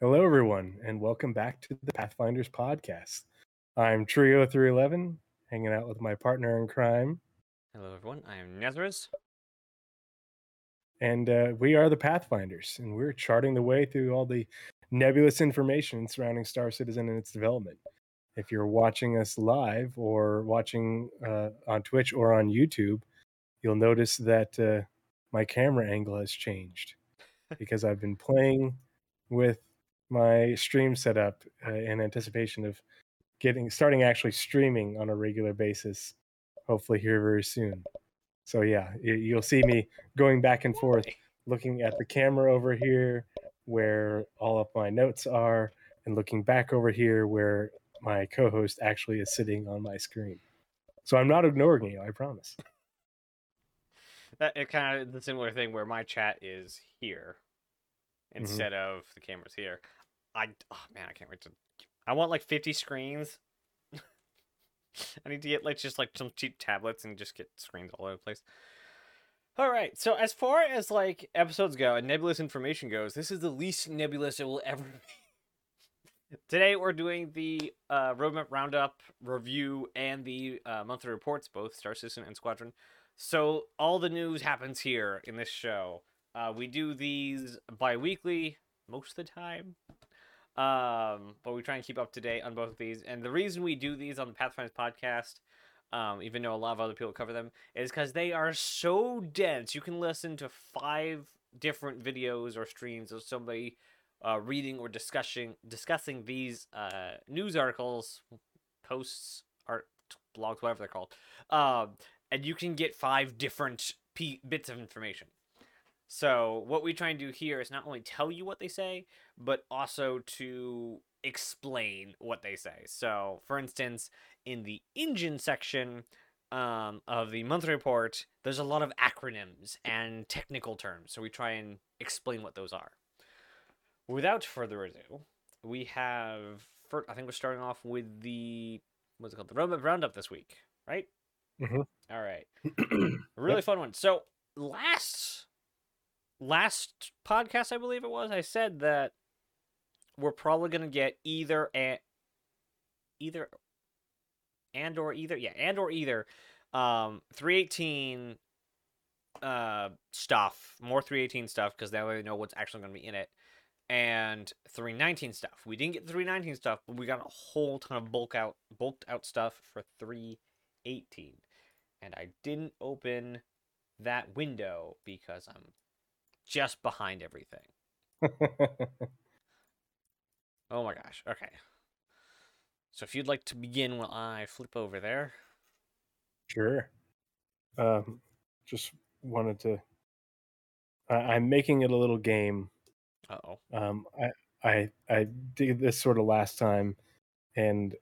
Hello, everyone, and welcome back to the Pathfinders podcast. I'm Tree 311, hanging out with my partner in crime, Hello, everyone. I am Nazeris. and uh, we are the Pathfinders, and we're charting the way through all the nebulous information surrounding Star Citizen and its development. If you're watching us live or watching uh, on Twitch or on YouTube, you'll notice that uh, my camera angle has changed because I've been playing with my stream setup uh, in anticipation of getting starting actually streaming on a regular basis hopefully here very soon. So yeah you'll see me going back and forth looking at the camera over here where all of my notes are and looking back over here where my co-host actually is sitting on my screen. So i'm not ignoring you i promise. That it kind of the similar thing where my chat is here instead of the cameras here. I oh man, I can't wait to. I want like fifty screens. I need to get like just like some cheap tablets and just get screens all over the place. All right, so as far as like episodes go and nebulous information goes, this is the least nebulous it will ever be. Today we're doing the uh, roadmap roundup review and the uh, monthly reports, both Star Citizen and Squadron. So all the news happens here in this show. Uh, we do these bi-weekly most of the time. Um, but we try and keep up to date on both of these. And the reason we do these on the Pathfinders podcast, um, even though a lot of other people cover them, is because they are so dense. You can listen to five different videos or streams of somebody uh, reading or discussing discussing these uh, news articles, posts, art blogs, whatever they're called. Um, and you can get five different p- bits of information. So what we try and do here is not only tell you what they say, but also to explain what they say. So, for instance, in the engine section um, of the monthly report, there's a lot of acronyms and technical terms. So we try and explain what those are. Without further ado, we have. First, I think we're starting off with the what's it called? The roadmap roundup this week, right? Mm-hmm. All right. Really fun one. So last last podcast, I believe it was, I said that we're probably gonna get either a either and or either yeah and or either um 318 uh stuff more 318 stuff because now we know what's actually going to be in it and 319 stuff. We didn't get 319 stuff but we got a whole ton of bulk out bulked out stuff for 318 and i didn't open that window because i'm just behind everything oh my gosh okay so if you'd like to begin while i flip over there Sure. Um, just wanted to. I, I'm making it a little game. uh-oh Um, I I I did this sort of last time, and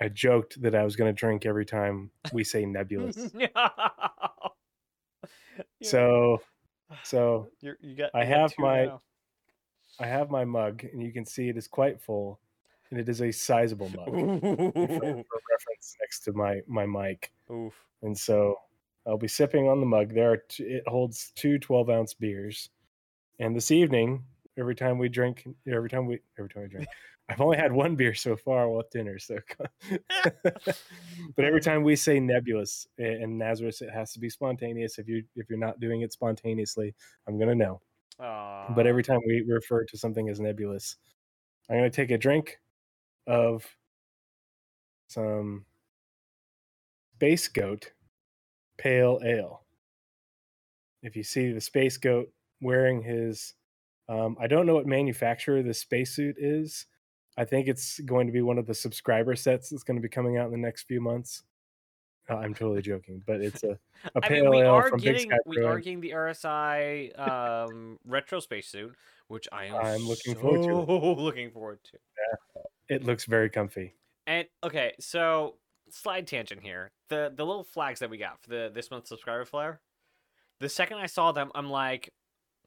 I joked that I was going to drink every time we say nebulous. no. so so you're, you got. I you have my- now. I have my mug, and you can see it is quite full, and it is a sizable mug for, for reference next to my my mic. Oof. and so I'll be sipping on the mug. There are t- it holds two 12 ounce beers, and this evening, every time we drink, every time we every time we drink, I've only had one beer so far with dinner. So, but every time we say nebulous and Nazeris, it has to be spontaneous. If you if you're not doing it spontaneously, I'm gonna know. But every time we refer to something as nebulous, I'm gonna take a drink of some Space Goat Pale Ale. If you see the Space Goat wearing his, um, I don't know what manufacturer the spacesuit is. I think it's going to be one of the subscriber sets that's going to be coming out in the next few months. Uh, I'm totally joking, but it's a, a I pale mean, we ale are from Big getting we are getting the RSI um, retro spacesuit, which I am I'm looking forward to it. looking forward to. It looks very comfy. And okay, so slide tangent here. The the little flags that we got for the this month's subscriber flare. The second I saw them, I'm like,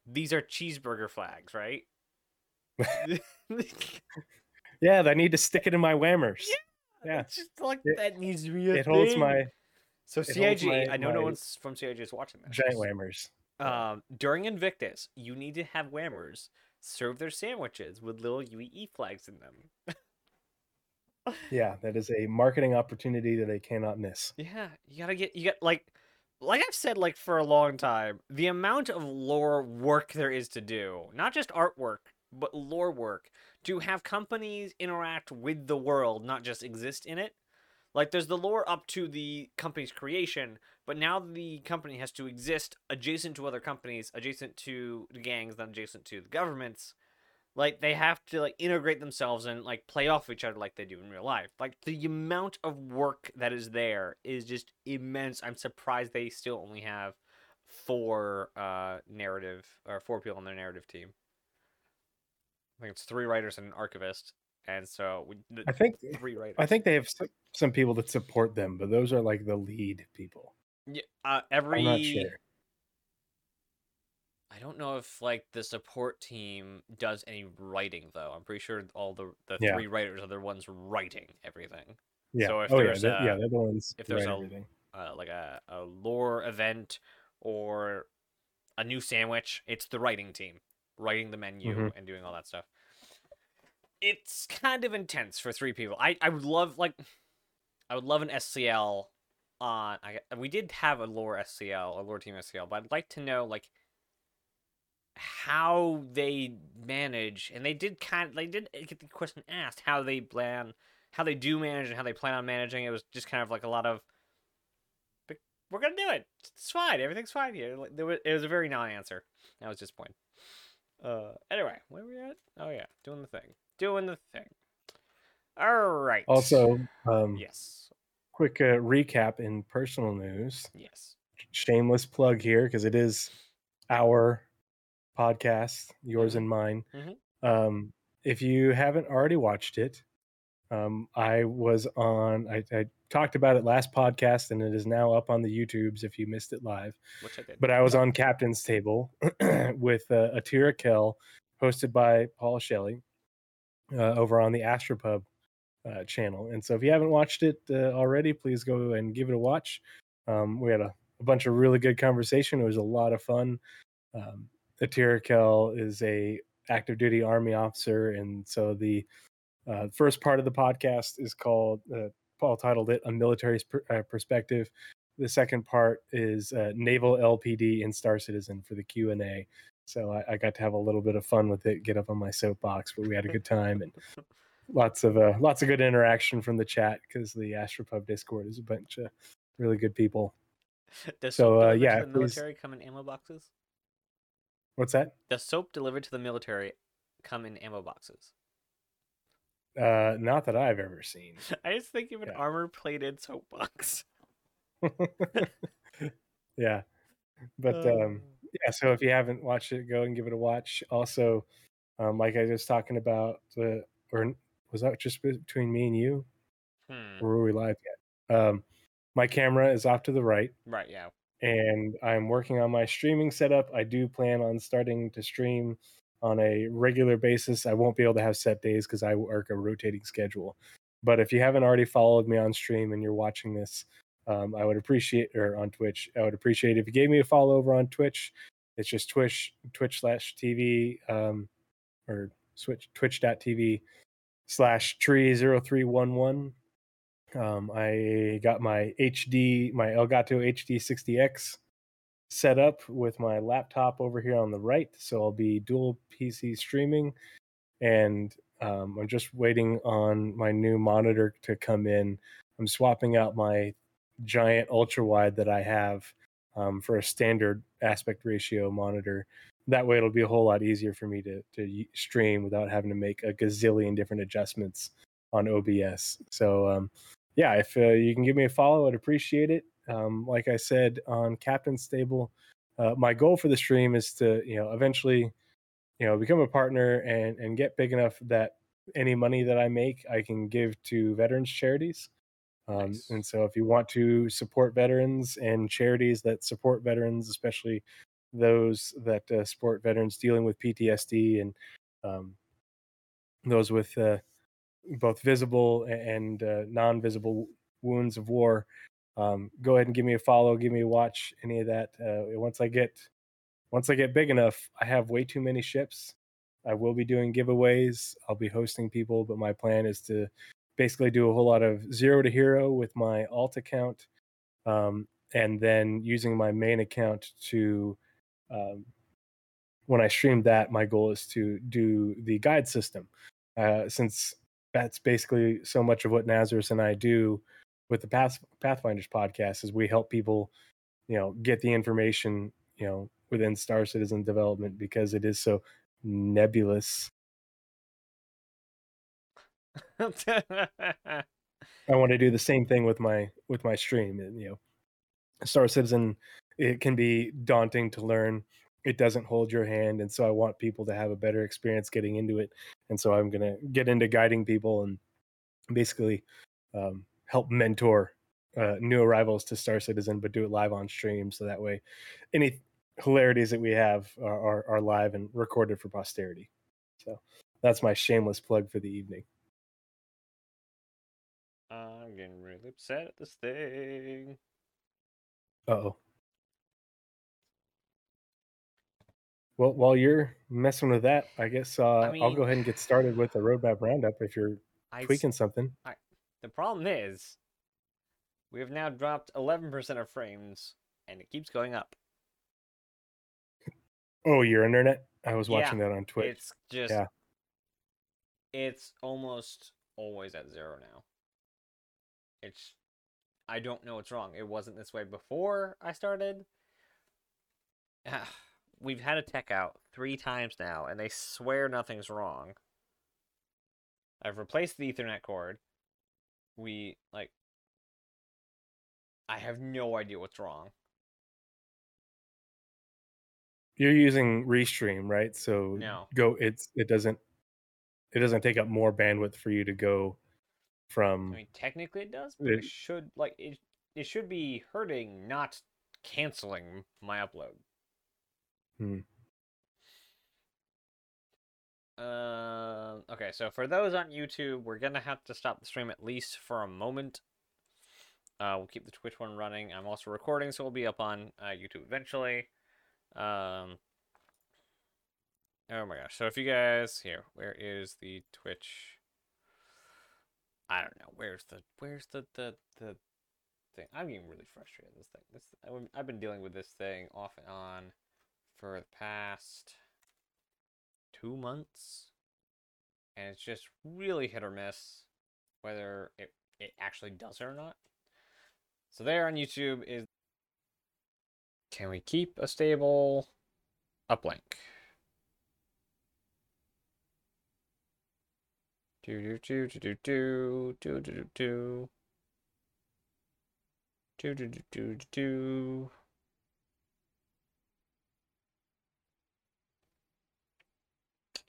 these are cheeseburger flags, right? Yeah, I need to stick it in my whammers. Yeah, It's just like It- that needs to be a it holds my So it CIG, my- I know no one's from CIG is watching this. giant whammers. Um, during Invictus, you need to have whammers serve their sandwiches with little UE flags in them. Yeah, that is a marketing opportunity that they cannot miss. Yeah, you gotta get you got like like I've said like for a long time, the amount of lore work there is to do, not just artwork, but lore work, to have companies interact with the world, not just exist in it. Like there's the lore up to the company's creation, but now the company has to exist adjacent to other companies, adjacent to the gangs, then adjacent to the governments. Like they have to like integrate themselves and like play off each other like they do in real life. Like the amount of work that is there is just immense. I'm surprised they still only have four uh narrative or four people on their narrative team. I think it's three writers and an archivist, and so we, the, I think three writers. I think they have some people that support them, but those are like the lead people. yeah, uh, every I'm not sure. I don't know if like the support team does any writing though. I'm pretty sure all the the Yeah. three writers are the ones writing everything. Yeah. So if oh yeah, there's yeah, a- they're the ones. if there's a-. Uh, like a, a lore event or a new sandwich, it's the writing team writing the menu Mhm. and doing all that stuff. It's kind of intense for three people. I I would love like I would love an SCL on. I we did have a lore SCL, a lore team SCL, but I'd like to know like how they manage, and they did kind. They did get the question asked how they plan, how they do manage, and how they plan on managing. It was just kind of like a lot of, "But we're gonna do it. It's fine. Everything's fine here. There was, it was a very non-answer. That was disappointing. Uh, anyway, where were we at? Oh yeah, doing the thing, doing the thing. All right. Also, um, yes, quick uh, recap in personal news. yes. Shameless plug here because it is our podcast, yours Mhm. and mine. Mhm. Um, if you haven't already watched it, um, I was on. I, I talked about it last podcast, and it is now up on the YouTubes. If you missed it live, Which I did. but I was on Captain's Table with uh, Atira Kell, hosted by Paul Shelley, uh, over on the Astropub uh, channel. And so, if you haven't watched it uh, already, please go and give it a watch. Um, we had a, a bunch of really good conversation. It was a lot of fun. Um, Atira Kell is a active duty Army officer, and so the uh, first part of the podcast is called. Uh, Paul titled it "A Military Sp- uh, Perspective." the second part is uh, naval lpd and star citizen for the q&a so I, I got to have a little bit of fun with it get up on my soapbox but we had a good time and lots of uh, lots of good interaction from the chat because the astropub discord is a bunch of really good people Does so, soap uh, delivered yeah, to the please- military come in ammo boxes? what's that Does soap delivered to the military come in ammo boxes? Uh not that i've ever seen I just think of an Yeah. armor plated soapbox. yeah but Uh, um yeah so if you haven't watched it go and give it a watch also um like i was talking about the or was that just between me and you hmm. or were we live yet um my camera is off to the right Right, yeah. and i'm working on my streaming setup i do plan on starting to stream on a regular basis i won't be able to have set days because i work a rotating schedule. But if you haven't already followed me on stream and you're watching this um, i would appreciate or on twitch i would appreciate if you gave me a follow over on twitch. It's just twitch twitch slash tv um, or switch twitch.tv slash tree 0311 um, I got my HD, my Elgato HD 60X set up with my laptop over here on the right. So I'll be dual PC streaming. And um, I'm just waiting on my new monitor to come in. I'm swapping out my giant ultra wide that I have um, for a standard aspect ratio monitor. That way, it'll be a whole lot easier for me to, to stream without having to make a gazillion different adjustments on OBS. So, um, yeah, if uh, you can give me a follow, I'd appreciate it. Um, like I said on Captain's Table, uh, my goal for the stream is to, you know, eventually, you know, become a partner and and get big enough that any money that I make, I can give to veterans charities. Um, Nice. And so, if you want to support veterans and charities that support veterans, especially those that uh, support veterans dealing with PTSD and um, those with uh, both visible and uh, non-visible wounds of war um, go ahead and give me a follow give me a watch any of that uh, once i get once i get big enough i have way too many ships I will be doing giveaways. I'll be hosting people, but my plan is to basically do a whole lot of zero to hero with my alt account, um, and then using my main account to. Um, when I stream that, my goal is to do the guide system, uh, since that's basically so much of what Nazeris and I do with the Path, Pathfinders podcast is we help people, you know, get the information, you know, within Star Citizen development because it is so nebulous. I want to do the same thing with my with my stream. And, you know, Star Citizen, it can be daunting to learn. It doesn't hold your hand, and so I want people to have a better experience getting into it. And so I'm gonna get into guiding people and basically um, help mentor uh, new arrivals to Star Citizen, but do it live on stream. So that way, any hilarities that we have are, are, are live and recorded for posterity. So that's my shameless plug for the evening. I'm getting really upset at this thing. Uh oh. Well, while you're messing with that, I guess uh, I will go ahead and get started with the roadmap roundup if you're I tweaking something. I, the problem is, we have now dropped 11% of frames, and it keeps going up. Oh, your internet? I was watching yeah, that on Twitch. It's just, yeah. it's almost always at zero now. It's, I don't know what's wrong. It wasn't this way before I started. We've had a tech out three times now, and they swear nothing's wrong. I've replaced the Ethernet cord we like I have no idea what's wrong. You're using Restream, right? So no. go it's it doesn't it doesn't take up more bandwidth for you to go from I mean technically it does, but it, it should like it it should be hurting, not canceling my upload. Hmm. Uh, okay, so for those on YouTube, we're gonna have to stop the stream at least for a moment. Uh, we'll keep the Twitch one running. I'm also recording, so we'll be up on uh, YouTube eventually. Um, oh my gosh! So if you guys here, where is the Twitch? I don't know. Where's the where's the the the thing? I'm getting really frustrated. This thing. This I've been dealing with this thing off and on for the past two months. And it's just really hit or miss whether it, it actually does it or not. So there on YouTube is can we keep a stable uplink? Do do do do do do do do do do do do do do do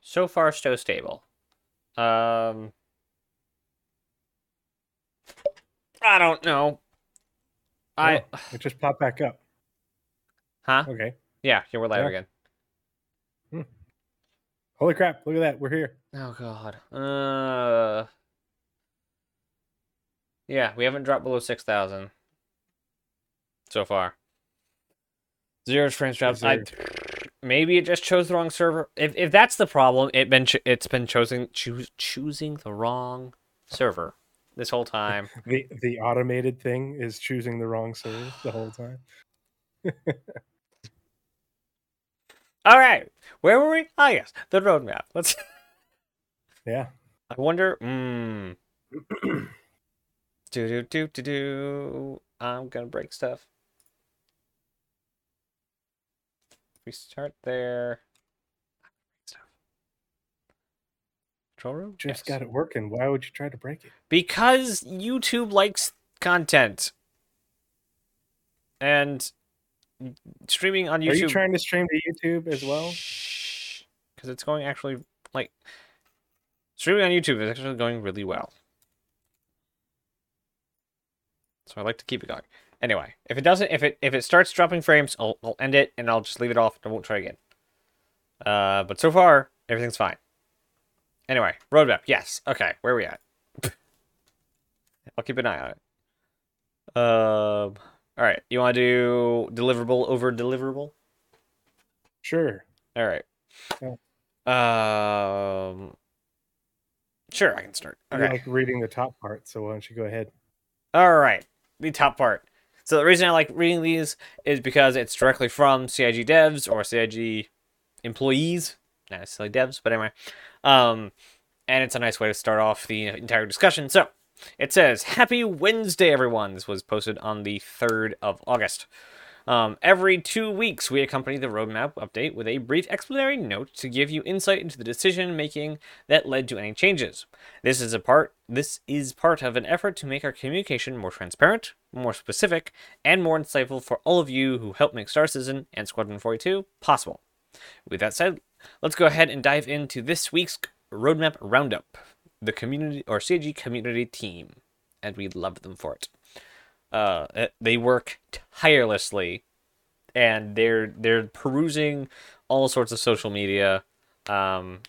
So far, so stable. Um, I don't know. I oh, it just popped back up. Huh? Okay. Yeah, yeah, we're live yeah. again. Hmm. Holy crap! Look at that. We're here. Oh god. Uh. Yeah, we haven't dropped below six thousand so far. Zero frames drops. I maybe it just chose the wrong server. If if that's the problem, it been it's been choosing choose, choosing the wrong server this whole time. the the automated thing is choosing the wrong server the whole time. All right, where were we? Ah, yes, the roadmap. Let's. yeah. I wonder. Hmm. do do do do do. I'm gonna break stuff. We start there. Control room? Just yes. got it working. Why would you try to break it? Because YouTube likes content. And streaming on YouTube. Are you trying to stream to YouTube as well? Because it's going actually like streaming on YouTube is actually going really well. So I like to keep it going. Anyway, if it doesn't, if it if it starts dropping frames, I'll, I'll end it and I'll just leave it off. I won't try again. Uh, but so far everything's fine. Anyway, roadmap. Yes. Okay, where are we at? I'll keep an eye on it. Um. all right. You want to do deliverable over deliverable? Sure. All right. Yeah. Um, sure, I can start. Okay. Okay. like reading the top part, so why don't you go ahead? All right, the top part. So the reason I like reading these is because it's directly from CIG devs or CIG employees, not necessarily devs, but anyway. Um, and it's a nice way to start off the entire discussion. So it says, "Happy Wednesday, everyone." This was posted on the third of August. Um, every two weeks, we accompany the roadmap update with a brief explanatory note to give you insight into the decision making that led to any changes. This is a part. This is part of an effort to make our communication more transparent, more specific, and more insightful for all of you who help make Star Citizen and Squadron 42 possible. With that said, let's go ahead and dive into this week's roadmap roundup. The community or CG community team, and we love them for it uh, they work tirelessly, and they're they're perusing all sorts of social media, um,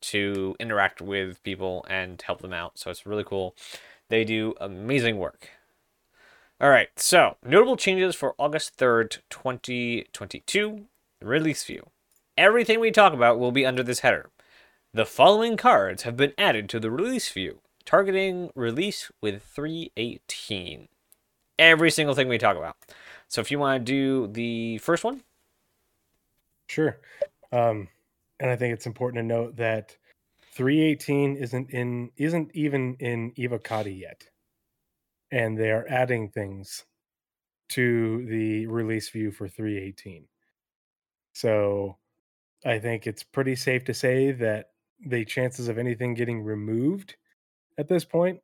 to interact with people and help them out. So it's really cool. They do amazing work. All right, so notable changes for August 3rd, 2022 release view. Everything we talk about will be under this header. The following cards have been added to the release view, targeting release with 318 every single thing we talk about. So if you want to do the first one, sure. Um, and I think it's important to note that 318 isn't in isn't even in Evocati yet, and they are adding things to the release view for 318. So I think it's pretty safe to say that the chances of anything getting removed at this point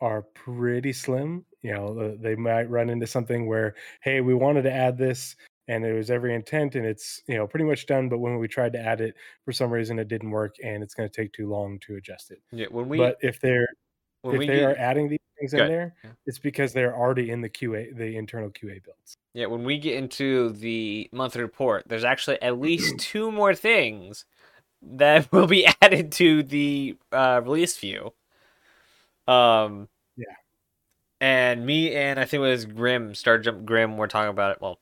are pretty slim. You know, they might run into something where, hey, we wanted to add this and it was every intent and it's, you know, pretty much done. But when we tried to add it, for some reason it didn't work and it's going to take too long to adjust it. Yeah, when we, but if they're, when if we they are adding these things in there, Yeah. it's because they're already in the QA, the internal QA builds. yeah, when we get into the monthly report, there's actually at least two more things that will be added to the uh, release view. Um. And me and I think it was Grim, Star Jump Grim, were talking about it. Well,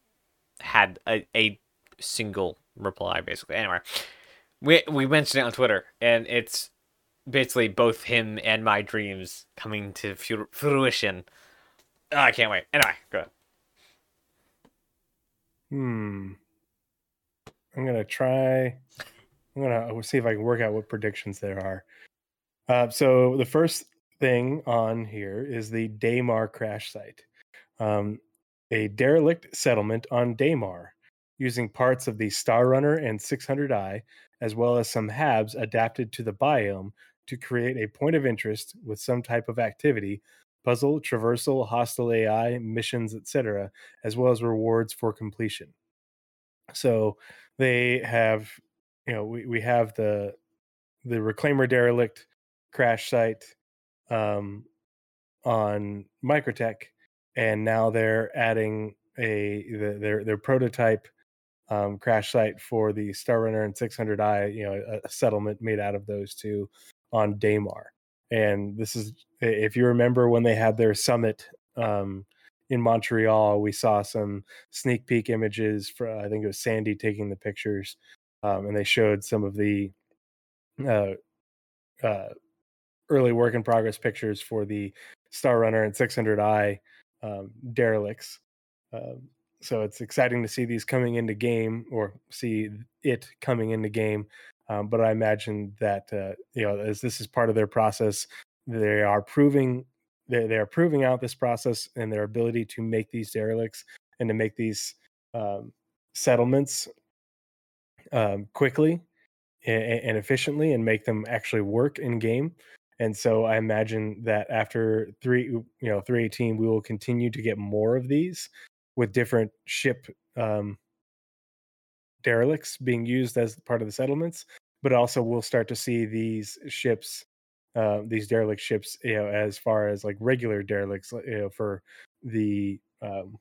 had a, a single reply basically. Anyway, we we mentioned it on Twitter, and it's basically both him and my dreams coming to fruition. Oh, I can't wait. Anyway, go ahead. Hmm. I'm gonna try. I'm gonna see if I can work out what predictions there are. Uh, so the first thing on here is the Daymar crash site, um, a derelict settlement on Daymar, using parts of the Star Runner and 600i, as well as some HABs adapted to the biome to create a point of interest with some type of activity, puzzle, traversal, hostile AI, missions, etc., as well as rewards for completion. So they have, you know, we, we have the the reclaimer derelict crash site um, on Microtech, and now they're adding a the, their their prototype um, crash site for the Star Runner and 600i. You know, a, a settlement made out of those two on Daymar. And this is, if you remember when they had their summit um, in Montreal, we saw some sneak peek images for I think it was Sandy taking the pictures, um, and they showed some of the uh, uh, early work in progress pictures for the Star Runner and 600i um, derelicts. Um, so it's exciting to see these coming into game or see it coming into game. Um, but I imagine that uh, you know as this is part of their process, they are proving they they are proving out this process and their ability to make these derelicts and to make these um, settlements um, quickly and, and efficiently and make them actually work in game. And so I imagine that after three, you know, three eighteen, we will continue to get more of these with different ship um, derelicts being used as part of the settlements. But also, we'll start to see these ships, uh, these derelict ships, you know, as far as like regular derelicts, you know, for the um,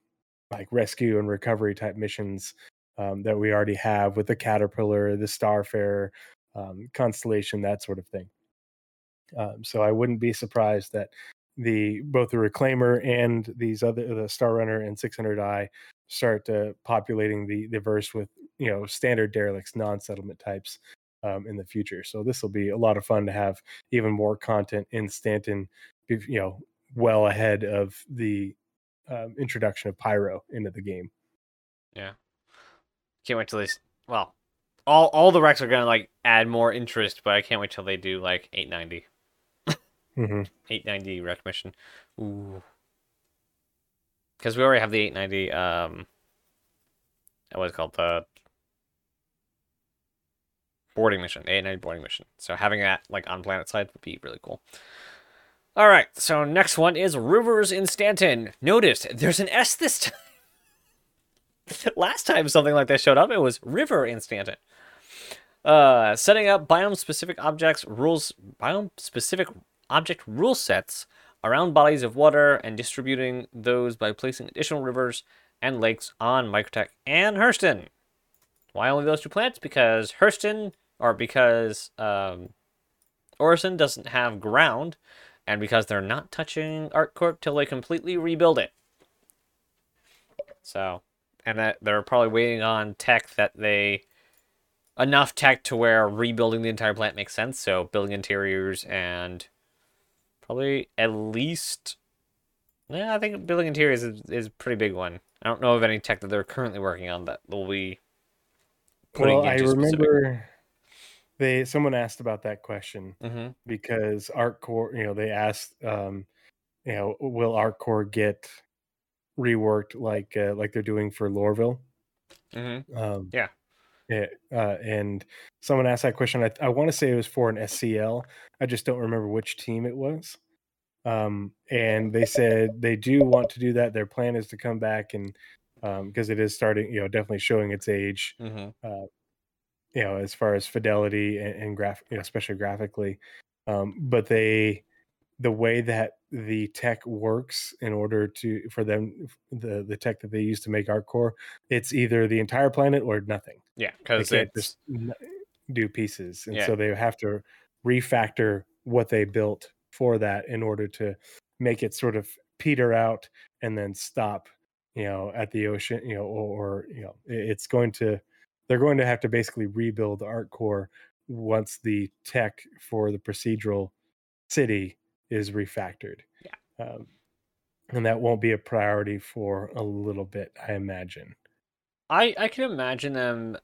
like rescue and recovery type missions um, that we already have with the Caterpillar, the Starfarer, um, Constellation, that sort of thing. Um, so I wouldn't be surprised that the both the Reclaimer and these other the Star Runner and 600i start uh, populating the the verse with you know standard derelicts, non-settlement types um, in the future. So this will be a lot of fun to have even more content in Stanton, you know, well ahead of the um, introduction of Pyro into the game. Yeah. Can't wait till they. Well, all all the wrecks are gonna like add more interest, but I can't wait till they do like 890, hmm 890 wreck mission. Ooh. Because we already have the 890. Um. What's it called the boarding mission, 890 boarding mission. So having that like on planet side would be really cool. All right, so next one is Rivers in Stanton. Notice there's an S this time. Last time something like that showed up, it was River in Stanton. Uh, setting up biome-specific objects rules, biome-specific object rule sets around bodies of water and distributing those by placing additional rivers and lakes on Microtech and Hurston. Why only those two planets? Because Hurston, or because um, Orison doesn't have ground, and because they're not touching ArcCorp till they completely rebuild it. So, and that they're probably waiting on tech that they enough tech to where rebuilding the entire plant makes sense. So, building interiors and probably at least, yeah, I think building interiors is, is a pretty big one. I don't know of any tech that they're currently working on that will be putting Well, I into specific. remember they someone asked about that question hmm because you know, they asked, um, you know, will ArcCorp get reworked like uh, like they're doing for Lorville? hmm Um, Yeah. Yeah, uh, and someone asked that question. I, I want to say it was for an SCL. I just don't remember which team it was. Um, and they said they do want to do that. Their plan is to come back and because it is starting, you know, definitely showing its age hmm you know, as far as fidelity and, and graph, you know, especially graphically. Um, but they, the way that the tech works in order to for them, the the tech that they use to make ArcCorp, it's either the entire planet or nothing. Yeah, They because can't it's just do pieces, and Yeah. so they have to refactor what they built for that in order to make it sort of peter out and then stop you know at the ocean you know or, or you know it's going to they're going to have to basically rebuild ArcCorp once the tech for the procedural city is refactored Yeah. um, and that won't be a priority for a little bit i imagine I I can imagine them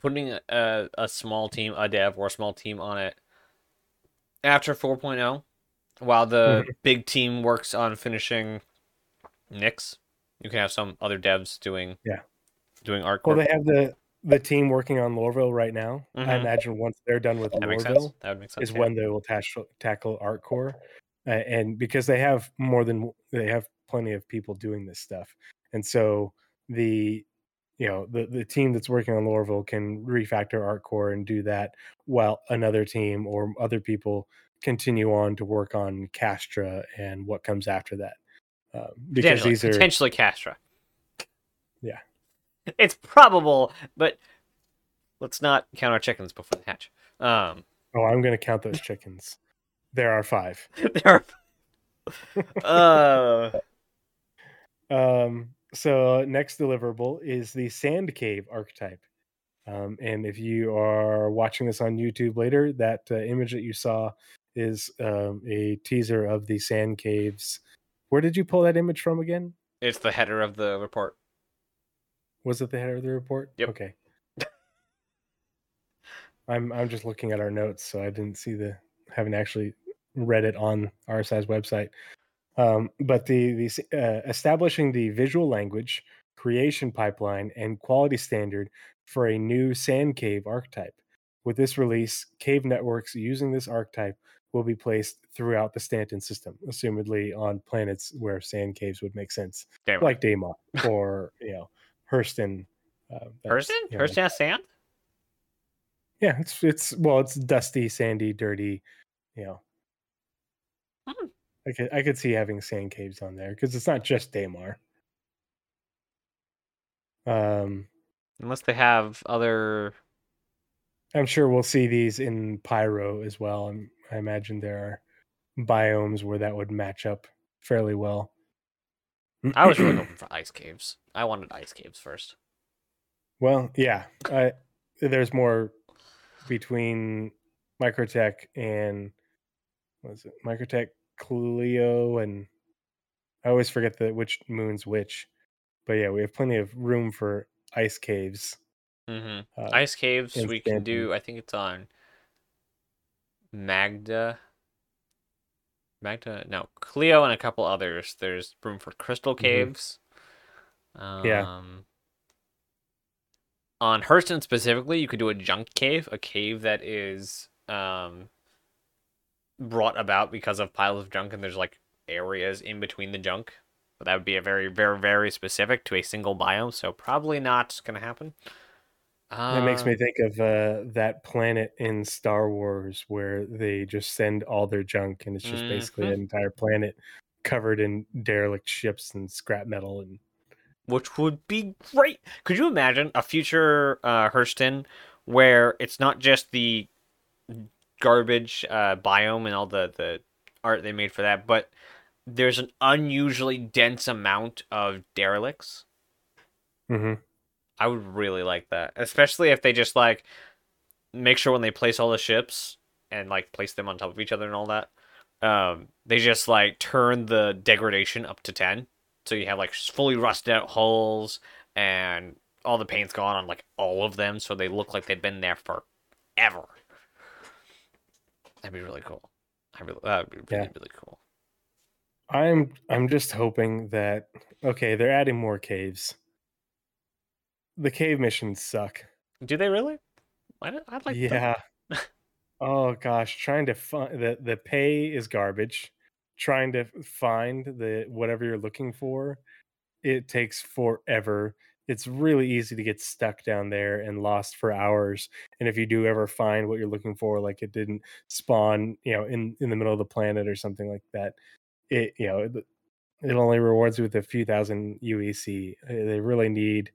putting a a small team, a dev or a small team on it after 4.0 while the big team works on finishing Nyx. You can have some other devs doing Yeah. doing art well they have the the team working on lorville right now i Mhm. imagine once they're done with that lorville That would make sense. is yeah. when they will tackle tackle ArcCorp uh, and because they have more than they have plenty of people doing this stuff and so the you know the the team that's working on Lorville can refactor ArcCorp and do that while another team or other people continue on to work on castra and what comes after that um, because potentially, these are potentially Castra. Yeah. It's probable, but let's not count our chickens before they hatch. Um, oh i'm going to count those chickens there are five there are. uh, Um, so next deliverable is the Sand Cave archetype. Um, and if you are watching this on YouTube later, that uh, image that you saw is um, a teaser of the Sand Caves. Where did you pull that image from again? it's the header of the report. Was it the header of the report? Yep. Okay. I'm I'm just looking at our notes, so I didn't see the haven't actually read it on RSI's website. Um, but the the uh, establishing the visual language creation pipeline and quality standard for a new sand cave archetype. With this release, cave networks using this archetype will be placed throughout the Stanton system, assumedly on planets where sand caves would make sense, Damn like Daymar or you know Hurston. Uh, Hurston? you know, Hurston has sand? yeah, it's it's well, it's dusty, sandy, dirty. You know, Hmm. I could I could see having sand caves on there because it's not just Daymar. Um, Unless they have other. I'm sure we'll see these in Pyro as well. And I imagine there are biomes where that would match up fairly well. I was really hoping for ice caves. I wanted ice caves first. well, yeah. I, there's more between Microtech and what is it? Microtech Clio and I always forget the which moon's which. But yeah, we have plenty of room for ice caves. hmm Uh, Ice caves we can do. I think it's on Magda. Magda, no, Clio and a couple others. There's room for crystal Mhm. caves. Um, Yeah. On Hurston specifically, you could do a junk cave, a cave that is um, brought about because of piles of junk, and there's like areas in between the junk. But that would be a very, very, very specific to a single biome, so probably not gonna happen. That makes Uh, me think of uh, that planet in Star Wars where they just send all their junk and it's just basically Mhm. an entire planet covered in derelict ships and scrap metal and which would be great. Could you imagine a future uh, Hurston where it's not just the garbage uh, biome and all the, the art they made for that, but there's an unusually dense amount of derelicts? Mhm. I would really like that, especially if they just like make sure when they place all the ships and like place them on top of each other and all that, um, they just like turn the degradation up to ten, so you have like fully rusted out hulls and all the paint's gone on like all of them, so they look like they've been there forever. That'd be really cool. I really, that'd be really Yeah. really cool. I'm I'm just hoping that okay, they're adding more caves. The cave missions suck. Do they really? I don't, I'd like yeah. oh gosh, trying to find the the pay is garbage. Trying to find the whatever you're looking for, it takes forever. It's really easy to get stuck down there and lost for hours. And if you do ever find what you're looking for, like it didn't spawn, you know, in in the middle of the planet or something like that, it you know it, it only rewards you with a few thousand UEC. They really need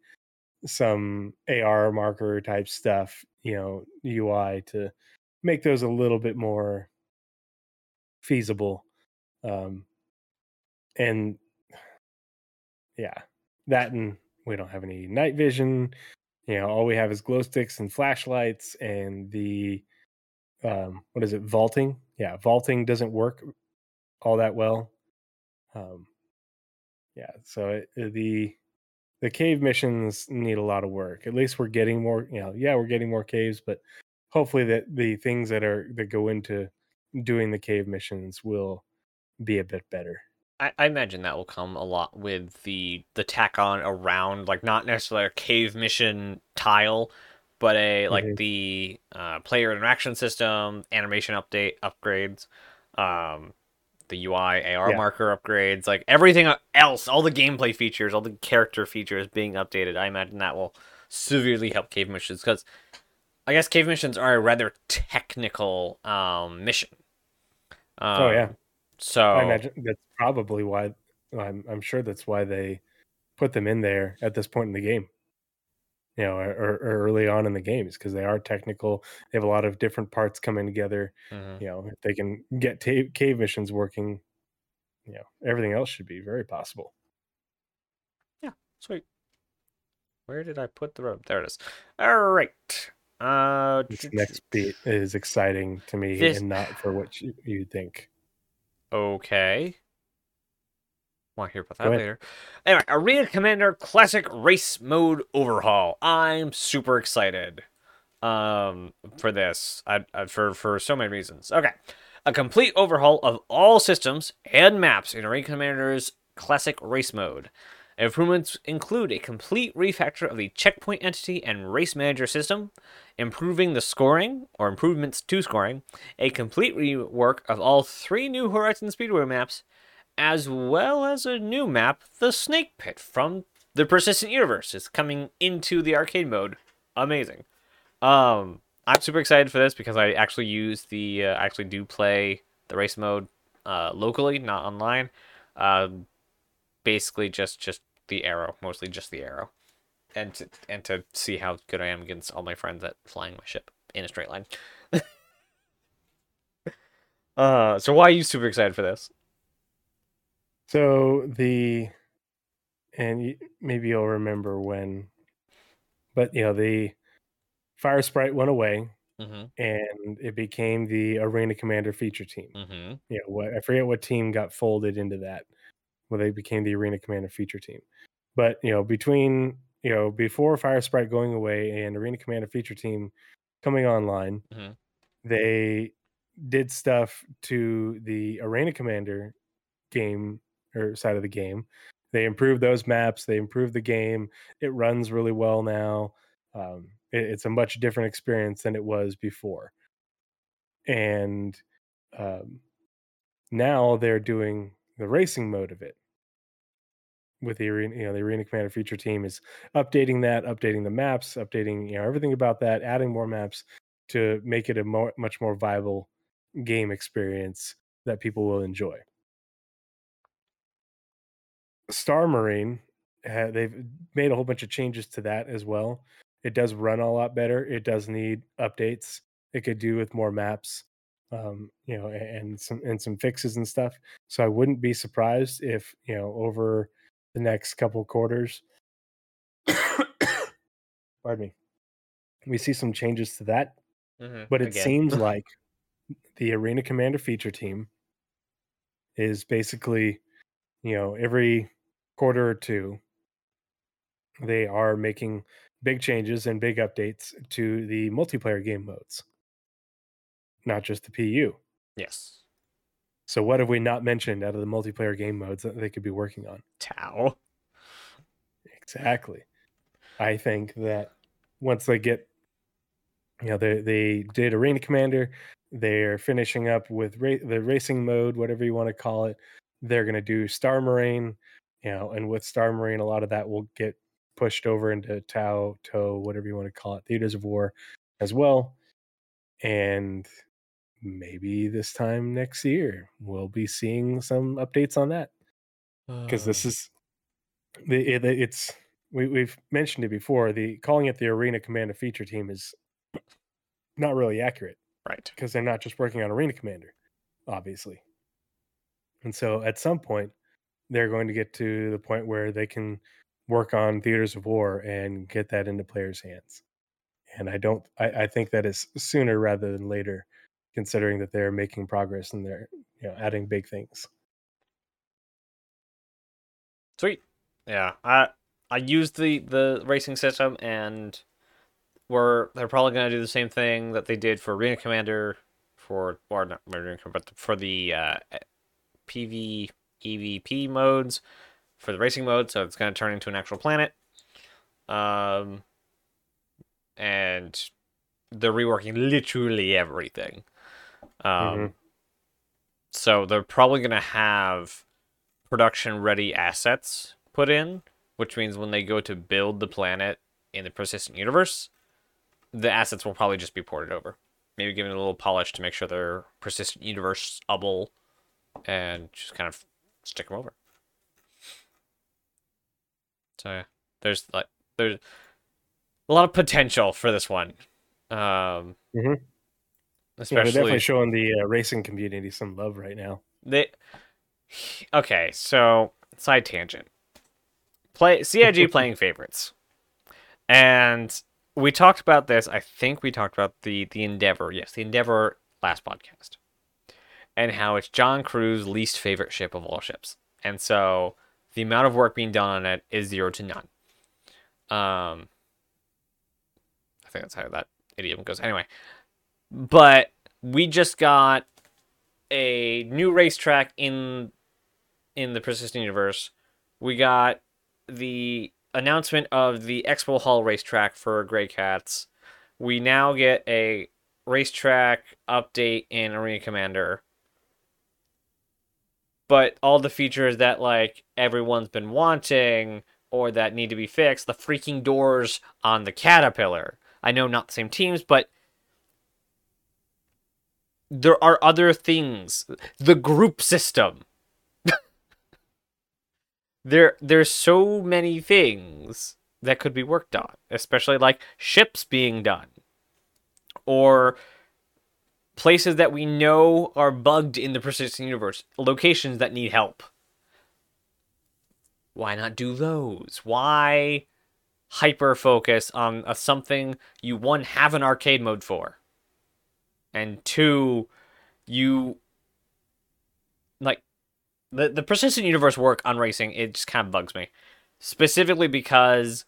some AR marker type stuff, you know, UI to make those a little bit more feasible. Um, and yeah, that and we don't have any night vision. You know, all we have is glow sticks and flashlights, and the um, what is it? Vaulting. Yeah, vaulting doesn't work all that well. Um, yeah, so it, it- the the cave missions need a lot of work. At least we're getting more. You know, yeah, we're getting more caves, but hopefully that the things that are that go into doing the cave missions will be a bit better. I, I imagine that will come a lot with the the tack on around like not necessarily a cave mission tile, but a like Mhm. the uh, player interaction system, animation update upgrades, um, the UI AR Yeah. marker upgrades, like everything else, all the gameplay features, all the character features being updated. I imagine that will severely help cave missions because I guess cave missions are a rather technical um, mission. Um, Oh, yeah. So I imagine that's probably why. I'm I'm sure that's why they put them in there at this point in the game. You know, or, or early on in the games because they are technical. They have a lot of different parts coming together. mhm. You know, if they can get ta- cave missions working, you know, everything else should be very possible. Yeah, sweet. Where did I put the rope? There it is. All right. Uh, This next beat is exciting to me This- and not for what you, you think. Okay. Want to hear about that later. Anyway, Arena Commander Classic Race Mode Overhaul. I'm super excited um, for this I, I, for, for so many reasons. Okay. A complete overhaul of all systems and maps in Arena Commander's Classic Race Mode. Improvements include a complete refactor of the checkpoint entity and race manager system, improving the scoring or improvements to scoring, a complete rework of all three new Horizon Speedway maps, as well as a new map, the Snake Pit from the Persistent Universe is coming into the arcade mode. Amazing. Um, I'm super excited for this because I actually use the uh, I actually do play the race mode uh, locally, not online. Um, basically just just the arrow, mostly just the arrow, and to, and to see how good I am against all my friends at flying my ship in a straight line. uh, so why are you super excited for this? So the and maybe you'll remember when, but you know the fire sprite went away, Mm-hmm. and it became the Arena Commander feature team. Mm-hmm. Know, what I forget what team got folded into that, where they became the Arena Commander feature team. But you know, between you know before Fire Sprite going away and Arena Commander feature team coming online, Mhm. they did stuff to the Arena Commander game or side of the game. They improved those maps. They improved the game. It runs really well now. Um, it- it's a much different experience than it was before. And um, now they're doing the racing mode of it with the arena. You know, the Arena Commander feature team is updating that, updating the maps, updating you know everything about that, adding more maps to make it a more, much more viable game experience that people will enjoy. Star Marine, they've made a whole bunch of changes to that as well. It does run a lot better. It does need updates. It could do with more maps, um, you know, and some and some fixes and stuff. So I wouldn't be surprised if you know over the next couple quarters, pardon me, we see some changes to that. Mm-hmm. But it seems like the Arena Commander feature team is basically, you know, every quarter or two, they are making big changes and big updates to the multiplayer game modes, not just the PU. yes. So, what have we not mentioned out of the multiplayer game modes that they could be working on? Tau. Exactly. I think that once they get, you know, they they did Arena Commander, they're finishing up with ra- the racing mode, whatever you want to call it. They're going to do Star Marine, you know, and with Star Marine, a lot of that will get pushed over into Tau, Toe, whatever you want to call it, Theaters of War as well. And maybe this time next year, we'll be seeing some updates on that because this um is the it, it's we, we've mentioned it before the calling it the arena commander feature team is not really accurate right. because they're not just working on arena commander obviously and so at some point they're going to get to the point where they can work on theaters of war and get that into players hands and i don't i, I think that is sooner rather than later considering that they're making progress and they're you know adding big things Sweet. Yeah. I I used the the racing system and we're they're probably gonna do the same thing that they did for Arena Commander for or not Arena Commander, but for the uh, PV EVP modes for the racing mode. So it's gonna turn into an actual planet. Um, and they're reworking literally everything. Um, Mhm. so they're probably gonna have production ready assets put in, which means when they go to build the planet in the persistent universe, the assets will probably just be ported over. Maybe give it a little polish to make sure they're persistent universe able and just kind of stick them over. So yeah, there's like there's a lot of potential for this one. Um mm-hmm. Yeah, they're definitely showing the uh, racing community some love right now. they okay so side tangent play cig playing favorites and we talked about this i think we talked about the the endeavor yes the endeavor last podcast and how it's John Crewe's least favorite ship of all ships and so the amount of work being done on it is zero to none um i think that's how that idiom goes anyway but we just got a new racetrack in in the persistent universe. We got the announcement of the Expo Hall racetrack for Greycat's. We now get a racetrack update in Arena Commander. But all the features that like everyone's been wanting or that need to be fixed, the freaking doors on the Caterpillar. I know not the same teams, but there are other things. The group system. there there's so many things that could be worked on, especially like ships being done. Or places that we know are bugged in the persistent universe, locations that need help. Why not do those? Why hyper focus on a something you one have an arcade mode for? and two, you like the the persistent universe work on racing. It just kind of bugs me, specifically because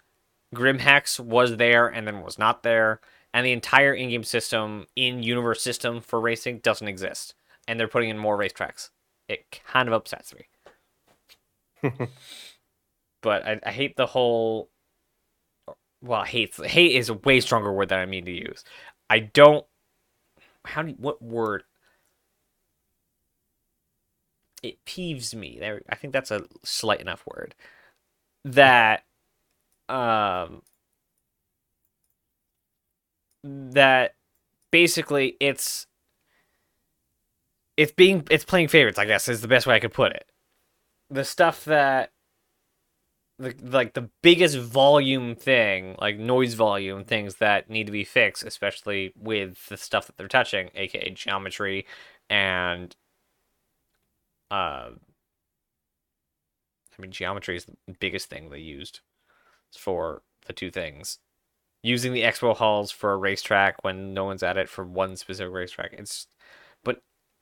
Grimhex was there and then was not there, and the entire in-game system in universe system for racing doesn't exist, and they're putting in more racetracks. It kind of upsets me. but I, I hate the whole. Well, hate hate is a way stronger word than I mean to use. I don't. How do you, what word? It peeves me. There, I think that's a slight enough word. That, um, that basically it's it's being it's playing favorites. I guess is the best way I could put it. The stuff that the like the biggest volume thing, like noise volume things that need to be fixed, especially with the stuff that they're touching, aka geometry and uh I mean geometry is the biggest thing they used for the two things. Using the expo halls for a racetrack when no one's at it for one specific racetrack. It's but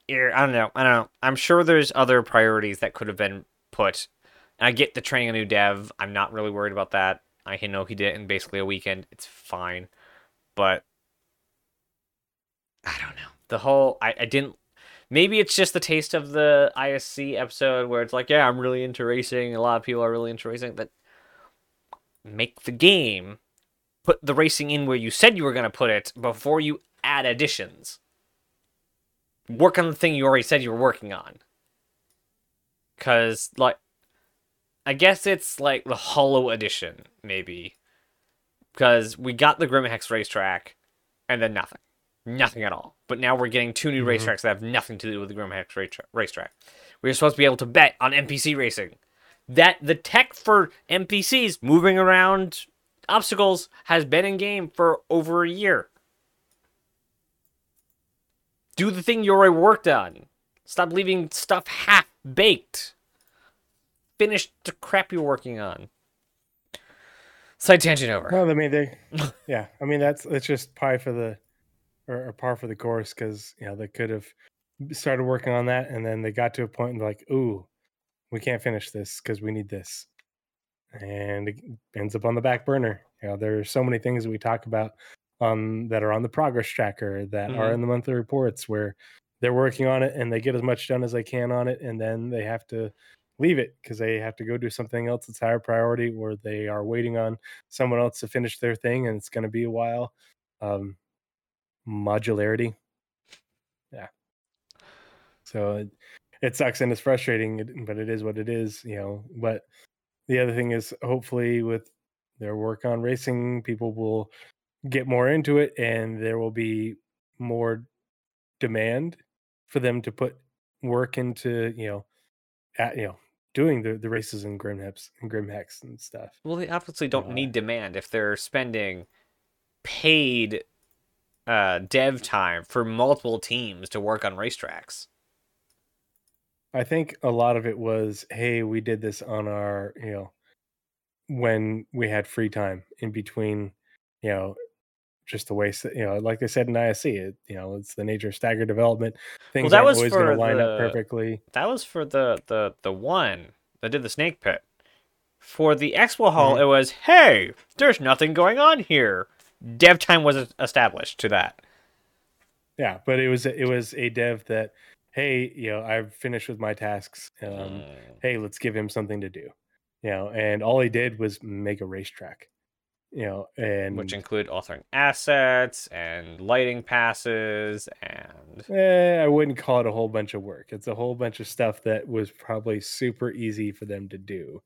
I don't know. I don't know. I'm sure there's other priorities that could have been put and I get the training a new dev. I'm not really worried about that. I know he did it in basically a weekend. It's fine. But I don't know. The whole I, I didn't maybe it's just the taste of the ISC episode where it's like, yeah, I'm really into racing. A lot of people are really into racing. That make the game put the racing in where you said you were going to put it before you add additions. Work on the thing you already said you were working on. Cause like I guess it's like the Hollow Edition, maybe. Because we got the Grim Hex racetrack, and then nothing. Nothing at all. But now we're getting two new mm-hmm. racetracks that have nothing to do with the Grimhex racetrack. We're supposed to be able to bet on NPC racing. That the tech for NPCs moving around obstacles has been in game for over a year. Do the thing you already worked on. Stop leaving stuff half baked finish the crap you're working on. Side tangent over. Well, I mean, they, yeah, I mean that's it's just pie for the, or, or par for the course because you know they could have started working on that and then they got to a point and like, ooh, we can't finish this because we need this, and it ends up on the back burner. You know, there's so many things that we talk about um that are on the progress tracker that mm-hmm. are in the monthly reports where they're working on it and they get as much done as they can on it and then they have to leave it because they have to go do something else that's higher priority or they are waiting on someone else to finish their thing and it's going to be a while um modularity yeah so it, it sucks and it's frustrating but it is what it is you know but the other thing is hopefully with their work on racing people will get more into it and there will be more demand for them to put work into you know at you know doing the, the races in Grimhex and Grim Grimhex and stuff. Well, they obviously don't uh, need demand if they're spending paid uh, dev time for multiple teams to work on racetracks. I think a lot of it was, hey, we did this on our, you know, when we had free time in between, you know, just the way you know, like I said in ISC, it you know, it's the nature of staggered development. Things well, that was always going to line the, up perfectly. That was for the the the one that did the snake pit. For the expo hall, mm-hmm. it was hey, there's nothing going on here. Dev time was established to that. Yeah, but it was it was a dev that hey, you know, I've finished with my tasks. Um, mm. Hey, let's give him something to do. You know, and all he did was make a racetrack you know, and which include authoring assets and lighting passes and eh, I wouldn't call it a whole bunch of work. It's a whole bunch of stuff that was probably super easy for them to do.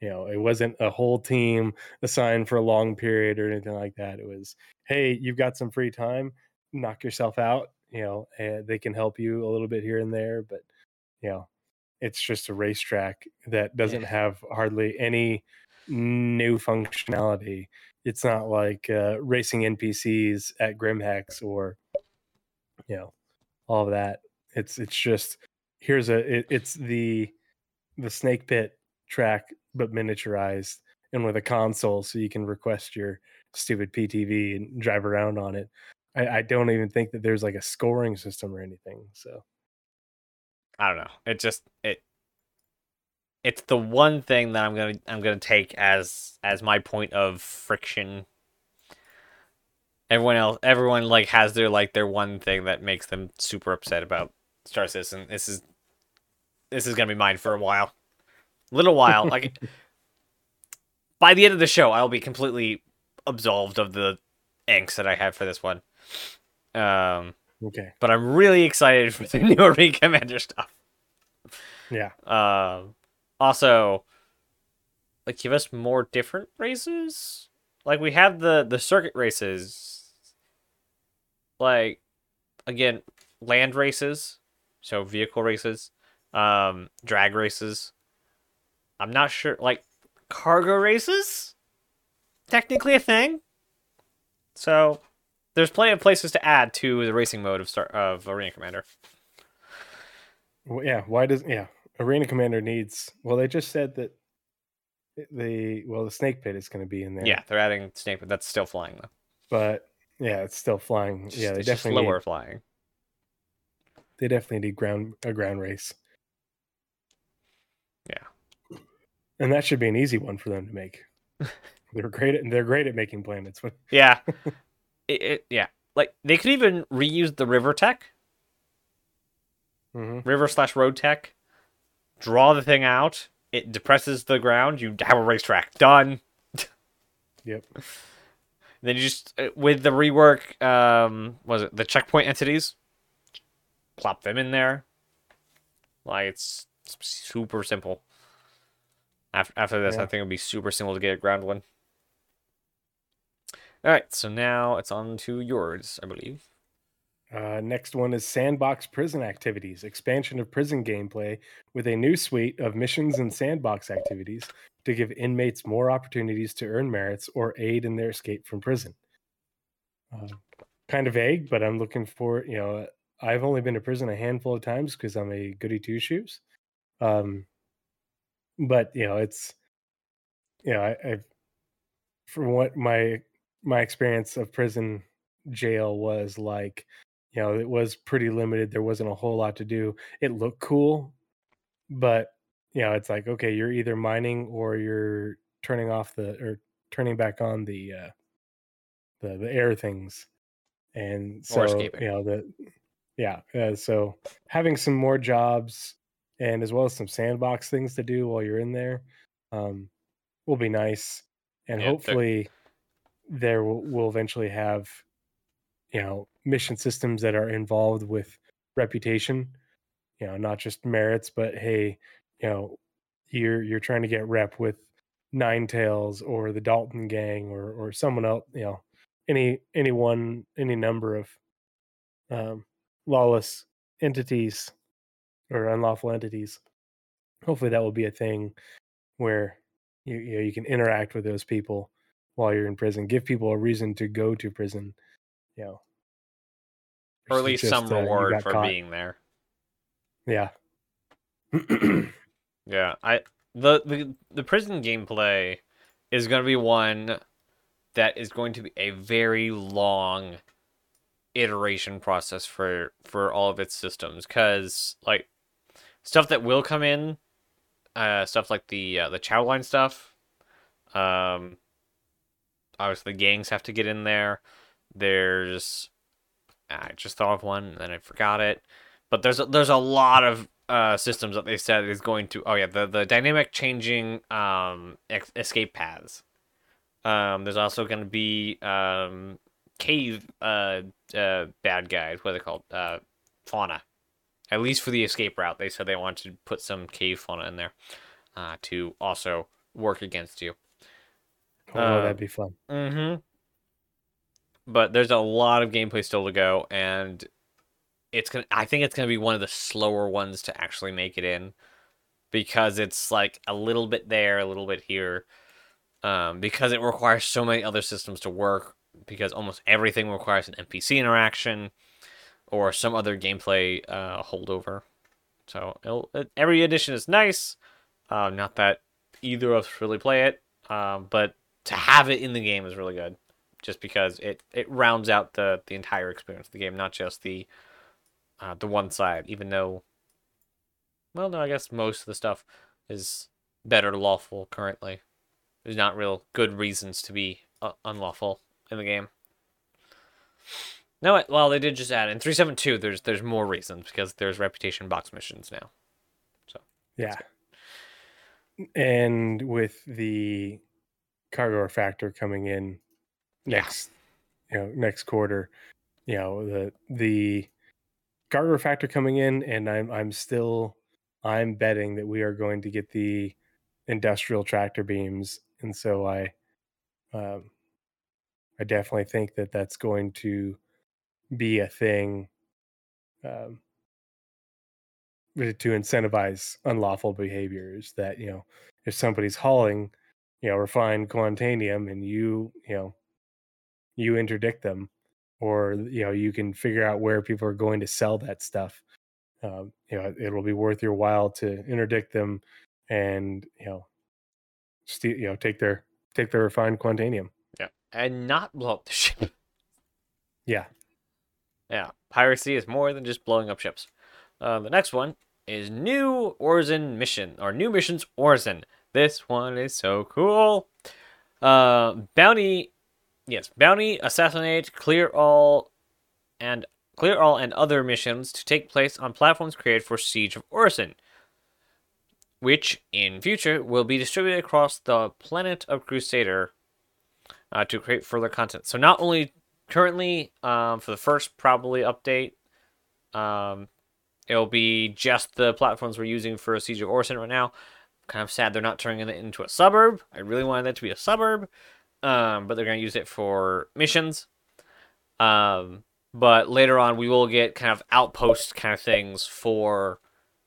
You know, it wasn't a whole team assigned for a long period or anything like that. It was, hey, you've got some free time, knock yourself out. You know, and they can help you a little bit here and there, but you know, it's just a racetrack that doesn't yeah. have hardly any new functionality. It's not like uh, racing NPCs at Grimhex or you know all of that. It's it's just here's a it, it's the the snake pit track but miniaturized and with a console so you can request your stupid PTV and drive around on it. I, I don't even think that there's like a scoring system or anything. So I don't know. It just it it's the one thing that I'm gonna I'm gonna take as as my point of friction. Everyone else, everyone like has their like their one thing that makes them super upset about Star Citizen. This is this is gonna be mine for a while, little while. like by the end of the show, I'll be completely absolved of the angst that I have for this one. Um, okay, but I'm really excited for the new Arena Commander stuff. Yeah. Um. Also, like give us more different races. Like we have the the circuit races. Like, again, land races, so vehicle races, um, drag races. I'm not sure. Like cargo races, technically a thing. So there's plenty of places to add to the racing mode of Star of Arena Commander. Well, yeah. Why does yeah Arena Commander needs? Well, they just said that the well the Snake Pit is going to be in there. Yeah, they're adding Snake, but that's still flying though. But yeah, it's still flying. Just, yeah, they it's just definitely slower need, flying. they definitely need ground a ground race. Yeah. And that should be an easy one for them to make. they're great at they're great at making planets. Yeah. It, it, yeah. Like they could even reuse the river tech, mm-hmm. river slash road tech, draw the thing out. It depresses the ground. You have a racetrack done. Yep. Then you just uh, with the rework, um, was it the checkpoint entities? Plop them in there. Like it's super simple. After after this, Yeah. I think it'll be super simple to get a ground one. All right, so now it's on to yours, I believe. Uh, next one is Sandbox Prison Activities, expansion of prison gameplay with a new suite of missions and sandbox activities to give inmates more opportunities to earn merits or aid in their escape from prison. Uh, kind of vague, but I'm looking for, you know, I've only been to prison a handful of times because I'm a goody two shoes. Um, but, you know, it's, you know, I, I've, from what my my experience of prison jail was like you know it was pretty limited there wasn't a whole lot to do it looked cool but you know it's like okay you're either mining or you're turning off the or turning back on the uh the the air things and so you know the yeah uh, so having some more jobs and as well as some sandbox things to do while you're in there um will be nice and Yeah, hopefully there will, will eventually have you know mission systems that are involved with reputation you know not just merits but hey you know you're you're trying to get rep with nine tails or the dalton gang or or someone else you know any any one any number of um lawless entities or unlawful entities. Hopefully that will be a thing where you you, know, you can interact with those people while you're in prison give people a reason to go to prison you know Or at least just, some reward for caught. being there. yeah Yeah, I the the the prison gameplay is going to be one that is going to be a very long iteration process for for all of its systems cuz like stuff that will come in uh stuff like the uh, the chow line stuff um obviously the gangs have to get in there. There's I just thought of one and then I forgot it. But there's a, there's a lot of uh, systems that they said is going to oh yeah the the dynamic changing um ex- escape paths. Um there's also going to be um cave uh uh bad guys. What are they called? Uh fauna. At least for the escape route they said they wanted to put some cave fauna in there uh to also work against you oh Uh, that'd be fun Mm-hmm. But there's a lot of gameplay still to go, and it's gonna. I think it's gonna be one of the slower ones to actually make it in, because it's like a little bit there, a little bit here, um, because it requires so many other systems to work. Because almost everything requires an NPC interaction, or some other gameplay uh, holdover. So every edition is nice. Uh, not that either of us really play it, um, but to have it in the game is really good. just because it it rounds out the the entire experience of the game, not just the uh, the one side. Even though, well, no, I guess most of the stuff is better lawful currently. There's not real good reasons to be uh, unlawful in the game. No, well, they did just add in 372. There's there's more reasons because there's reputation box missions now. So yeah, and with the cargo factor coming in next, yeah. you know, next quarter, you know the the cargo factor coming in, and I'm I'm still I'm betting that we are going to get the industrial tractor beams, and so I, um, I definitely think that that's going to be a thing um, to incentivize unlawful behaviors that you know if somebody's hauling you know refined quantanium and you you know you interdict them or you know you can figure out where people are going to sell that stuff um, you know it'll be worth your while to interdict them and you know steal you know take their take their refined quantanium yeah and not blow up the ship yeah yeah, piracy is more than just blowing up ships. Uh, the next one is New Orison Mission, or New Missions Orison. This one is so cool. Uh, bounty, yes, bounty, assassinate, clear all, and clear all and other missions to take place on platforms created for Siege of Orison, which in future will be distributed across the planet of Crusader uh, to create further content. So not only currently um, for the first probably update um, it'll be just the platforms we're using for siege of orison right now kind of sad they're not turning it into a suburb. I really wanted that to be a suburb um, but they're going to use it for missions. Um, but later on we will get kind of outpost kind of things for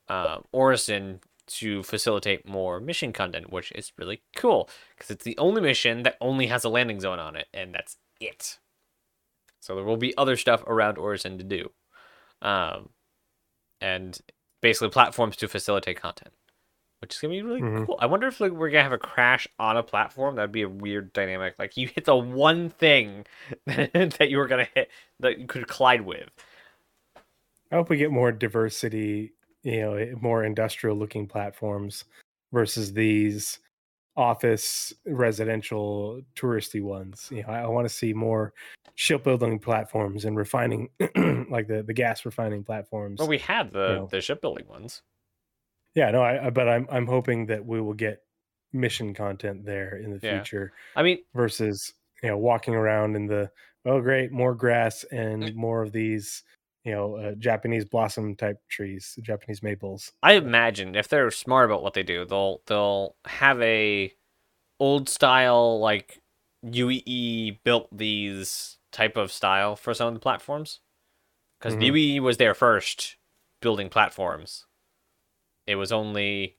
uh, orison to facilitate more mission content which is really cool because it's the only mission that only has a landing zone on it and that's it. So there will be other stuff around Orison to do. Um, and basically platforms to facilitate content, which is gonna be really mm-hmm. cool. I wonder if like we're gonna have a crash on a platform. That'd be a weird dynamic. Like you hit the one thing that you were gonna hit that you could collide with. I hope we get more diversity. You know, more industrial looking platforms versus these office residential touristy ones you know i, I want to see more shipbuilding platforms and refining like the the gas refining platforms well we had the you know. the shipbuilding ones yeah no I, I, but i'm i'm hoping that we will get mission content there in the yeah. future i mean versus you know walking around in the oh great more grass and mm. more of these you know uh, Japanese blossom type trees, Japanese maples. I imagine if they're smart about what they do, they'll they'll have a old style like UEE built these type of style for some of the platforms because mm-hmm. UEE was there first building platforms. It was only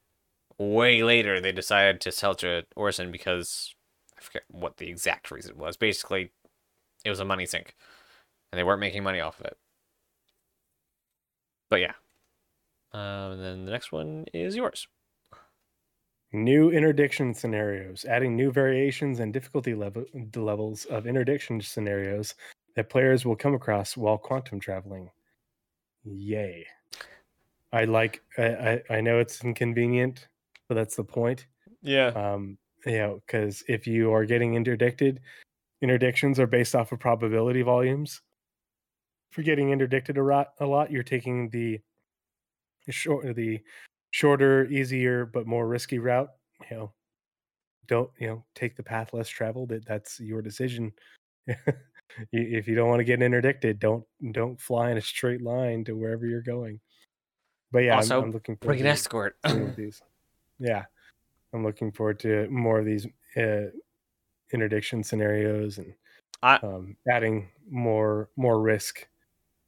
way later they decided to sell to Orison because I forget what the exact reason was. Basically, it was a money sink, and they weren't making money off of it. But yeah. Um, and then the next one is yours. New interdiction scenarios, adding new variations and difficulty level, levels of interdiction scenarios that players will come across while quantum traveling. Yay. I like I, I, know it's inconvenient, but that's the point. Yeah. Um, you know, because if you are getting interdicted, interdictions are based off of probability volumes for getting interdicted a lot, a lot you're taking the short the shorter easier but more risky route you know don't you know take the path less traveled That that's your decision if you don't want to get interdicted don't don't fly in a straight line to wherever you're going but yeah also, I'm, I'm looking for an escort. these. Yeah. I'm looking forward to more of these uh, interdiction scenarios and I, um, adding more more risk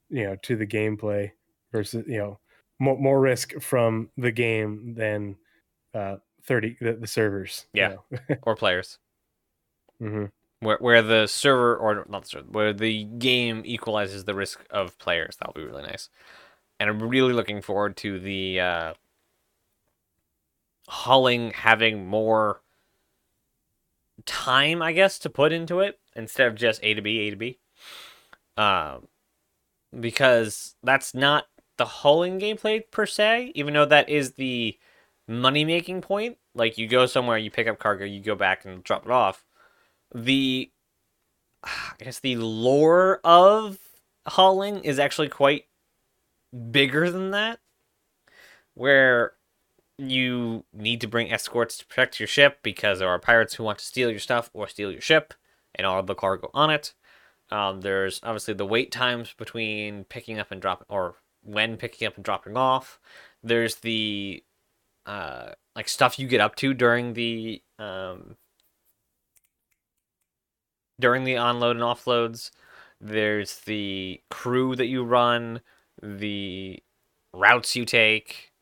you know to the gameplay versus you know more more risk from the game than uh 30 the, the servers yeah. you know? or players. Mm-hmm. where, where the server or not the server, where the game equalizes the risk of players. That'll be really nice and i'm really looking forward to the uh hauling having more time, I guess, to put into it instead of just A to B, A to B. Um, because that's not the hauling gameplay per se, even though that is the money making point. Like you go somewhere, you pick up cargo, you go back and drop it off. The I guess the lore of hauling is actually quite bigger than that. Where you need to bring escorts to protect your ship because there are pirates who want to steal your stuff or steal your ship and all the cargo on it. Um, there's obviously the wait times between picking up and dropping, or when picking up and dropping off. There's the uh, like stuff you get up to during the um, during the onload and offloads. There's the crew that you run, the routes you take.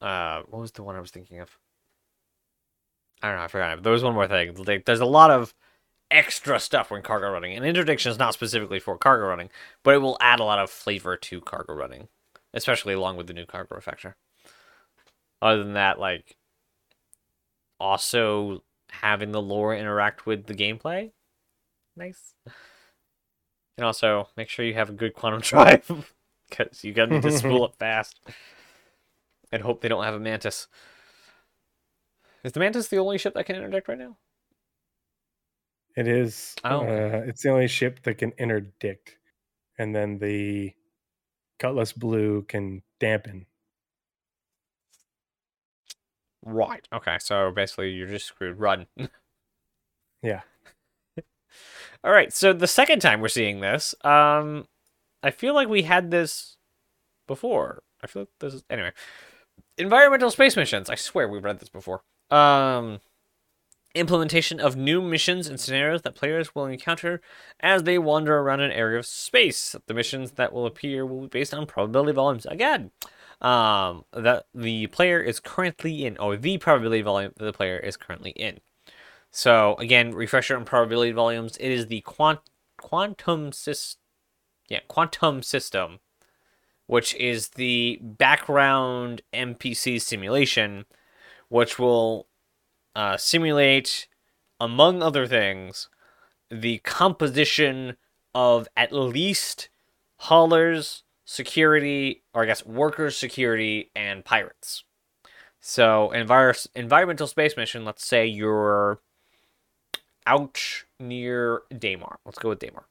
Uh, what was the one I was thinking of? I don't know. I forgot. There was one more thing. Like, there's a lot of extra stuff when cargo running. And interdiction is not specifically for cargo running, but it will add a lot of flavor to cargo running, especially along with the new cargo refactor. Other than that, like also having the lore interact with the gameplay, nice. And also make sure you have a good quantum drive because you gotta need to spool up fast and hope they don't have a mantis. Is the mantis the only ship that can interdict right now? It is. Oh. Uh, it's the only ship that can interdict, and then the Cutlass Blue can dampen. Right. Okay. So basically, you're just screwed. Run. Yeah. All right. So the second time we're seeing this, um, I feel like we had this before. I feel like this is anyway. Environmental space missions. I swear we've read this before. Um, implementation of new missions and scenarios that players will encounter as they wander around an area of space. The missions that will appear will be based on probability volumes. Again, um, that the player is currently in, or the probability volume the player is currently in. So again, refresher on probability volumes. It is the quant quantum system, yeah, quantum system, which is the background NPC simulation, which will uh, simulate, among other things, the composition of at least haulers, security, or I guess workers, security, and pirates. So, envir- environmental space mission, let's say you're out near Daymar. Let's go with Daymar.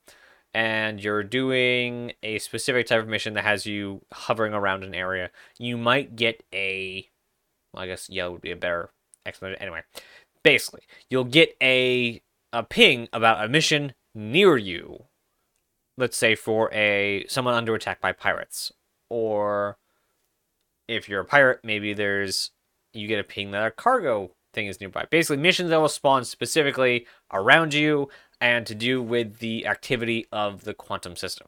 And you're doing a specific type of mission that has you hovering around an area. You might get a, well, I guess Yela would be a better explanation. Anyway, basically, you'll get a a ping about a mission near you. Let's say for a someone under attack by pirates, or if you're a pirate, maybe there's you get a ping that a cargo thing is nearby. Basically, missions that will spawn specifically around you and to do with the activity of the quantum system.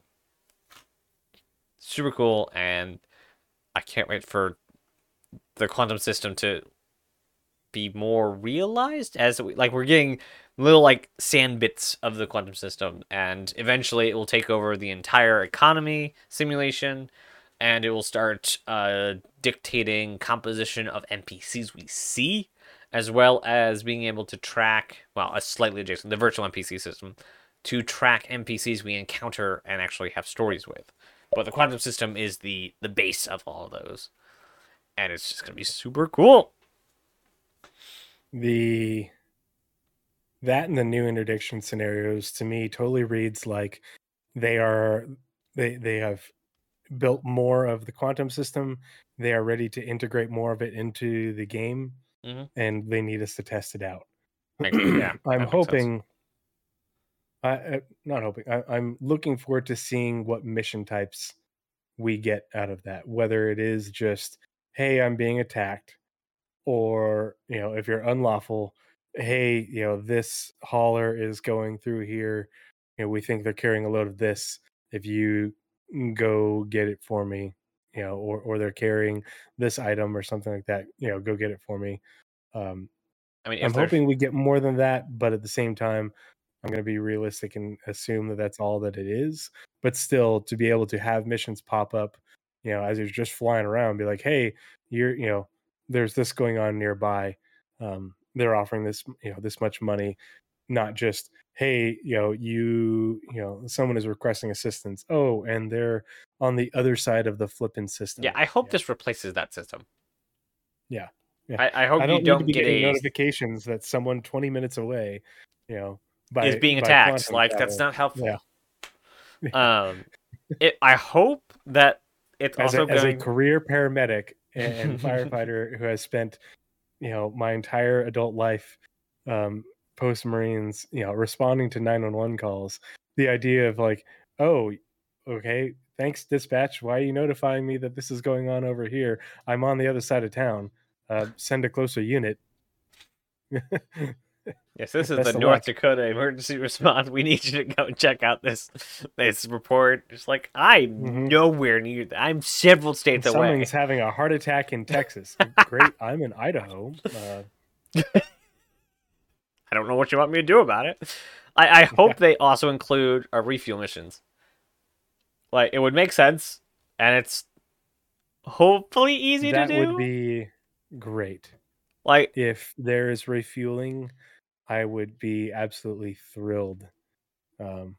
Super cool, and I can't wait for the quantum system to be more realized as we, like we're getting little like sand bits of the quantum system and eventually it will take over the entire economy simulation and it will start uh, dictating composition of npcs we see as well as being able to track well a slightly adjacent the virtual npc system to track npcs we encounter and actually have stories with. But the quantum system is the the base of all of those. And it's just to be super cool. The that and the new interdiction scenarios to me totally reads like they are they they have built more of the quantum system. They are ready to integrate more of it into the game Mhm. and they need us to test it out. Makes- yeah, i'm hoping I, I not hoping I, i'm looking forward to seeing what mission types we get out of that whether it is just hey i'm being attacked or you know if you're unlawful hey you know this hauler is going through here. You know we think they're carrying a load of this. If you go get it for me you know or or they're carrying this item or something like that you know go get it for me. Um i mean i'm hoping we get more than that but at the same time i'm going to be realistic and assume that that's all that it is. But still to be able to have missions pop up you know as you're just flying around be like hey you're you know there's this going on nearby. Um they're offering this you know this much money not just hey you know you you know someone is requesting assistance oh and they're on the other side of the flipping system Yeah, I hope this replaces that system. Yeah. Yeah. I, I hope i don't you don't get a notifications that someone 20 minutes away you know by, is being by attacked. Like that's not helpful. Yeah. Um, it. I hope that it's as also a, as a career paramedic and firefighter who has spent you know my entire adult life um post marines you know responding to 911 calls the idea of like oh okay thanks dispatch why are you notifying me that this is going on over here i'm on the other side of town uh send a closer unit Yes, this is the North luck. Dakota emergency response. We need you to go check out this this report. It's like I'm Mhm. nowhere near. that. I'm several states away. someone's having a heart attack in texas great i'm in idaho uh, I don't know what you want me to do about it. I, I hope they also include uh, refuel missions. Like it would make sense, and it's hopefully easy that to do. That would be great like if there is refueling, I would be absolutely thrilled. Um,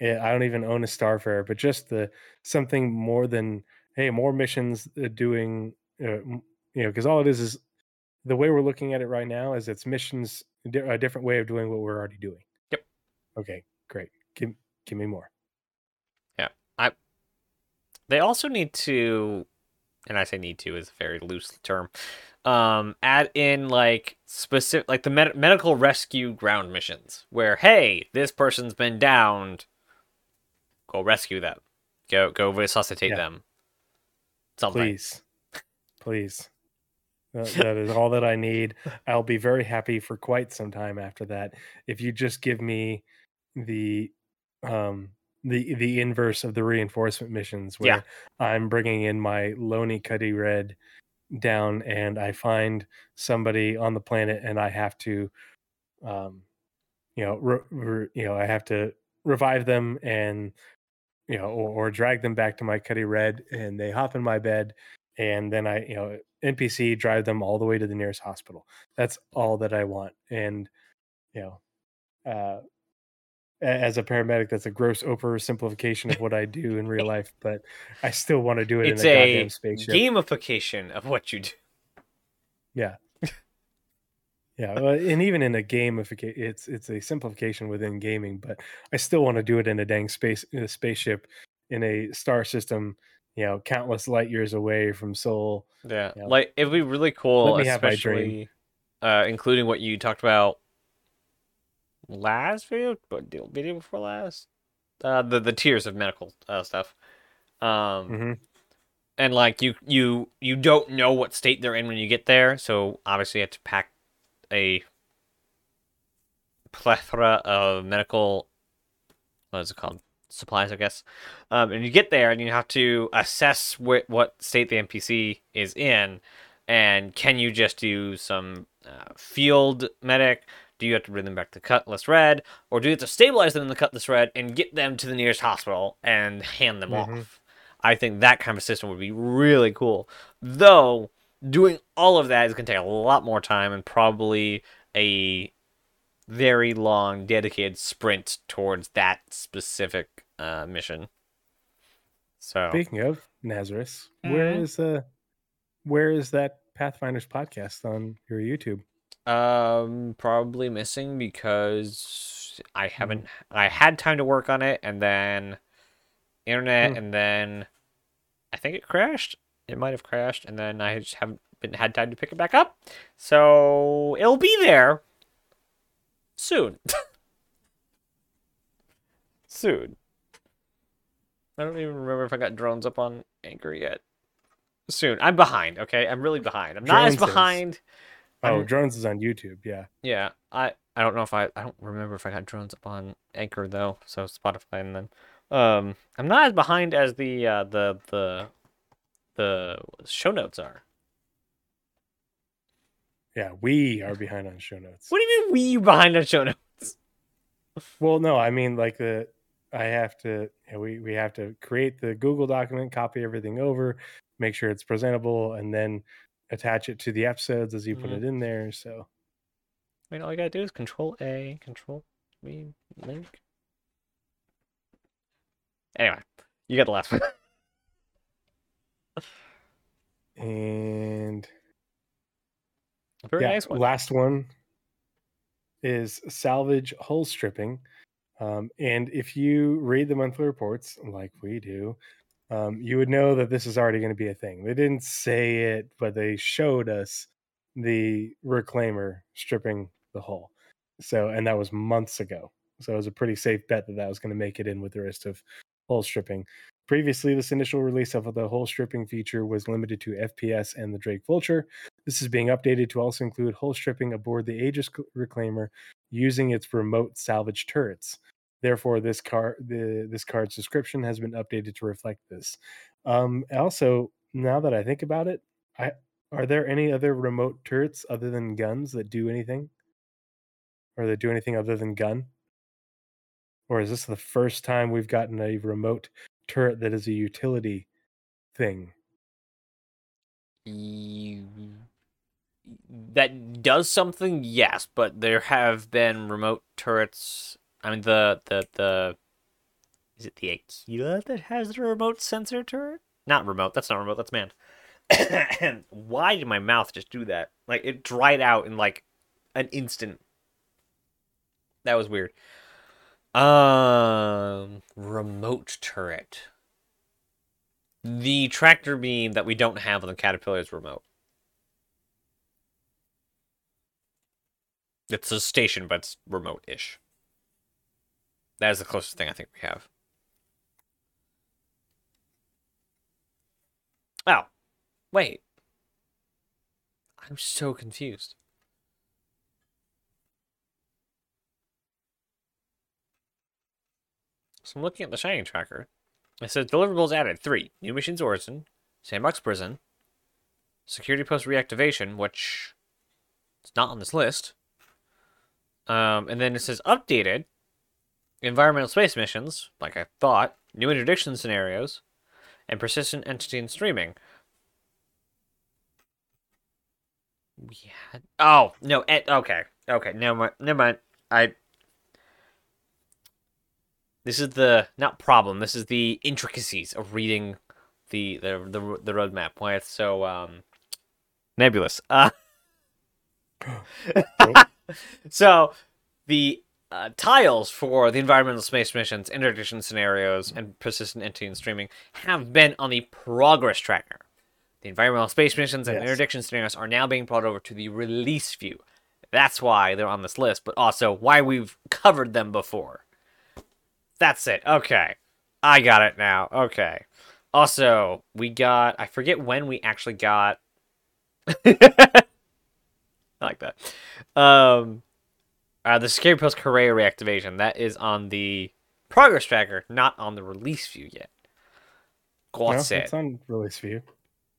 yeah, I don't even own a Starfarer, but just the something more than hey, more missions uh, doing, uh, you know, because all it is is the way we're looking at it right now is it's missions a different way of doing what we're already doing. Yep. Okay, great. Give give me more. Yeah, I. They also need to and i say need to is a very loose term um add in like specific like the med- medical rescue ground missions where hey this person's been downed go rescue them go go resuscitate Yeah. them something Please, please. That- that is all that I need. I'll be very happy for quite some time after that. If you just give me the um the the inverse of the reinforcement missions Yeah. where I'm bringing in my Loney Cutty Red down and I find somebody on the planet and I have to um you know re, re- you know I have to revive them and you know or, or drag them back to my Cutty Red and they hop in my bed and then I you know NPC drive them all the way to the nearest hospital. That's all that I want and you know uh as a paramedic that's a gross oversimplification of what I do in real life but I still want to do it it's in a, a spaceship. gamification of what you do Yeah, Yeah, well, and even in a gamification, it's it's a simplification within gaming, but I still want to do it in a dang space in a spaceship in a star system, you know, countless light years away from Sol. yeah, Yeah. like it'd be really cool Let me have my dream. especially uh including what you talked about last video but the video before last uh the the tiers of medical uh, stuff um hmm and like you you you don't know what state they're in when you get there so obviously you have to pack a plethora of medical what is it called supplies i guess. Um, and you get there and you have to assess wh- what state the npc is in. And can you just do some uh, field medic? Do you have to bring them back to cutlass red? Or do you have to stabilize them in the cutlass red and get them to the nearest hospital and hand them Mhm. off? I think that kind of system would be really cool. Though doing all of that is going to take a lot more time and probably a very long dedicated sprint towards that specific uh, mission. So Speaking of Nazeris, where Mhm. is uh where is that Pathfinders podcast on your YouTube? um probably missing because Mm-hmm. I haven't I had time to work on it and then internet Hmm. and then I think it crashed. It might have crashed and then I just haven't been had time to pick it back up. So it'll be there soon. soon. I don't even remember if I got drones up on Anchor yet. Soon. I'm behind, okay? I'm really behind. I'm not as Drones is- behind. Oh, I'm- drones is on YouTube. Yeah. Yeah, I I don't know if I I don't remember if I got drones up on Anchor though. So Spotify and then um I'm not as behind as the uh the the the show notes are. Yeah, we are behind on show notes. What do you mean we behind on show notes? Well, no, I mean like the I have to we we have to create the Google document, copy everything over, make sure it's presentable, and then attach it to the episodes as you put Mhm. it in there. So I mean, all you gotta do is Control A, Control V, link. Anyway, you got the last one. And Very yeah, nice one. last one is salvage hull stripping. Um, and if you read the monthly reports like we do, um, you would know that this is already going to be a thing. They didn't say it, but they showed us the reclaimer stripping the hull. So, and that was months ago. So it was a pretty safe bet that that was going to make it in with the rest of hull stripping. Previously, this initial release of the hull stripping feature was limited to FPS and the Drake Vulture. This is being updated to also include hull stripping aboard the Aegis Reclaimer using its remote salvage turrets. Therefore, this card the this card's description has been updated to reflect this. Um, also, now that I think about it, I are there any other remote turrets other than guns that do anything? Or that do anything other than gun? Or is this the first time we've gotten a remote turret that is a utility thing? That does something, yes, but there have been remote turrets. I mean, the the the is it the Aquila that has the remote sensor turret? Not remote. That's not remote. That's manned. and why did my mouth just do that? Like it dried out in like an instant. That was weird. Um, remote turret. The tractor beam that we don't have on the Caterpillar is remote. It's a station, but it's remote-ish. That is the closest thing I think we have. Oh, wait. I'm so confused. So I'm looking at the Shining Tracker. It says deliverables added three new missions origin, sandbox prison, security post reactivation, which it's not on this list. Um, and then it says updated environmental space missions, like I thought, new interdiction scenarios, and persistent entity and streaming. We had oh no eh, okay okay never mind never mind I this is the not problem. This is the intricacies of reading the the the, the roadmap. Why it's so um, nebulous. Uh, so the uh, tiles for the environmental space missions, interdiction scenarios, and persistent entity and streaming have been on the progress tracker. The environmental space missions and Yes. interdiction scenarios are now being brought over to the release view. That's why they're on this list, but also why we've covered them before. That's it. Okay. I got it now. Okay. Also, we got I forget when we actually got I like that. Um uh, the Security Post Kareah reactivation. That is on the progress tracker, not on the release view yet. No, it's on release view.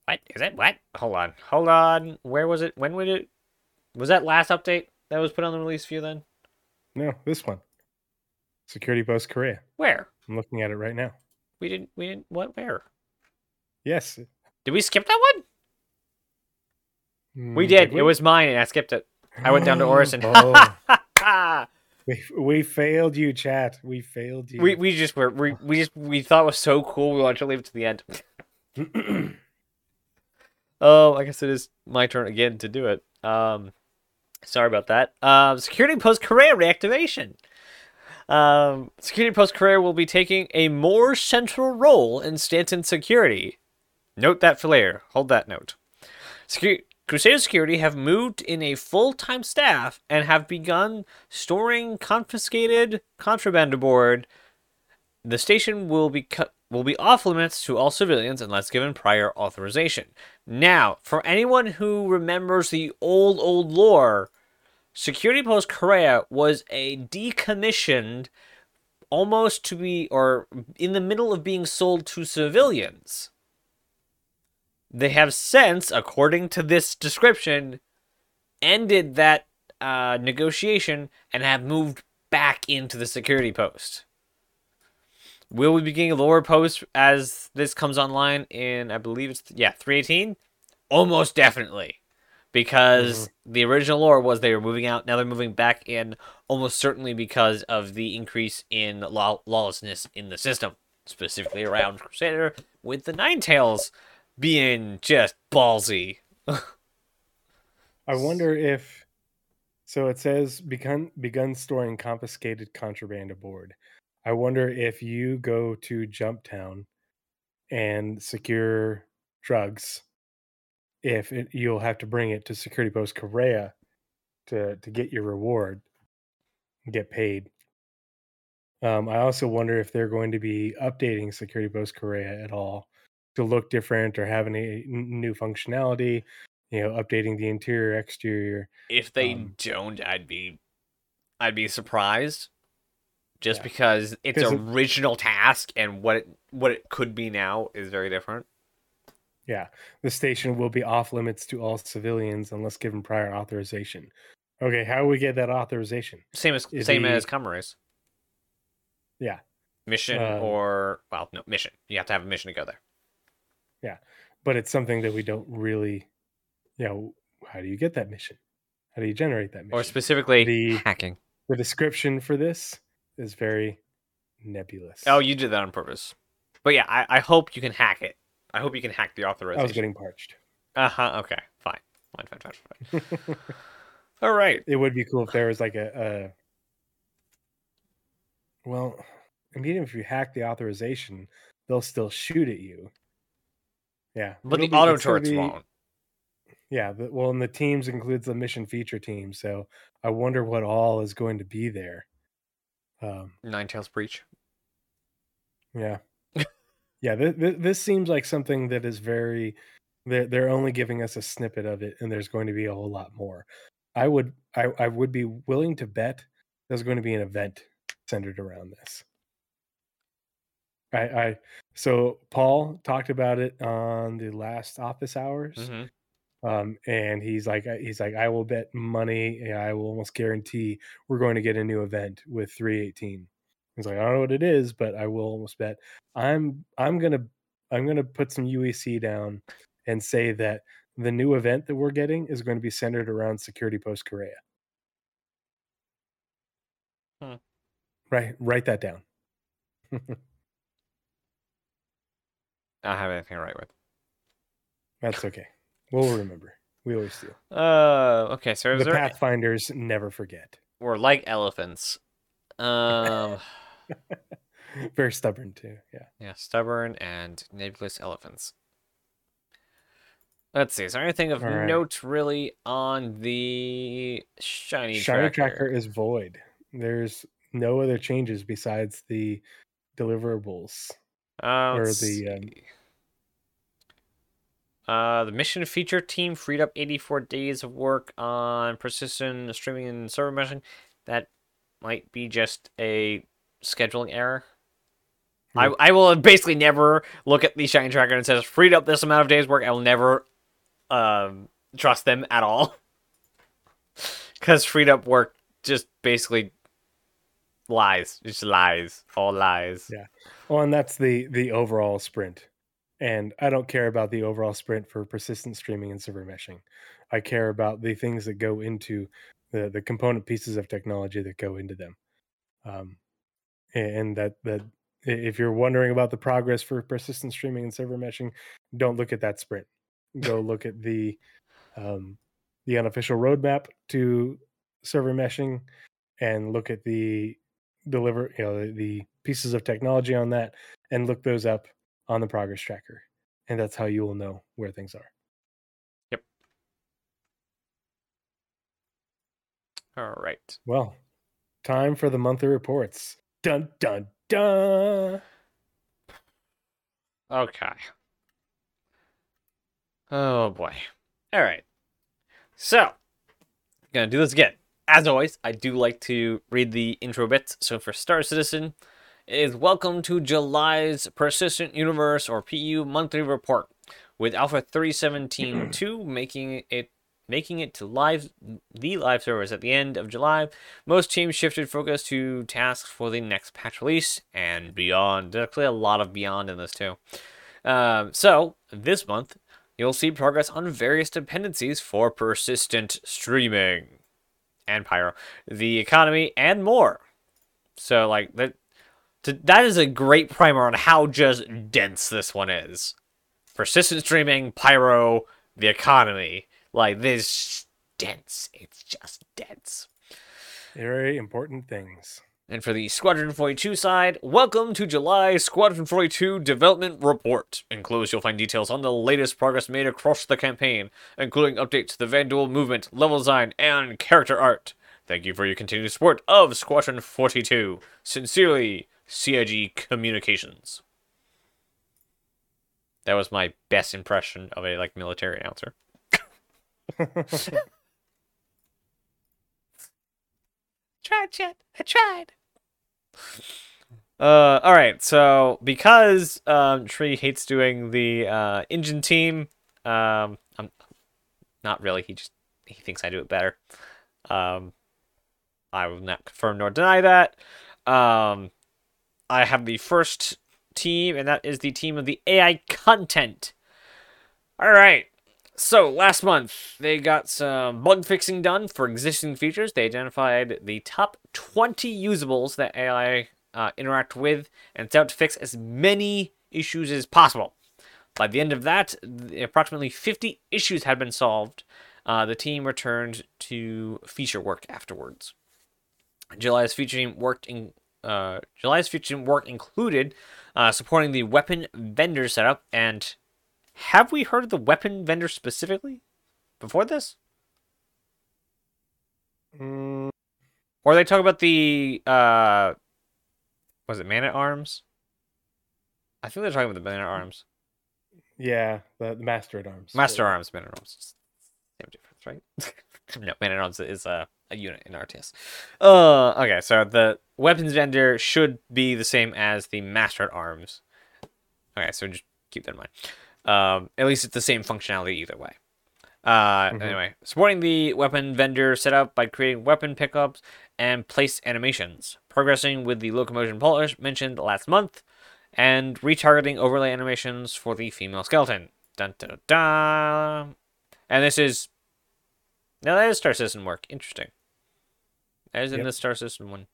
What is it? What? Hold on. Hold on. Where was it? When would it? Was that last update that was put on the release view then? No, this one. Security Post Kareah. Where? I'm looking at it right now. We didn't. We didn't. What? Where? Yes. Did we skip that one? We Mm, did. It was mine, and I skipped it. I went down to Orison. Oh, we, we failed you, chat. We failed you. we we just were we, we just we thought it was so cool. We wanted to leave it to the end. Oh, I guess it is my turn again to do it. Um, sorry about that. Um, security post Kareah reactivation. Um, security post Kareah will be taking a more central role in Stanton security. Note that for later. Hold that note. Secu- Crusader Security have moved in a full-time staff and have begun storing confiscated contraband aboard. The station will be cut will be off limits to all civilians unless given prior authorization. Now, for anyone who remembers the old old lore, Security Post Kareah was a decommissioned almost to be or in the middle of being sold to civilians. They have since, according to this description, ended that uh, negotiation and have moved back into the security post. Will we be getting a lower post as this comes online in, I believe it's, yeah, 318? Almost definitely. because the original lore was they were moving out. Now they're moving back in, almost certainly because of the increase in law- lawlessness in the system, specifically around Crusader, with the Nine Tails being just ballsy. I wonder if so it says begun begun storing confiscated contraband aboard. I wonder if you go to Jump Town and secure drugs, if it, you'll have to bring it to Security Post Kareah to to get your reward, and get paid. Um, I also wonder if they're going to be updating Security Post Kareah at all to look different or have any new functionality. You know, updating the interior, exterior. If they Um, don't, I'd be, I'd be surprised, just Yeah. because its 'Cause it- original task and what it what it could be now is very different. Yeah, the station will be off limits to all civilians unless given prior authorization. Okay, how do we get that authorization? Same as Is same the- as Comm Arrays. Yeah. Mission Um, or well, no mission. You have to have a mission to go there. Yeah but it's something that we don't really, you know, how do you get that mission? How do you generate that mission? Or specifically The- hacking. the description for this is very nebulous. Oh, you did that on purpose. But yeah, I, I hope you can hack it. I hope you can hack the authorization I was getting parched. Uh huh. Okay. Fine. Fine. Fine. Fine. Fine. All right. it would be cool if there was like a, a well, I mean, if you hack the authorization, they'll still shoot at you. Yeah, But the it'll be- auto turrets be- won't. Yeah, the, well, and the teams includes the mission feature team, so I wonder what all is going to be there. Um, Nine Tails Breach. yeah, yeah. Th- th- this seems like something that is very. They're they're only giving us a snippet of it, and there's going to be a whole lot more. I would I I would be willing to bet there's going to be an event centered around this. I I so Paul talked about it on the last office hours. hmm um, and he's like he's like i will bet money yeah, i will almost guarantee we're going to get a new event with 318 he's like i don't know what it is but i will almost bet i'm i'm gonna i'm gonna put some uec down and say that the new event that we're getting is going to be centered around security post kareah Hmm. right write that down I don't have anything to write with. that's okay we'll remember we always do Uh. Okay. So the there? pathfinders never forget We're like elephants. Um. very stubborn too yeah Yeah, stubborn and nebulous elephants. Let's see. Is there anything of right. note really on the shiny, tracker? Shiny tracker? tracker is void. There's no other changes besides the deliverables. Uh, or the, um. Uh, the mission feature team freed up 84 days of work on persistent streaming and server meshing. That might be just a scheduling error. I, Hmm. I will basically never look at the shiny tracker and says freed up this amount of days work. I will never um, trust them at all because freed up work just basically lies, just lies, all lies. Yeah. Well, and that's the the overall sprint. And I don't care about the overall sprint for persistent streaming and server meshing. I care about the things that go into the the component pieces of technology that go into them. Um, and that that if you're wondering about the progress for persistent streaming and server meshing, don't look at that sprint. Go look at the um, the unofficial roadmap to server meshing, and look at the deliver you know the, the pieces of technology on that, and look those up on the progress tracker, and that's how you will know where things are. Yep. All right. Well, time for the monthly reports. Dun dun dun. Okay. Oh boy. All right. So, gonna do this again. As always, I do like to read the intro bits. So for Star Citizen, it is welcome to July's Persistent Universe or PU monthly report with Alpha 317.2 making it making it to live the live servers at the end of July. Most teams shifted focus to tasks for the next patch release and beyond. There's actually a lot of beyond in this too. Um, so this month, you'll see progress on various dependencies for persistent streaming and Pyro, the economy, and more. So, like, that, that is a great primer on how just dense this one is. Persistent streaming, Pyro, the economy. Like, this dense. It's just dense. Very important things. And for the Squadron 42 side, welcome to July Squadron 42 Development Report. Enclosed, you'll find details on the latest progress made across the campaign, including updates to the Vanduul movement, level design, and character art. Thank you for your continued support of Squadron 42. Sincerely, CIG Communications. That was my best impression of a like military announcer. tried, Chet. I tried. Uh, all right. So because um, Tree hates doing the uh, engine team, um, I'm not really. He just he thinks I do it better. Um, I will not confirm nor deny that. Um, I have the first team, and that is the team of the AI content. All right. So, last month, they got some bug fixing done for existing features. They identified the top 20 usables that AI uh, interact with and set out to fix as many issues as possible. By the end of that, approximately 50 issues had been solved. Uh, the team returned to feature work afterwards. July's featuring worked in uh, July's featuring work included uh, supporting the weapon vendor setup and have we heard of the weapon vendor specifically before this? Mm. Or they talk about the uh was it man at arms? I think they're talking about the man at arms. Yeah, the, the master at arms. Master yeah. arms, man at arms. Same difference, right? no, man at arms is a, a unit in RTS. Uh okay, so the weapons vendor should be the same as the master at arms. Okay, so just keep that in mind. Um, at least it's the same functionality either way. Uh, mm-hmm. Anyway, supporting the weapon vendor setup by creating weapon pickups and place animations, progressing with the locomotion polish mentioned last month, and retargeting overlay animations for the female skeleton. Dun, dun, dun. And this is now that is Star System work. Interesting. Is in yep. the Star System one.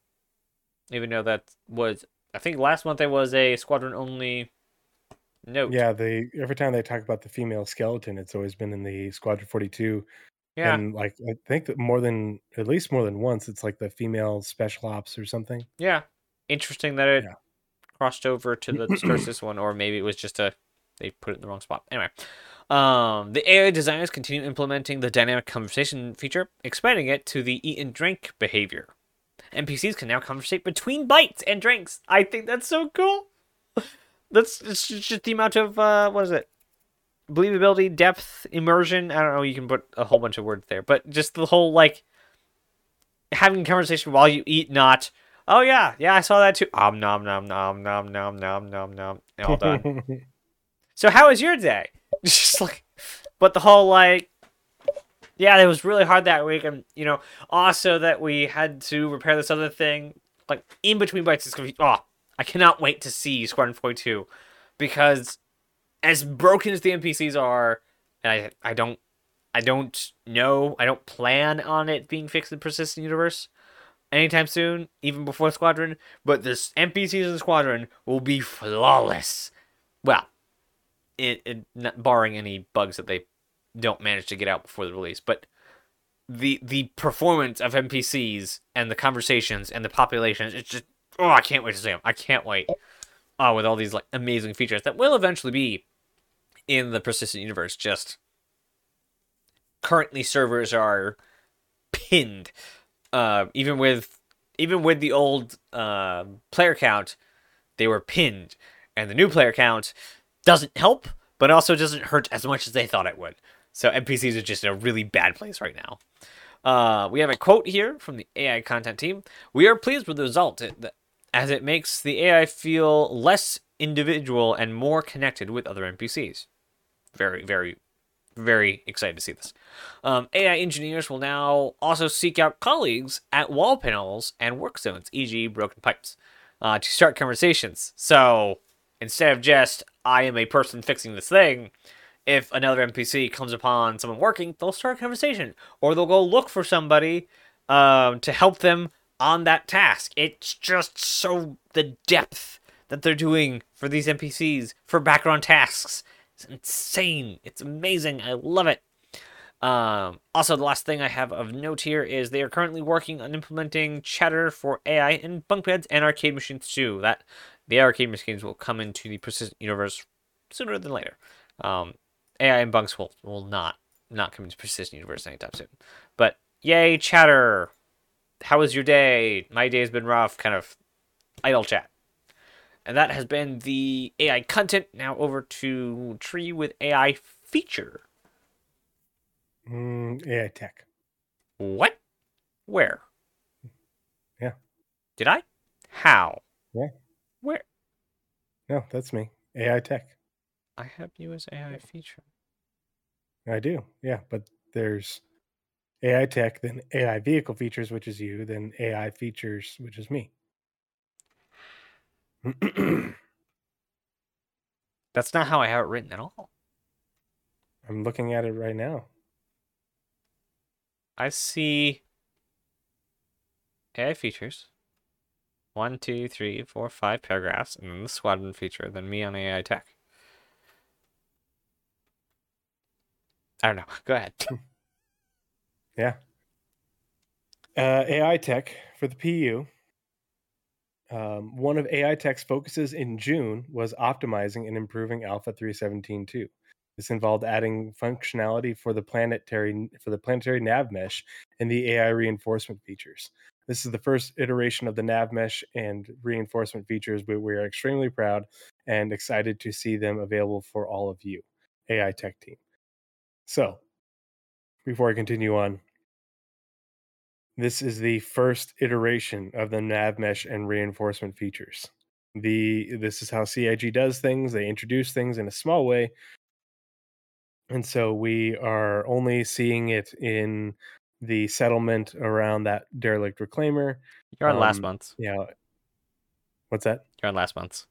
Even though that was, I think last month it was a squadron only note. Yeah, they every time they talk about the female skeleton, it's always been in the Squadron Forty Two. Yeah, and like I think that more than at least more than once, it's like the female special ops or something. Yeah, interesting that it yeah. crossed over to the Star System one, or maybe it was just a they put it in the wrong spot. Anyway, um, the AI designers continue implementing the dynamic conversation feature, expanding it to the eat and drink behavior. NPCs can now conversate between bites and drinks. I think that's so cool. That's it's just the amount of uh, what is it? Believability, depth, immersion. I don't know. You can put a whole bunch of words there, but just the whole like having a conversation while you eat. Not oh yeah, yeah, I saw that too. Om nom nom nom nom nom nom nom nom. All done. so how was your day? just like, but the whole like yeah, it was really hard that week, and you know, also that we had to repair this other thing, like in between bites. It's be oh, I cannot wait to see Squadron 42 because as broken as the NPCs are, and I I don't I don't know, I don't plan on it being fixed in Persistent Universe anytime soon, even before Squadron, but this NPCs in Squadron will be flawless. Well, it, it barring any bugs that they don't manage to get out before the release, but the the performance of NPCs and the conversations and the populations, it's just oh, I can't wait to see them. I can't wait. Oh, with all these like amazing features that will eventually be in the persistent universe. Just currently, servers are pinned. Uh, even with even with the old uh, player count, they were pinned, and the new player count doesn't help, but also doesn't hurt as much as they thought it would. So NPCs are just in a really bad place right now. Uh, we have a quote here from the AI content team. We are pleased with the result as it makes the AI feel less individual and more connected with other NPCs. Very, very, very excited to see this. Um, AI engineers will now also seek out colleagues at wall panels and work zones, e.g., broken pipes, uh, to start conversations. So instead of just, I am a person fixing this thing, if another NPC comes upon someone working, they'll start a conversation, or they'll go look for somebody um, to help them on that task. It's just so the depth that they're doing for these NPCs for background tasks. It's insane. It's amazing. I love it. Um, also, the last thing I have of note here is they are currently working on implementing chatter for AI in bunk beds and arcade machines too. That the arcade machines will come into the persistent universe sooner than later. Um, AI and bunks will will not not come into persistent universe anytime soon. But yay, chatter! How was your day? My day has been rough. Kind of idle chat. And that has been the AI content. Now over to Tree with AI feature. Mm, AI tech. What? Where? Yeah. Did I? How? Yeah. Where? No, that's me. AI tech. I have you as AI feature. I do. Yeah, but there's AI tech, then AI vehicle features, which is you, then AI features, which is me. That's not how I have it written at all. I'm looking at it right now. I see AI features. One, two, three, four, five paragraphs, and then the squadron feature, then me on AI tech. I don't know. Go ahead. Yeah. Uh, AI tech for the PU. Um, one of AI Tech's focuses in June was optimizing and improving Alpha 317.2. This involved adding functionality for the planetary for the planetary nav mesh and the AI reinforcement features. This is the first iteration of the nav mesh and reinforcement features, but we are extremely proud and excited to see them available for all of you, AI Tech team. So, before I continue on, this is the first iteration of the nav mesh and reinforcement features. The this is how CIG does things. They introduce things in a small way. And so we are only seeing it in the settlement around that derelict reclaimer. You're on last Um, month. Yeah. What's that? You're on last month's.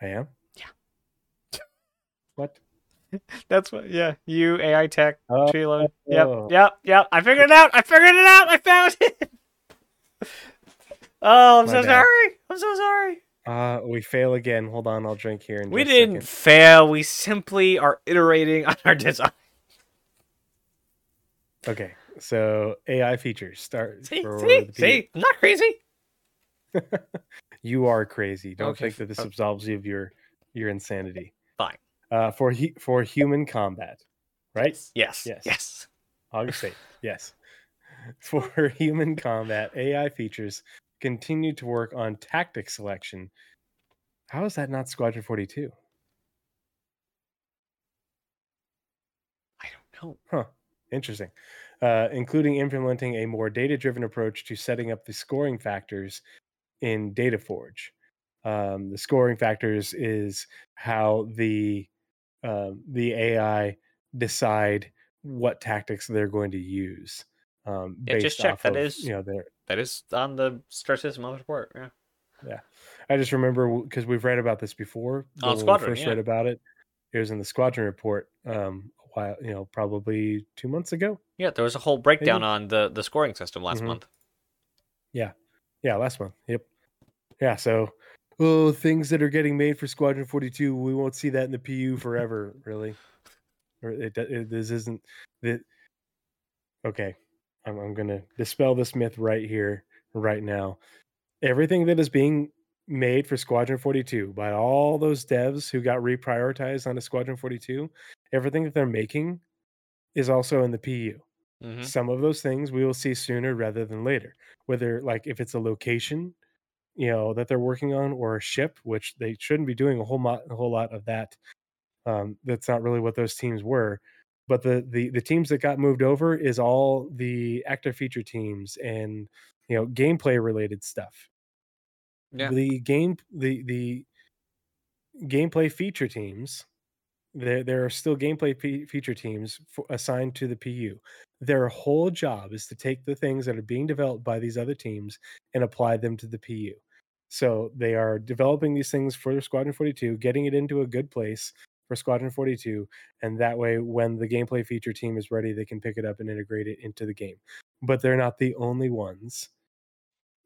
I am? Yeah. What? That's what. Yeah, you AI tech. Oh, Trilo. Yep. oh. Yep. Yep. I figured it out. I figured it out. I found it. oh, I'm My so bad. sorry. I'm so sorry. Uh, we fail again. Hold on, I'll drink here. In We didn't fail. We simply are iterating on our design. Okay, so AI features start See, for see, see. I'm not crazy. You are crazy. Don't Okay, think that this f- absolves you of your your insanity. Fine. Uh, for hu- for human combat, right? Yes. Yes. Yes. August 8th. yes. For human combat, AI features continue to work on tactic selection. How is that not Squadron 42? I don't know. Huh. Interesting. Uh, including implementing a more data driven approach to setting up the scoring factors in DataForge. Um, the scoring factors is how the um, the AI decide what tactics they're going to use. Um, Yeah, just check. That of, is- you know, their That is on the of report. Yeah. I just remember because we've read about this before. On when Squadron, we first yeah. read about it. It was in the Squadron report um, while, you know, probably two months ago. Yeah, there was a whole breakdown Maybe. on the the scoring system last Mhm. month. Yeah, yeah, last month. Yep. Yeah. So, oh, things that are getting made for Squadron Forty Two, we won't see that in the PU forever, really. Or it, it this isn't that. Okay, I'm I'm gonna dispel this myth right here, right now. Everything that is being made for Squadron 42 by all those devs who got reprioritized onto Squadron 42, everything that they're making is also in the PU. hmm Some of those things we will see sooner rather than later. Whether like if it's a location, you know, that they're working on or a ship, which they shouldn't be doing a whole lot a whole lot of that. Um, that's not really what those teams were. But the the the teams that got moved over is all the active feature teams and you know gameplay related stuff. Yeah. The game the the gameplay feature teams there there are still gameplay fe- feature teams for, assigned to the PU. Their whole job is to take the things that are being developed by these other teams and apply them to the PU. So they are developing these things for Squadron 42, getting it into a good place, for Squadron 42, and that way, when the gameplay feature team is ready, they can pick it up and integrate it into the game. But they're not the only ones,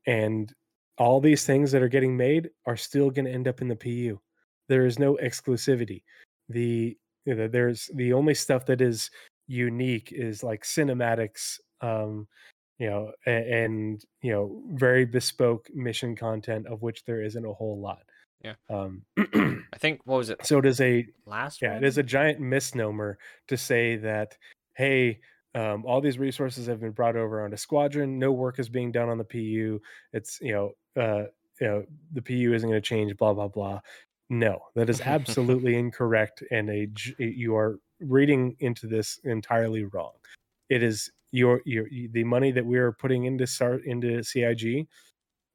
and all these things that are getting made are still going to end up in the PU. There is no exclusivity. The you know, there's the only stuff that is unique is like cinematics um you know and, and you know very bespoke mission content of which there isn't a whole lot Yeah. um I think what was it so it is a last? yeah it is a giant misnomer to say that hey um, all these resources have been brought over onto squadron no work is being done on the pu it's you know uh you know the pu isn't going to change blah blah blah no that is absolutely incorrect and a you are reading into this entirely wrong. It is your your the money that we are putting into start into cig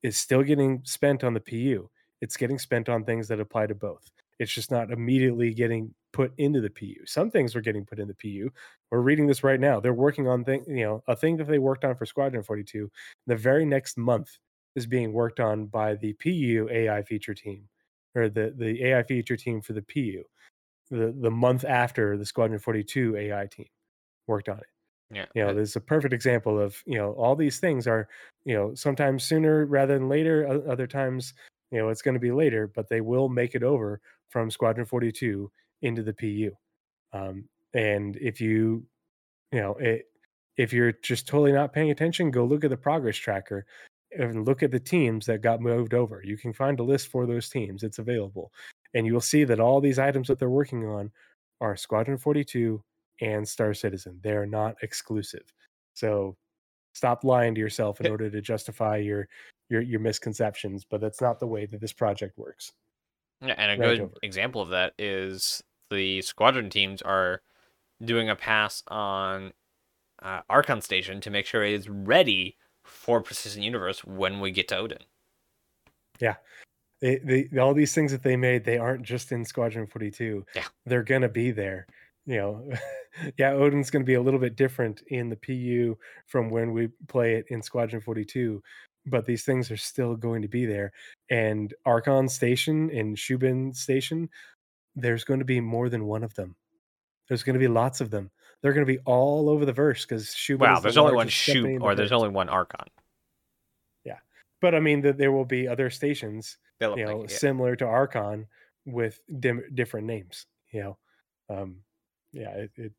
is still getting spent on the pu it's getting spent on things that apply to both. It's just not immediately getting put into the pu some things are getting put in the pu we're reading this right now. They're working on thing you know a thing that they worked on for squadron 42 the very next month is being worked on by the pu ai feature team or the the ai feature team for the pu the the month after the squadron 42 ai team worked on it Yeah. you know there's a perfect example of you know all these things are you know sometimes sooner rather than later other times you know it's going to be later but they will make it over from squadron 42 into the pu um, and if you you know it if you're just totally not paying attention go look at the progress tracker and look at the teams that got moved over. You can find a list for those teams it's available and you'll see that all these items that they're working on are squadron 42 and star citizen. They're not exclusive. So stop lying to yourself in order to justify your your your misconceptions but that's not the way that this project works. Yeah, and a Right good over. example of that is the squadron teams are doing a pass on uh, Archon Station to make sure it is ready for Persistent Universe when we get to Odin. Yeah. They, they all these things that they made they aren't just in squadron 42 Yeah. they're gonna be there you know yeah odin's gonna be a little bit different in the pu from when we play it in squadron 42 but these things are still going to be there and archon station and shubin station there's going to be more than one of them there's going to be lots of them they're going to be all over the verse because shubin Wow, is the there's only one the or there's verse. only one Archon. Yeah, but i mean that there will be other stations you know like it. similar to archon with dim- different names you know um yeah it, it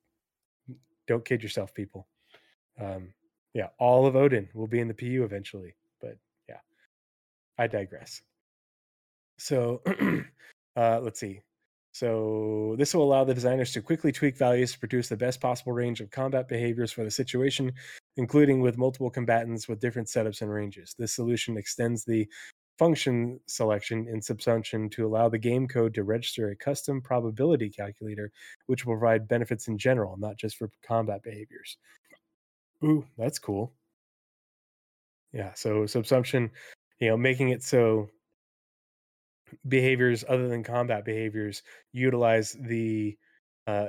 don't kid yourself people um yeah all of odin will be in the pu eventually but yeah i digress so uh let's see so this will allow the designers to quickly tweak values to produce the best possible range of combat behaviors for the situation including with multiple combatants with different setups and ranges this solution extends the function selection in Subsumption to allow the game code to register a custom probability calculator, which will provide benefits in general, not just for combat behaviors. Ooh, that's cool. Yeah, so Subsumption, you know, making it so behaviors other than combat behaviors utilize the uh,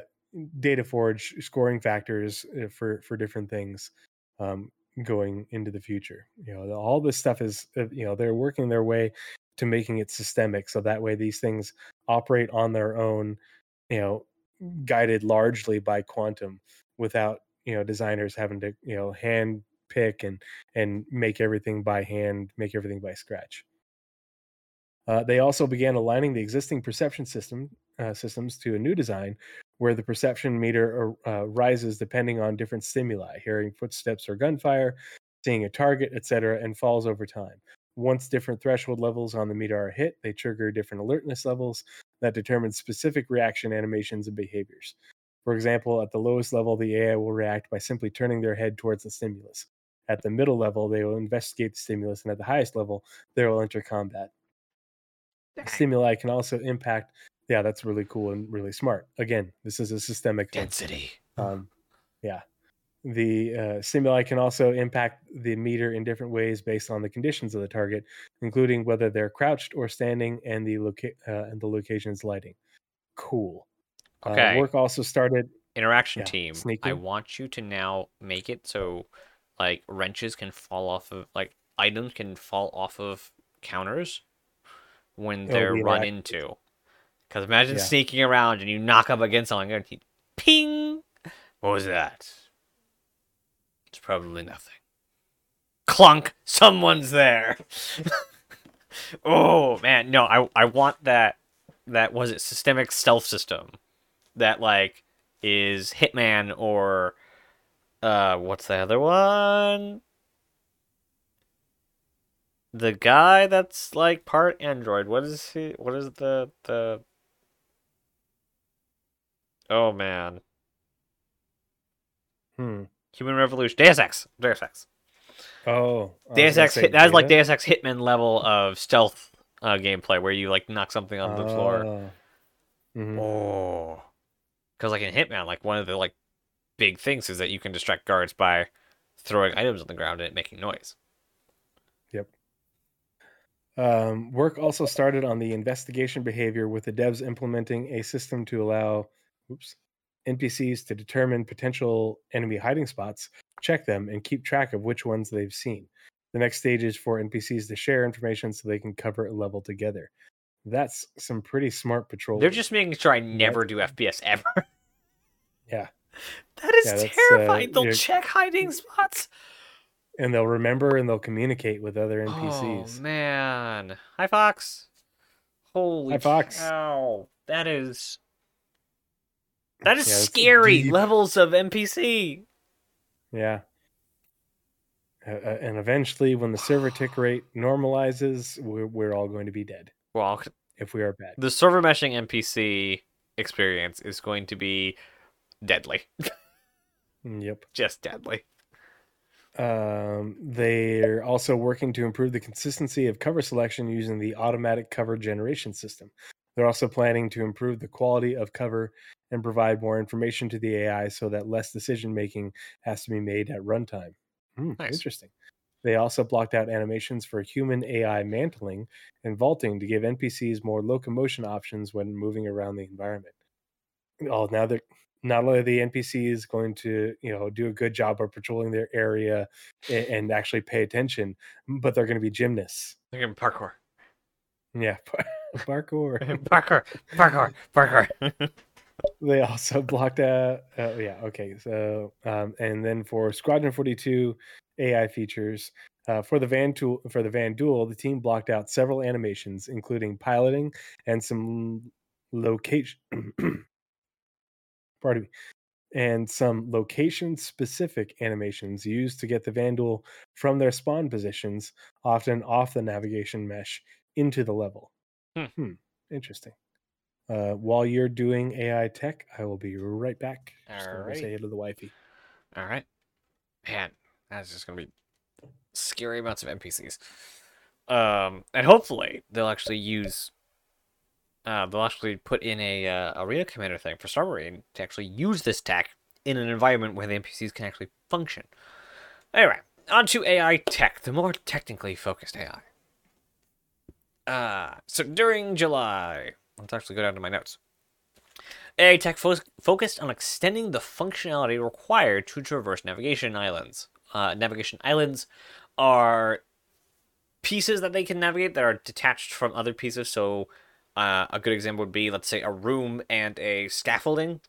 data forge scoring factors uh, for for different things um, going into the future. You know, all this stuff is uh, you know they're working their way to making it systemic, so that way these things operate on their own. You know, guided largely by quantum, without you know designers having to you know hand pick and and make everything by hand, make everything by scratch. Uh, they also began aligning the existing perception system uh, systems to a new design, where the perception meter uh, rises depending on different stimuli, hearing footsteps or gunfire, seeing a target, etc., and falls over time. Once different threshold levels on the meter are hit, they trigger different alertness levels that determine specific reaction animations and behaviors. For example, at the lowest level, the AI will react by simply turning their head towards the stimulus. At the middle level, they will investigate the stimulus, and at the highest level, they will enter combat stimuli can also impact yeah that's really cool and really smart again this is a systemic thing. Density. um yeah the uh, stimuli can also impact the meter in different ways based on the conditions of the target including whether they're crouched or standing and the loca- uh, and the location's lighting cool Okay. uh, work also started Interaction Yeah, team. I want you to now make it so like wrenches can fall off of like items can fall off of counters when they're run interact- into. Because imagine Yeah. sneaking around and you knock up against something and you ping. What was that? It's probably nothing. Clunk. Someone's there. oh man, no, I I want that. That was it. Systemic stealth system. That like is Hitman or uh what's the other one? The guy that's like part android. What is he? What is the the? Oh man, Hmm. Human Revolution. Deus Ex. Deus Ex. Oh, Deus Ex. Hit, that's like. Deus Ex Hitman level of stealth uh, gameplay where you like knock something on the floor. Oh. Mhm. Oh, because like in Hitman, like one of the like big things is that you can distract guards by throwing items on the ground and it making noise. Um, work also started on the investigation behavior with the devs implementing a system to allow oops, NPCs to determine potential enemy hiding spots, check them, and keep track of which ones they've seen. The next stage is for NPCs to share information so they can cover a level together. That's some pretty smart patrol. They're just making sure I never do FPS ever. Yeah. That is Yeah, uh, terrifying. They'll check hiding spots. And they'll remember and they'll communicate with other NPCs. Oh man. Hi Fox. Holy Hi, Fox. cow. That is That is Yeah, scary. deep. Levels of NPC. Yeah. Uh, and eventually, when the server tick rate normalizes, we're, we're all going to be dead Well, if we are bad. the server meshing NPC experience is going to be deadly. Yep. Just deadly. Um, they're also working to improve the consistency of cover selection using the automatic cover generation system. They're also planning to improve the quality of cover and provide more information to the AI so that less decision making has to be made at runtime. Hmm, Nice. Interesting. They also blocked out animations for human AI mantling and vaulting to give NPCs more locomotion options when moving around the environment. Oh, now they're not only are the NPCs going to, you know, do a good job of patrolling their area and, and actually pay attention, but they're going to be gymnasts. They're gonna parkour. Yeah, parkour. parkour. Parkour. Parkour. they also blocked out. Uh, yeah, okay. So, um, and then for Squadron Forty Two AI features uh, for the Vanduul for the Vanduul, the team blocked out several animations, including piloting and some location. pardon me. And some location specific animations used to get the Vanduul from their spawn positions, often off the navigation mesh, into the level. Hmm. Interesting. Uh, while you're doing AI tech, I will be right back. Just go Alrighty. say hey to the wifey. All right. Man, that's just gonna be scary amounts of NPCs. Um, and hopefully they'll actually use. Uh, they'll actually put in a uh, arena commander thing for Star Marine to actually use this tech in an environment where the NPCs can actually function. Anyway, on to AI tech, the more technically focused AI. Uh, so during July, let's actually go down to my notes. AI tech fo- focused on extending the functionality required to traverse navigation islands. Uh, navigation islands are pieces that they can navigate that are detached from other pieces. So, uh, a good example would be, let's say, a room and a scaffolding,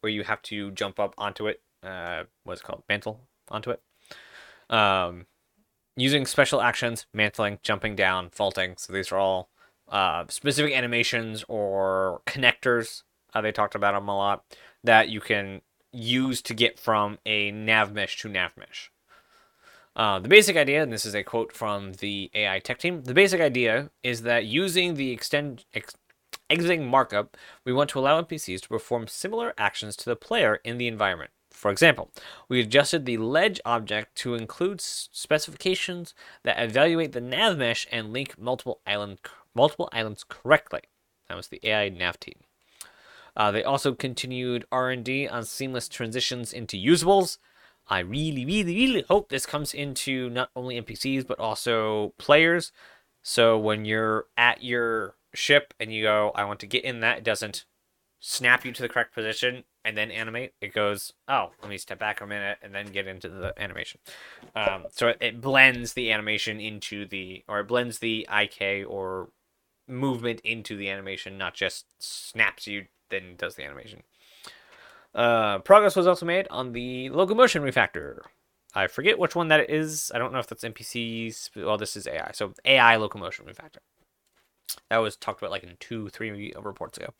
where you have to jump up onto it. Uh, what's called? Mantle onto it. Um, using special actions, mantling, jumping down, vaulting. So these are all uh, specific animations or connectors. Uh, they talked about them a lot that you can use to get from a nav mesh to nav mesh. Uh, the basic idea, and this is a quote from the AI tech team, the basic idea is that using the extend ex- exiting markup, we want to allow NPCs to perform similar actions to the player in the environment. For example, we adjusted the ledge object to include specifications that evaluate the nav mesh and link multiple island multiple islands correctly. That was the AI nav team. Uh, they also continued R&D on seamless transitions into usables. I really, really, really hope this comes into not only NPCs but also players. So when you're at your ship and you go, I want to get in that, it doesn't snap you to the correct position and then animate. It goes, oh, let me step back a minute and then get into the animation. Um, so it, it blends the animation into the, or it blends the IK or movement into the animation, not just snaps you then does the animation. Uh, progress was also made on the locomotion refactor. I forget which one that is. I don't know if that's NPCs. Well, this is AI. So AI locomotion refactor. That was talked about like in two, three reports ago.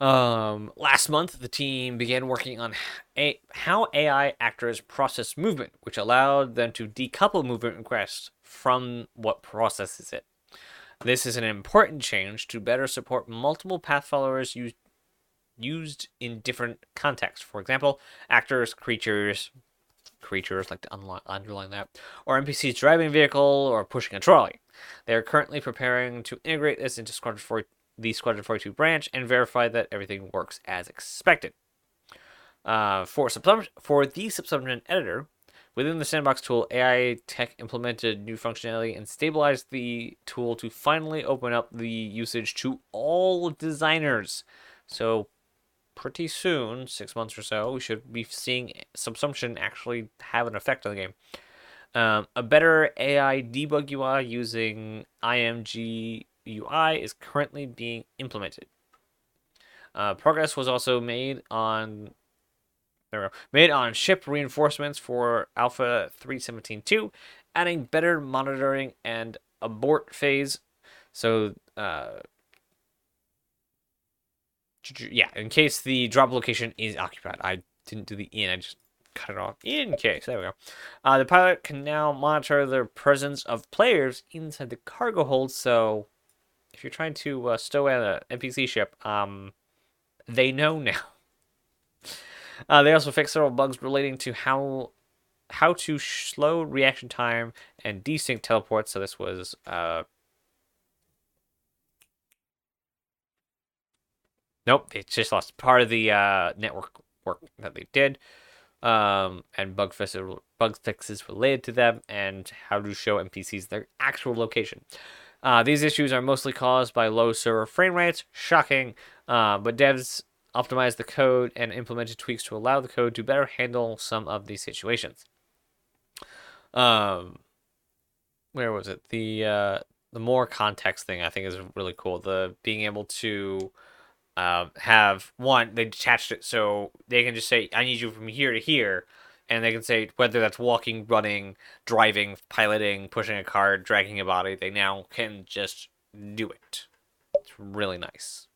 Um, last month, the team began working on a, how AI actors process movement, which allowed them to decouple movement requests from what processes it. This is an important change to better support multiple path followers used in different contexts. For example, actors, creatures, creatures like to underline that, or NPCs driving a vehicle or pushing a trolley. They are currently preparing to integrate this into Squadron 4, the Squadron 42 branch and verify that everything works as expected. Uh, for, for the subsumption editor, within the sandbox tool, AI Tech implemented new functionality and stabilized the tool to finally open up the usage to all designers. So pretty soon, six months or so, we should be seeing subsumption actually have an effect on the game. Um, a better AI debug UI using IMG UI is currently being implemented. Uh, progress was also made on there made on ship reinforcements for Alpha 317.2, adding better monitoring and abort phase. So uh, yeah, in case the drop location is occupied. I didn't do the in, I just cut it off in case. There we go. Uh, the pilot can now monitor the presence of players inside the cargo hold. So if you're trying to uh, stow an NPC ship, um, they know now. Uh, they also fixed several bugs relating to how how to slow reaction time and desync teleports. So this was uh, Nope, it's just lost part of the uh, network work that they did, um, and bug fixes, bug fixes related to them, and how to show NPCs their actual location. Uh, these issues are mostly caused by low server frame rates. Shocking, uh, but devs optimized the code and implemented tweaks to allow the code to better handle some of these situations. Um, where was it? The uh, the more context thing I think is really cool. The being able to um, have one they detached it so they can just say i need you from here to here and they can say whether that's walking running driving piloting pushing a car dragging a body they now can just do it. It's really nice.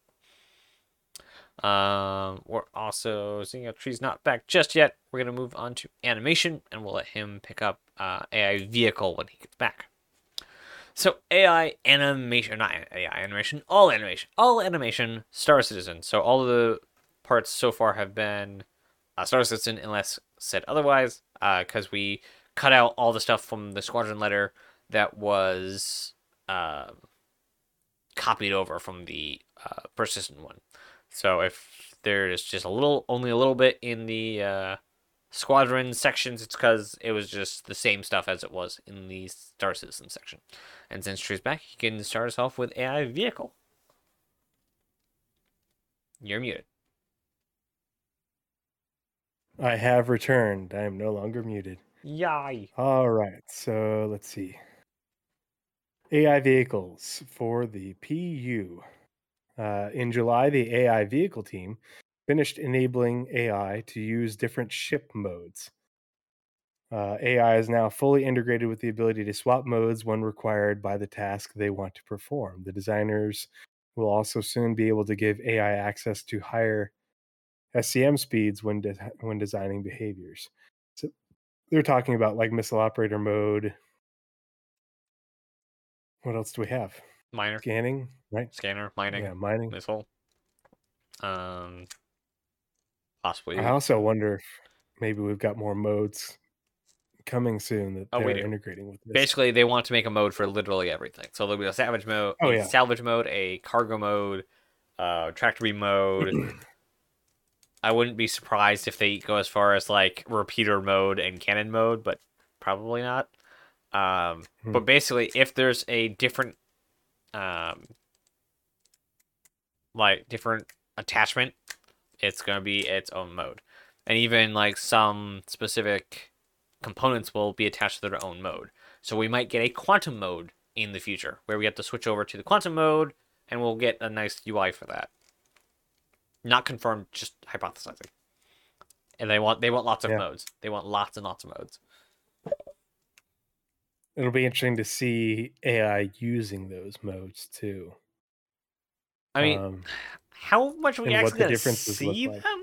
Um, we're also seeing a tree's not back just yet. We're to move on to animation and we'll let him pick up uh, ai vehicle when he gets back so AI animation, not AI animation, all animation, all animation, Star Citizen. So all of the parts so far have been uh, Star Citizen, unless said otherwise, because uh, we cut out all the stuff from the Squadron letter that was uh, copied over from the uh, persistent one. So if there is just a little, only a little bit in the uh, squadron sections, it's because it was just the same stuff as it was in the Star Citizen section. And since Tree's back, you can start us off with AI vehicle. You're muted. I have returned. I am no longer muted. Yay. All right. So let's see. AI vehicles for the PU. Uh, in July, the AI vehicle team finished enabling AI to use different ship modes. Uh, AI is now fully integrated with the ability to swap modes when required by the task they want to perform. The designers will also soon be able to give AI access to higher SCM speeds when de- when designing behaviors. So they're talking about like missile operator mode. What else do we have? Miner scanning, right? Scanner, mining, yeah, mining, missile. Um, possibly. I also wonder if maybe we've got more modes coming soon that oh, they're integrating with this. Basically, they want to make a mode for literally everything. So there'll be a salvage mode, oh, yeah. salvage mode, a cargo mode, uh, tractor beam mode. I wouldn't be surprised if they go as far as like repeater mode and cannon mode, but probably not. Um, hmm. But basically, if there's a different, um, like different attachment, it's gonna be its own mode, and even like some specific components will be attached to their own mode. So we might get a quantum mode in the future, where we have to switch over to the quantum mode, and we'll get a nice UI for that. Not confirmed, just hypothesizing. And they want they want lots of Yeah. modes. They want lots and lots of modes. It'll be interesting to see AI using those modes too. I mean, um, how much are we actually the gonna differences see like. them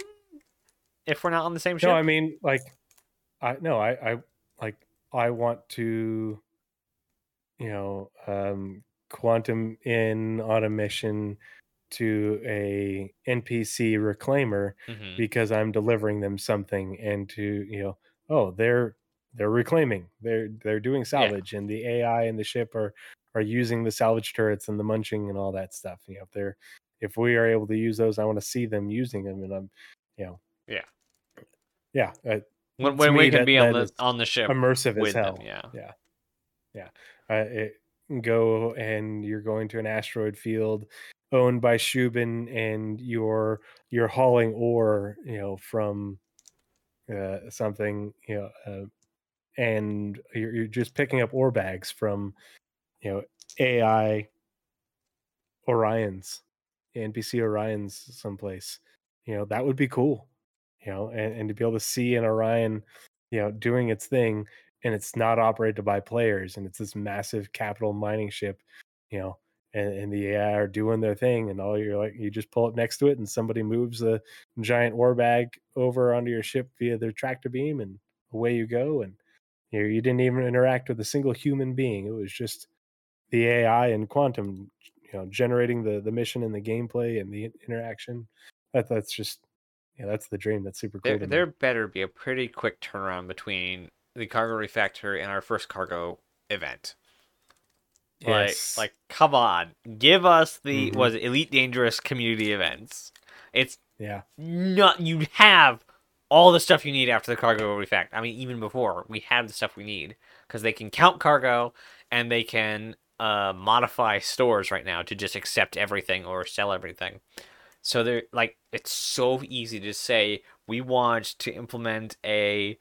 if we're not on the same ship? no, I mean, like, I no, I, I like, I want to, you know, um, quantum in on a mission to a NPC reclaimer Mhm. because I'm delivering them something, and to you know, oh, they're they're reclaiming, they're they're doing salvage, and the AI and the ship are are using the salvage turrets and the munching and all that stuff. You know, if they're if we are able to use those, I want to see them using them, and I'm, you know, Yeah. yeah, uh, when when we can that- be on the on the ship immersive as with hell. them, yeah. yeah, yeah. Uh, it, go and you're going to an asteroid field owned by Shubin, and you're you're hauling ore, you know, from uh, something, you know, uh, and you're, you're just picking up ore bags from, you know, AI Orions, NPC Orions someplace. You know, that would be cool. You know, and, and to be able to see an Orion, you know, doing its thing and it's not operated by players and it's this massive capital mining ship, you know, and, and the AI are doing their thing and all you're like you just pull up next to it and somebody moves a giant ore bag over onto your ship via their tractor beam and away you go and you know, you didn't even interact with a single human being. It was just the AI and quantum, you know, generating the the mission and the gameplay and the interaction. That that's just yeah, that's the dream. That's super cool. There, there better be a pretty quick turnaround between the cargo refactor and our first cargo event. Yes. Like, like, come on, give us the Mhm. was it Elite Dangerous community events. It's yeah, not you have all the stuff you need after the cargo refact. I mean, even before we have the stuff we need because they can count cargo and they can uh, modify stores right now to just accept everything or sell everything. So they're like, it's so easy to say we want to implement a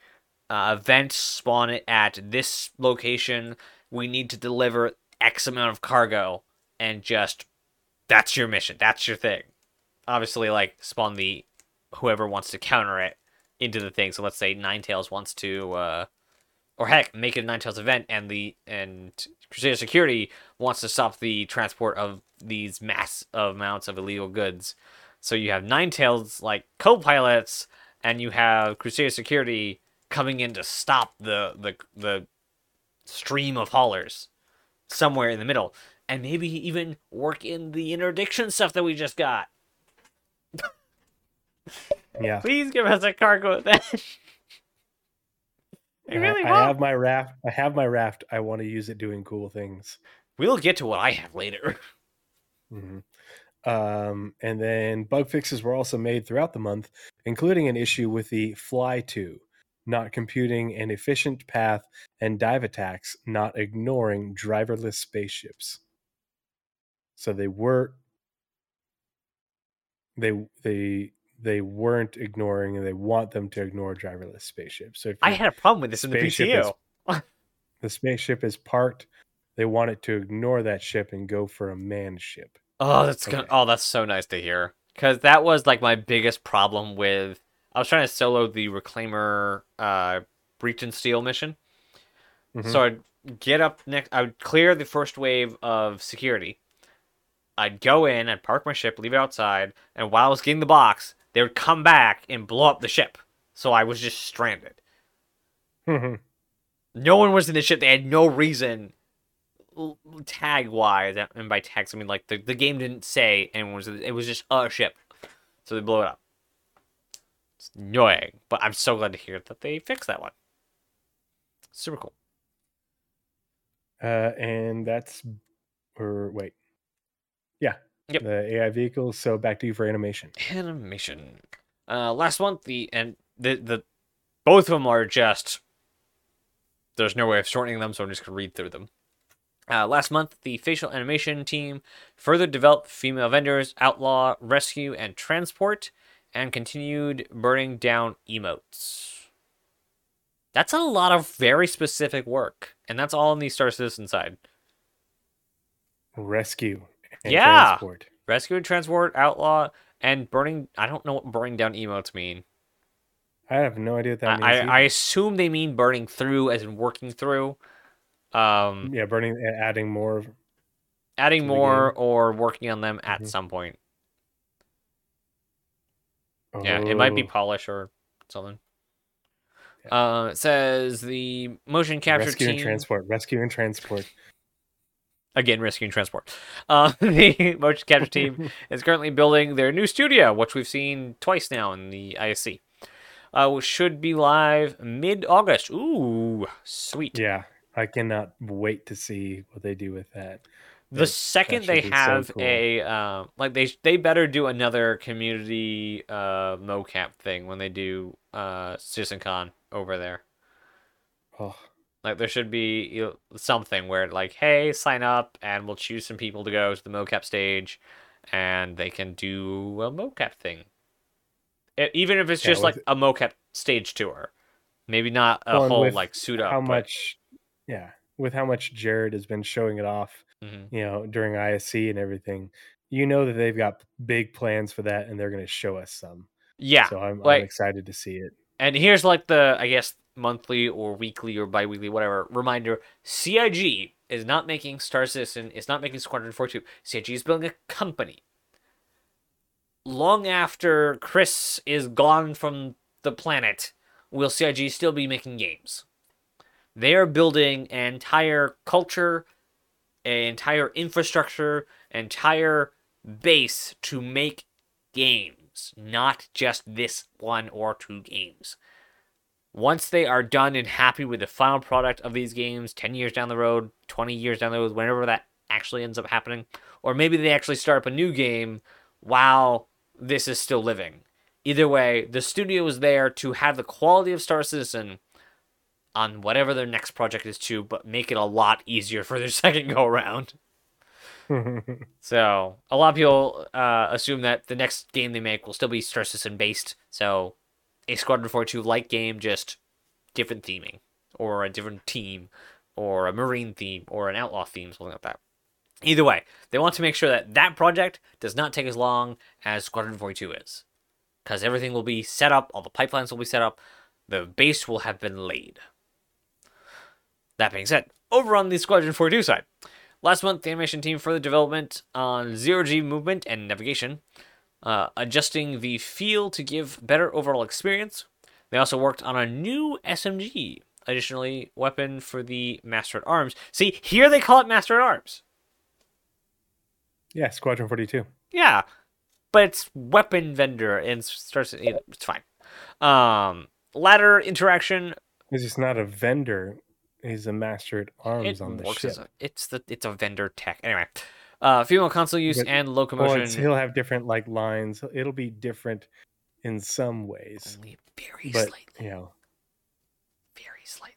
uh, event, spawn it at this location. We need to deliver X amount of cargo, and just that's your mission. That's your thing. Obviously, like spawn the whoever wants to counter it into the thing. So let's say Nine Tails wants to, uh, or heck, make it a Nine Tails event, and the and Crusader Security wants to stop the transport of these mass amounts of illegal goods. So you have Nine Tails like co-pilots, and you have Crusader Security coming in to stop the the the stream of haulers somewhere in the middle, and maybe even work in the interdiction stuff that we just got. yeah. Please give us a cargo event. I I, really I want. have my raft. I have my raft. I want to use it doing cool things. We'll get to what I have later. hmm Um, and then bug fixes were also made throughout the month, including an issue with the Fly to, not computing an efficient path and dive attacks, not ignoring driverless spaceships. So they were they they they weren't ignoring and they want them to ignore driverless spaceships. So if I had a problem with this in the spaceship is- the spaceship is parked, they want it to ignore that ship and go for a manned ship. Oh, that's gonna. Oh, that's so nice to hear. Because that was like my biggest problem with. I was trying to solo the Reclaimer uh, Breach and steal mission. Mhm. So I'd get up next. I would clear the first wave of security. I'd go in, I'd park my ship, leave it outside, and while I was getting the box, they would come back and blow up the ship. So I was just stranded. Mhm. No one was in the ship. They had no reason, tag wise, and by tags I mean like the, the game didn't say anyone was. It was just a ship, so they blew it up. It's annoying, but I'm so glad to hear that they fixed that one. Super cool. Uh, and that's or wait, yeah, Yep. the AI vehicles. So back to you for animation. Animation. Uh, last month the and the the both of them are just. There's no way of shortening them, so I'm just gonna read through them. Uh, last month, the facial animation team further developed female vendors, outlaw, rescue, and transport, and continued burning down emotes. That's a lot of very specific work, and that's all in the Star Citizen side. rescue Yeah. transport. Rescue and transport, outlaw, and burning. I don't know what burning down emotes mean. I have no idea what that means. I, I, assume they mean burning through, as in working through. Um, yeah, burning, adding more. adding more or working on them at Mhm. some point. Yeah, it might be Oh, polish or something. Yeah. Uh, it says the motion capture rescue team and transport. Rescue and transport. Again and transport. Uh, the motion capture team is currently building their new studio, which we've seen twice now in the ISC. Uh, which should be live mid August. Ooh, sweet. Yeah, I cannot wait to see what they do with that. the That- second should they be so have cool. a uh, like they they better do another community uh mocap thing when they do uh CitizenCon over there. Oh, Like there should be you know, something where like, hey, sign up and we'll choose some people to go to the mocap stage, and they can do a mocap thing. E- even if it's Yeah, just like a mocap stage tour, maybe not a Well, whole like suit up. how but- much? Yeah, with how much Jared has been showing it off, Mhm. you know, during ISC and everything, you know that they've got big plans for that, and they're going to show us some. Yeah, So I'm, like- I'm excited to see it. and here's like the I guess monthly or weekly or bi-weekly whatever reminder: CIG is not making Star Citizen. It's not making Squadron 42. CIG is building a company. Long after Chris is gone from the planet, will CIG still be making games? They are building an entire culture, an entire infrastructure, entire base to make games, not just this one or two games. Once they are done and happy with the final product of these games, 10 years down the road, 20 years down the road, whenever that actually ends up happening, or maybe they actually start up a new game while this is still living. Either way, the studio is there to have the quality of Star Citizen on whatever their next project is too, but make it a lot easier for their second go around. So a lot of people uh, assume that the next game they make will still be Star Citizen based. So a Squadron 42 like game, just different theming, or a different team, or a Marine theme, or an Outlaw theme, something like that. Either way, they want to make sure that that project does not take as long as Squadron 42 is, because everything will be set up, all the pipelines will be set up, the base will have been laid. That being said, over on the Squadron 42 side, Last month, the animation team for the development on zero G movement and navigation, uh, adjusting the feel to give better overall experience. They also worked on a new SMG, additionally weapon for the Master at Arms. See, here they call it Master at Arms. yeah, Squadron 42. Yeah, but it's weapon vendor and starts. It's fine. Um, ladder interaction. He's just not a vendor. He's a master at arms It on the works ship. a, it's the it's a vendor tech anyway. Uh, female console use But- and locomotion. it's- he'll have different like lines. It'll be different in some ways, only very but slightly. you know, very slightly.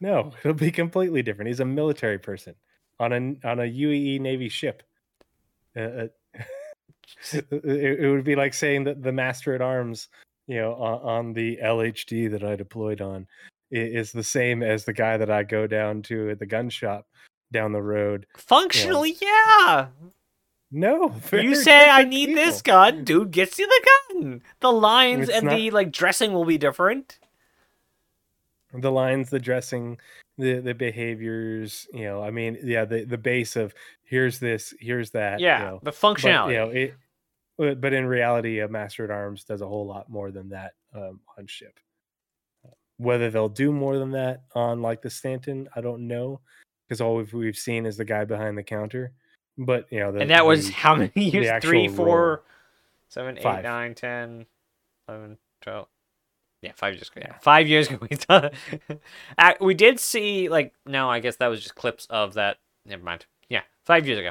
no, it'll be completely different. He's a military person on a on a UEE Navy ship. Uh, uh, it, it would be like saying that the master at arms, you know, on, on the LHD that I deployed on, is the same as the guy that I go down to at the gun shop down the road. Functionally, yeah. No, You say I need this gun, dude gets you the gun. The lines It's and not- the like dressing will be different. the lines the dressing the the behaviors you know i mean yeah the the base of here's this here's that you Yeah, know. the but functionality. you know it but but in reality a master at arms does a whole lot more than that um, on ship whether they'll do more than that on like the stanton i don't know because all we've, we've seen is the guy behind the counter but you know the, and that was the- how many years? Three, role. four, seven, eight, Five. nine, ten, eleven, twelve. Yeah, five years ago. Yeah, five years ago. We done. We did see like no, I guess that was just clips of that. Never mind. Yeah, five years ago.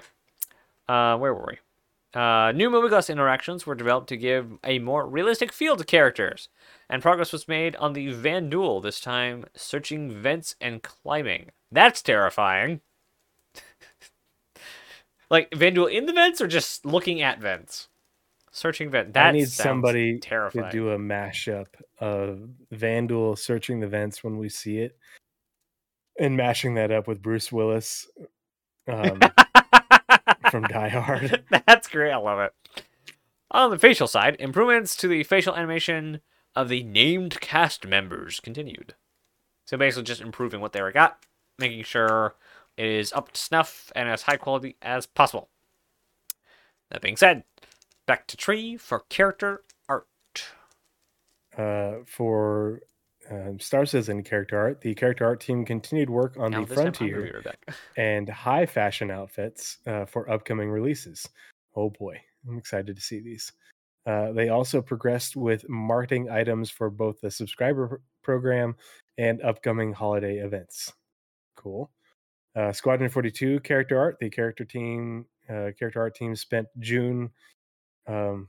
Uh, where were we? Uh, new movie glass interactions were developed to give a more realistic feel to characters, and progress was made on the Vanduul. This time, searching vents and climbing. That's terrifying. like Vanduul in the vents or just looking at vents? Searching vent. That I need somebody terrifying. to do a mashup of Vanduul searching the vents when we see it, and mashing that up with Bruce Willis um, from Die Hard. That's great. I love it. On the facial side, improvements to the facial animation of the named cast members continued. So basically, just improving what they already got, making sure it is up to snuff and as high quality as possible. That being said, back to Tree for character art. Uh, for um, Star Citizen character art, the character art team continued work on Now the this time I'm Frontier gonna be right back. and high fashion outfits uh, for upcoming releases. Oh boy, I'm excited to see these. Uh, they also progressed with marketing items for both the subscriber pr- program and upcoming holiday events. Cool. Uh, Squadron 42 character art. The character team, uh, character art team spent June, um,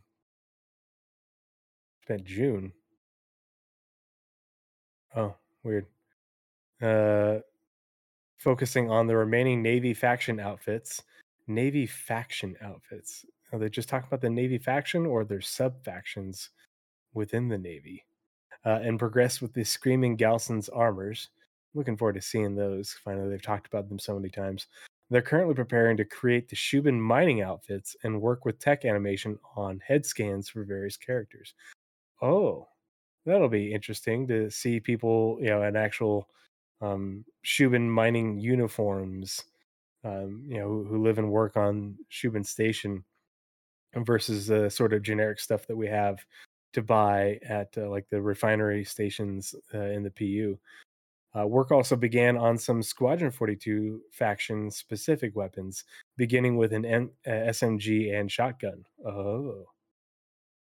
spent June. Oh, weird. Uh, focusing on the remaining Navy faction outfits. Navy faction outfits. Are they just talking about the Navy faction or their sub factions within the Navy? Uh, and progress with the Screaming Galson's armors. Looking forward to seeing those. Finally, they've talked about them so many times. They're currently preparing to create the Shubin mining outfits and work with tech animation on head scans for various characters. Oh, that'll be interesting to see people, you know, in actual um, Shubin mining uniforms, um, you know, who, who live and work on Shubin Station versus the sort of generic stuff that we have to buy at uh, like the refinery stations uh, in the PU. Uh, work also began on some Squadron 42 faction specific weapons, beginning with an M- uh, SMG and shotgun. Oh.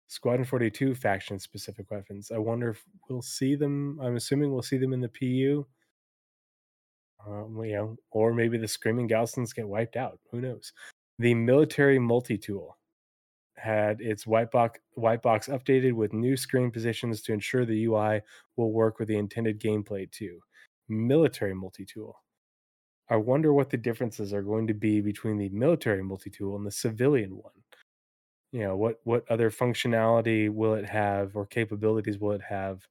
Squadron 42 faction specific weapons. I wonder if we'll see them. I'm assuming we'll see them in the PU. Um, you know, or maybe the Screaming Galsons get wiped out. Who knows? The military multi tool had its white box, white box updated with new screen positions to ensure the UI will work with the intended gameplay too. Military multi tool. I wonder what the differences are going to be between the military multi tool and the civilian one. You know what what other functionality will it have or capabilities will it have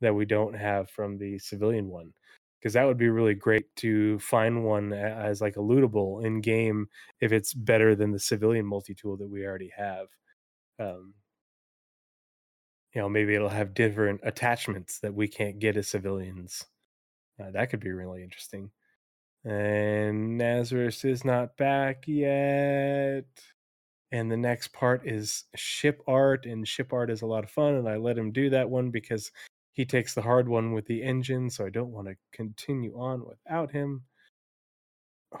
that we don't have from the civilian one? Because that would be really great to find one as like a lootable in game if it's better than the civilian multi-tool that we already have. Um you know maybe it'll have different attachments that we can't get as civilians uh, that could be really interesting. And Nazeris is not back yet. And the next part is ship art and ship art is a lot of fun and i let him do that one because he takes the hard one with the engine so i don't want to continue on without him.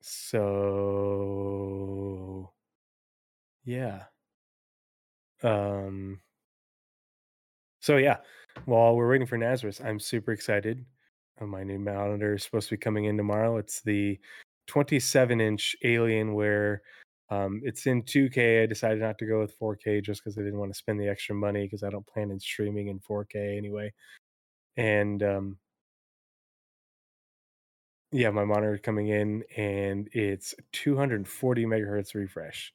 So yeah. Um so yeah while we're waiting for Nazeris i'm super excited Uh, my new monitor is supposed to be coming in tomorrow it's the 27 inch Alienware. Um, it's in 2K. I decided not to go with 4K just because I didn't want to spend the extra money because I don't plan on streaming in 4K anyway. And um, yeah, my monitor is coming in and it's 240 megahertz refresh.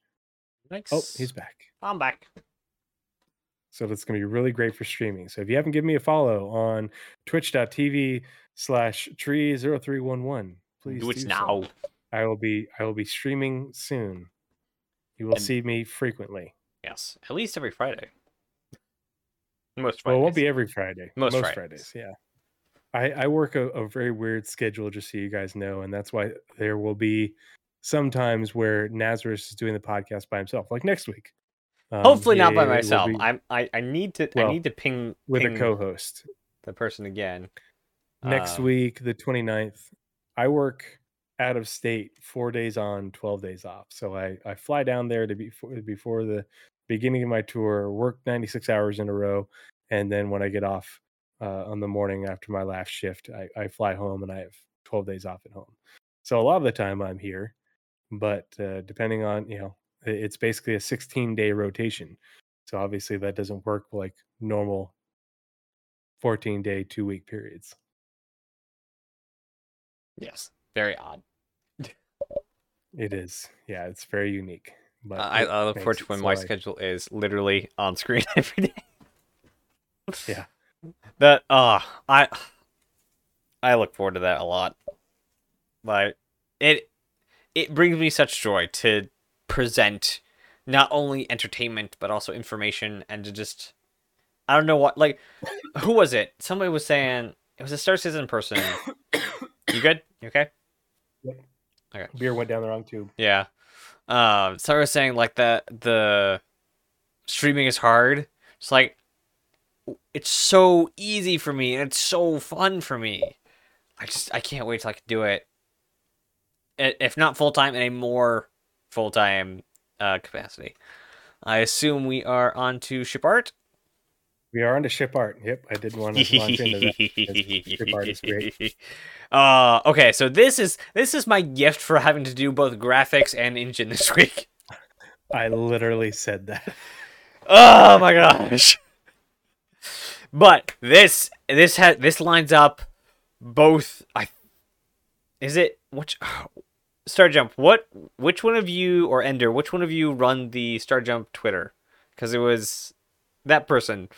Nice. Oh, he's back. I'm back. So that's going to be really great for streaming. So if you haven't given me a follow on twitch.tv slash tree0311, please Do it so. now. I will be I will be streaming soon. You will And- see me frequently. Yes, at least every Friday. Most Well, Fridays. it won't be every Friday. Most Fridays. Fridays. yeah. I, I work a, a very weird schedule, just so you guys know, and that's why there will be sometimes where Nazeris is doing the podcast by himself, like next week. Um, Hopefully not by myself. be I'm I, I need to Well, I need to ping with ping a co-host. the person again. Next Uh, week, the 29th, I work out of state, four days on, 12 days off. So I, I fly down there to be before, the beginning of my tour, work 96 hours in a row. And then when I get off uh, on the morning after my last shift, I, I fly home and I have 12 days off at home. So a lot of the time I'm here, but uh, depending on, you know, it's basically a 16 day rotation. So obviously that doesn't work like normal 14 day, two week periods. Yes, very odd. It is. Yeah, it's very unique. But Uh, I, I look forward to when so my schedule is literally on screen every day. Yeah. That uh I I look forward to that a lot. Like it it brings me such joy to present not only entertainment but also information and to just I don't know what like who was it? Somebody was saying it was a Star Citizen person. you good? You okay? Beer went down the wrong tube. Yeah. Um, so I was saying like the the streaming is hard. It's like it's so easy for me and it's so fun for me. I just I can't wait till I can do it. If not full time, in a more full time uh, capacity. I assume we are on to ship art. We are on to ship art. Yep, I did want to launch into that. Ship art is great. Uh, okay, so this is this is my gift for having to do both graphics and engine this week. I literally said that. Oh my gosh. But this this has this lines up both I is it which StarJump what which one of you or Ender which one of you run the StarJump Twitter? Cuz it was that person.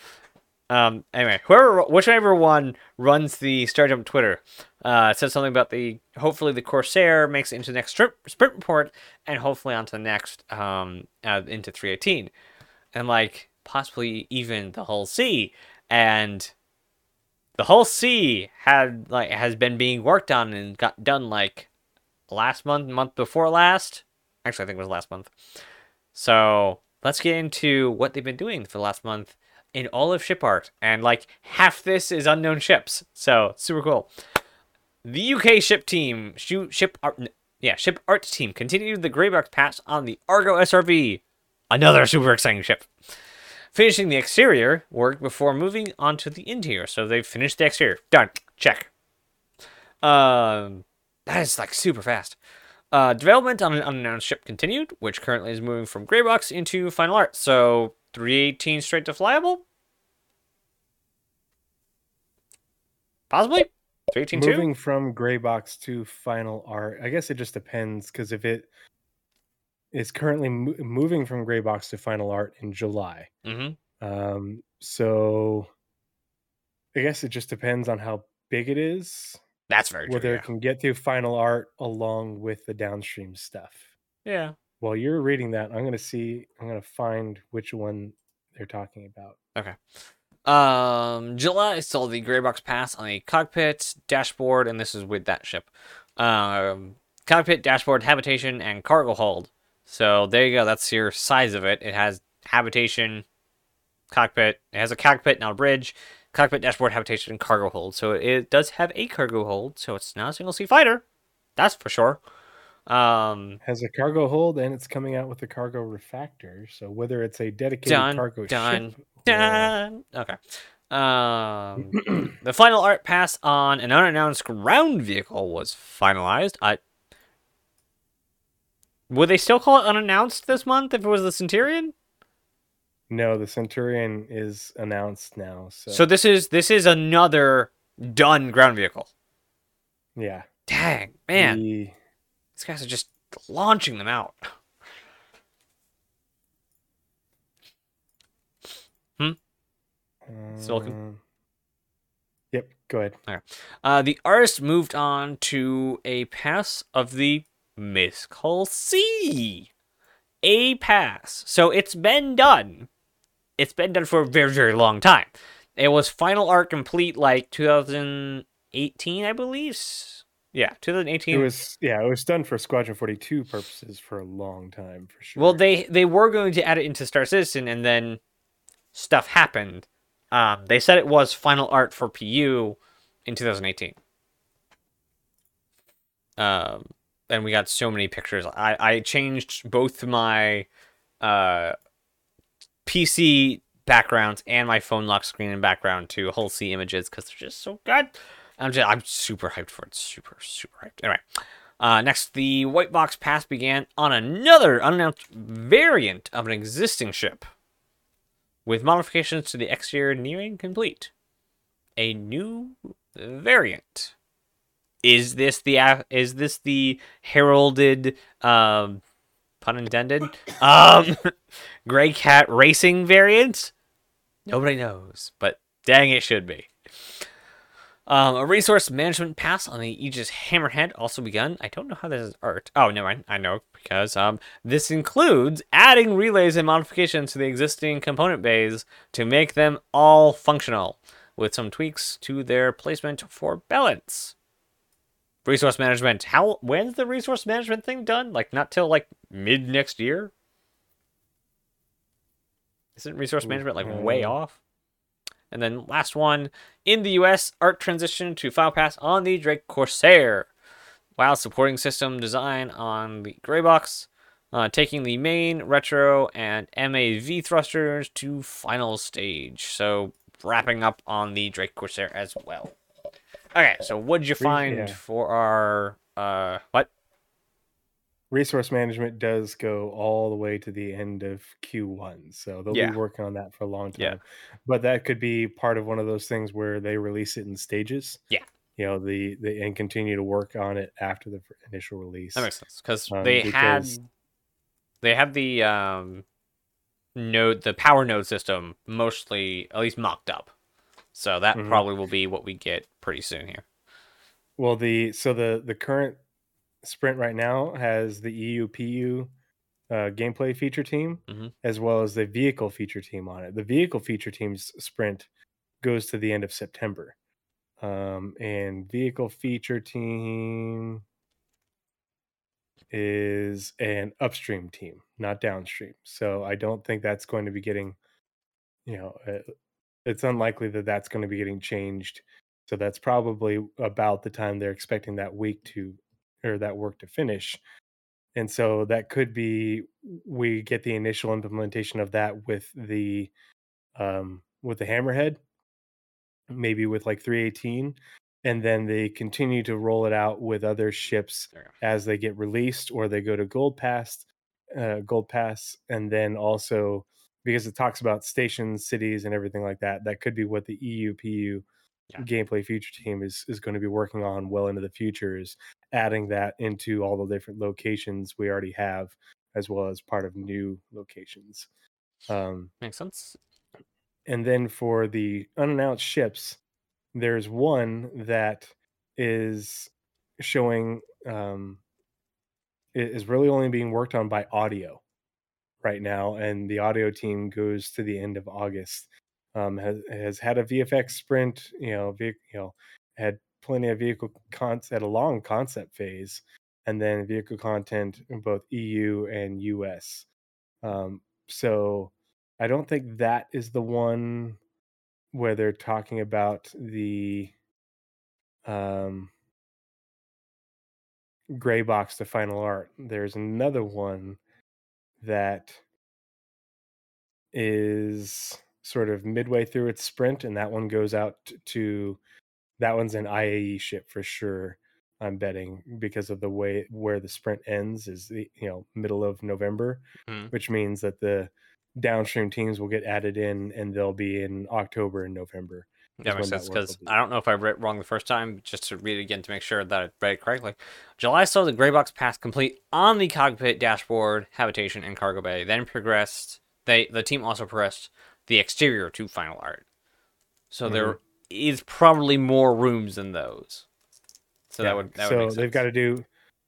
Um anyway whoever whichever one runs the StarJump Twitter uh said something about the hopefully the Corsair makes it into the next sprint, sprint report and hopefully onto the next um uh, into 318 and like possibly even the Hull C and the Hull C had like has been being worked on and got done like last month month before last actually i think it was last month so let's get into what they've been doing for the last month in all of ship art and like half this is unknown ships so super cool the uk ship team ship art yeah ship art team continued the greybox patch on the argo srv another super exciting ship finishing the exterior work before moving on to the interior. So they've finished the exterior. Done. Check. Um, that is like super fast. Uh, development on an unannounced ship continued, which currently is moving from Greybox into Final Art. So 318 straight to flyable? Possibly? 318 too? Moving from gray box to final art, I guess it just depends because if it is currently mo- moving from gray box to final art in July, Mm-hmm. um, so I guess it just depends on how big it is, That's very true. whether Yeah. it can get through final art along with the downstream stuff. yeah. While you're reading that, I'm gonna see. I'm gonna find which one they're talking about. Okay. Um, July saw the gray box pass on a cockpit, dashboard, and this is with that ship. Um, cockpit, dashboard, habitation, and cargo hold. So there you go. That's your size of it. It has habitation, cockpit. It has a cockpit, not a bridge. Cockpit, dashboard, habitation, and cargo hold. So it does have a cargo hold. So it's not a single seat fighter. That's for sure. Um, Has a cargo hold and it's coming out with a cargo refactor. So whether it's a dedicated Dun, cargo dun, ship, or- Dun. Okay. Um, the final art pass on an unannounced ground vehicle was finalized. I would they still call it unannounced this month if it was the Centurion? No, the Centurion is announced now. So, So this is this is another done ground vehicle. yeah, Dang man, the- these guys are just launching them out. Still looking? um, Yep, go ahead. Uh, the artist moved on to a pass of the MISC Hull C. A pass. So it's been done. It's been done for a very, very long time. It was final art complete like 2018, I believe. Yeah, 2018. It was yeah, it was done for Squadron 42 purposes for a long time for sure. Well, they they were going to add it into Star Citizen, and then stuff happened. Um, they said it was final art for PU in 2018. Um, and we got so many pictures. I I changed both my uh PC backgrounds and my phone lock screen and background to Hull C images because they're just so good. I'm just I'm super hyped for it. Super super hyped. Anyway. Uh, next, the white box pass began on another unannounced variant of an existing ship, with modifications to the exterior nearing complete. A new variant. Is this the is this the heralded um, pun intended um, Greycat racing variant? Nobody knows, but dang, it should be. Um, a resource management pass on the Aegis Hammerhead also begun. I don't know how this is art. Oh, no, I, I know because um, this includes adding relays and modifications to the existing component bays to make them all functional, with some tweaks to their placement for balance. Resource management. How? When's the resource management thing done? Like not till like mid next year. Isn't resource management like way off? And then last one in the US, art transition to file pass on the Drake Corsair, while supporting system design on the Greybox, uh, taking the main, retro, and MAV thrusters to final stage. So wrapping up on the Drake Corsair as well. Okay, so what did you find yeah. for our uh what? resource management does go all the way to the end of Q1, so they'll Yeah. be working on that for a long time. Yeah. But that could be part of one of those things where they release it in stages. Yeah. You know, the, the and continue to work on it after the initial release. That makes sense because Um, they had they have the um node the power node system mostly at least mocked up, so that Mhm. probably will be what we get pretty soon here. Well, the so the the current sprint right now has the EUPU uh, gameplay feature team Mhm. as well as the vehicle feature team on it. The vehicle feature team's sprint goes to the end of September, um, and vehicle feature team is an upstream team, not downstream. So I don't think that's going to be getting, you know, uh, it's unlikely that that's going to be getting changed. So that's probably about the time they're expecting that week to, or that work to finish. And so that could be we get the initial implementation of that with the, um, with the hammerhead, maybe with like 318, and then they continue to roll it out with other ships as they get released or they go to gold pass uh, gold pass and then also because it talks about stations cities and everything like that that could be what the eupu Yeah. gameplay future team is is going to be working on well into the future is adding that into all the different locations we already have as well as part of new locations um, Makes sense. and then for the unannounced ships, there's one that is showing um, is really only being worked on by audio right now, and the audio team goes to the end of August. Um, has has had a VFX sprint, you know, ve- you know, had plenty of vehicle concept, had a long concept phase, and then vehicle content in both EU and US. Um, so I don't think that is the one where they're talking about the um gray box to final art. There's another one that is sort of midway through its sprint, and that one goes out to that one's an IAE ship for sure. I'm betting because of the way where the sprint ends is the you know middle of November, Mhm. which means that the downstream teams will get added in and they'll be in October and November. That makes sense because. I don't know if I read wrong the first time. Just to read it again to make sure that I read it correctly. July saw the gray box pass complete on the cockpit, dashboard, habitation, and cargo bay. Then progressed. They the team also progressed the exterior to final art. So there mm-hmm. is probably more rooms than those. So Yeah, that would that so would make sense. they've got to do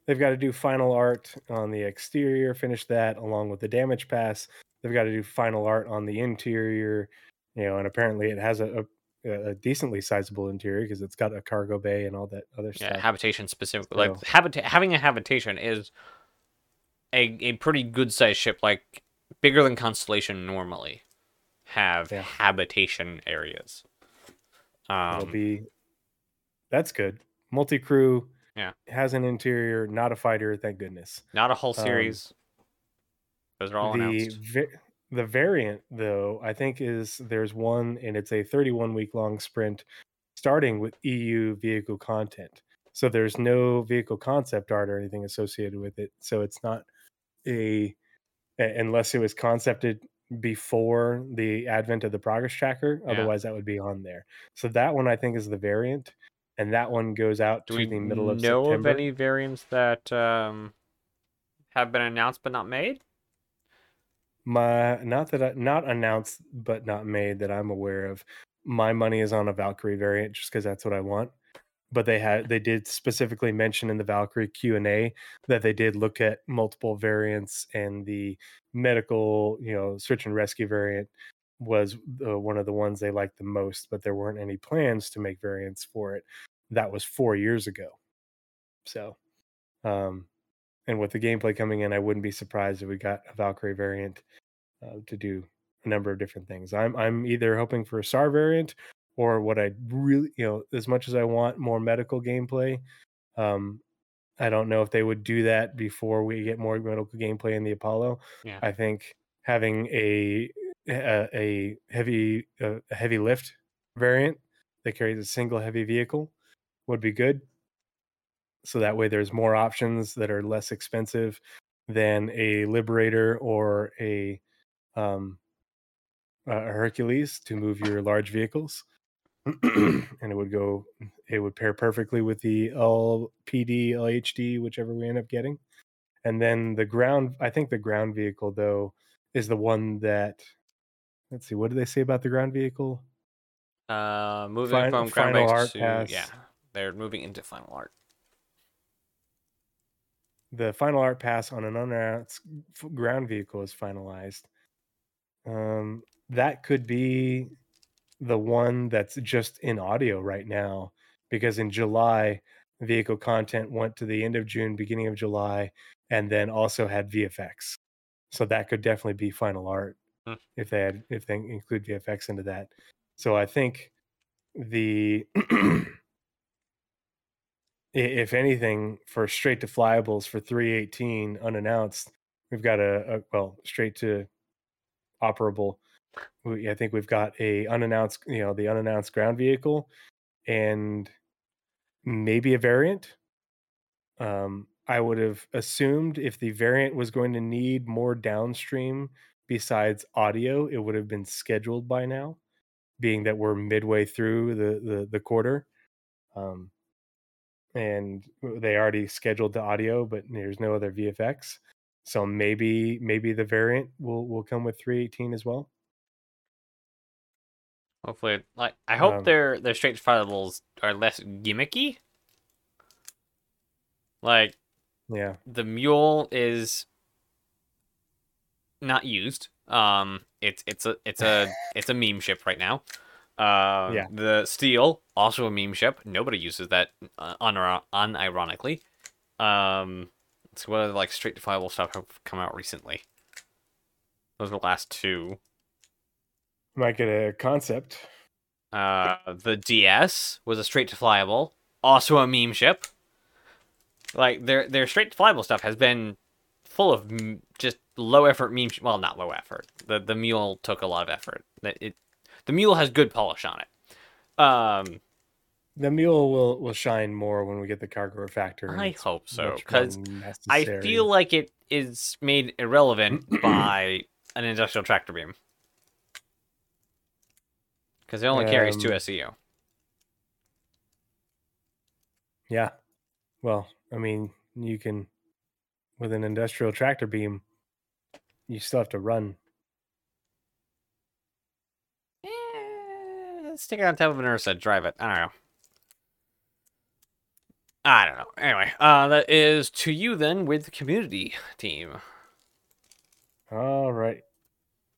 they've got to do final art on the exterior, finish that along with the damage pass. They've got to do final art on the interior, you know, and apparently it has a, a, a decently sizable interior because it's got a cargo bay and all that other stuff. Yeah, stuff. habitation specifically. Like So- habita- having a habitation is a a pretty good sized ship, like bigger than Constellation normally have Yeah. habitation areas. It'll Um, be that's good. Multi crew, Yeah. has an interior, not a fighter, thank goodness. not a whole um, series. Those are all the announced. va- the variant though i think is there's one and it's a 31 week long sprint starting with eu vehicle content so there's no vehicle concept art or anything associated with it so it's not a unless it was concepted before the advent of the progress tracker Yeah. otherwise that would be on there so that one i think is the variant and that one goes out Do to the middle of know september Know of any variants that um, have been announced but not made? My not that I, not announced but not made that I'm aware of. my money is on a Valkyrie variant just because that's what I want. But they had they did specifically mention in the Valkyrie Q and A that they did look at multiple variants and the medical, you know, search and rescue variant was uh, one of the ones they liked the most, but there weren't any plans to make variants for it. That was four years ago. So, um, and with the gameplay coming in, I wouldn't be surprised if we got a Valkyrie variant uh, to do a number of different things. I'm I'm either hoping for a SAR variant or what I really, you know, as much as I want more medical gameplay, um, I don't know if they would do that before we get more medical gameplay in the Apollo. Yeah. I think having a a, a heavy a heavy lift variant that carries a single heavy vehicle would be good. So that way, there's more options that are less expensive than a Liberator or a um, a Hercules to move your large vehicles. and it would go it would pair perfectly with the LPD LHD whichever we end up getting and then the ground i think the ground vehicle though is the one that let's see what do they say about the ground vehicle Uh, moving Fin- from final ground art base to pass. yeah, they're moving into final art. The final art pass on an unannounced ground vehicle is finalized. Um that could be the one that's just in audio right now because in july vehicle content went to the end of june beginning of july and then also had vfx so that could definitely be final art Hmm. if they had if they include vfx into that. So i think the if anything for straight to flyables for 318 unannounced we've got a, a well straight to operable. We, i think we've got a unannounced you know the unannounced ground vehicle and maybe a variant. Um i would have assumed if the variant was going to need more downstream besides audio it would have been scheduled by now being that we're midway through the the, the quarter. Um and they already scheduled the audio but there's no other vfx so maybe maybe the variant will will come with 318 as well Hopefully, like I hope Um, their their straight flyables are less gimmicky. Like yeah the mule is not used. Um, it's it's a it's a it's a meme ship right now. Um, Yeah. The steel also a meme ship. Nobody uses that uh, unir- unironically. Um, so what other like straight to flyable stuff have come out recently? Those were the last two. might get a concept Uh, the DS was a straight to flyable, also a meme ship. Like their their straight to flyable stuff has been full of m- just low effort meme. Sh- well, not low effort. The the mule took a lot of effort. That it, the mule has good polish on it. Um, the mule will will shine more when we get the cargo factor I hope so because I feel like it is made irrelevant by an industrial tractor beam because it only carries two Um, SEU. yeah well i mean you can with an industrial tractor beam you still have to run Eh, stick it on top of an Ursa, drive it. I don't know. I don't know. Anyway, uh, that is to you then with the community team. all right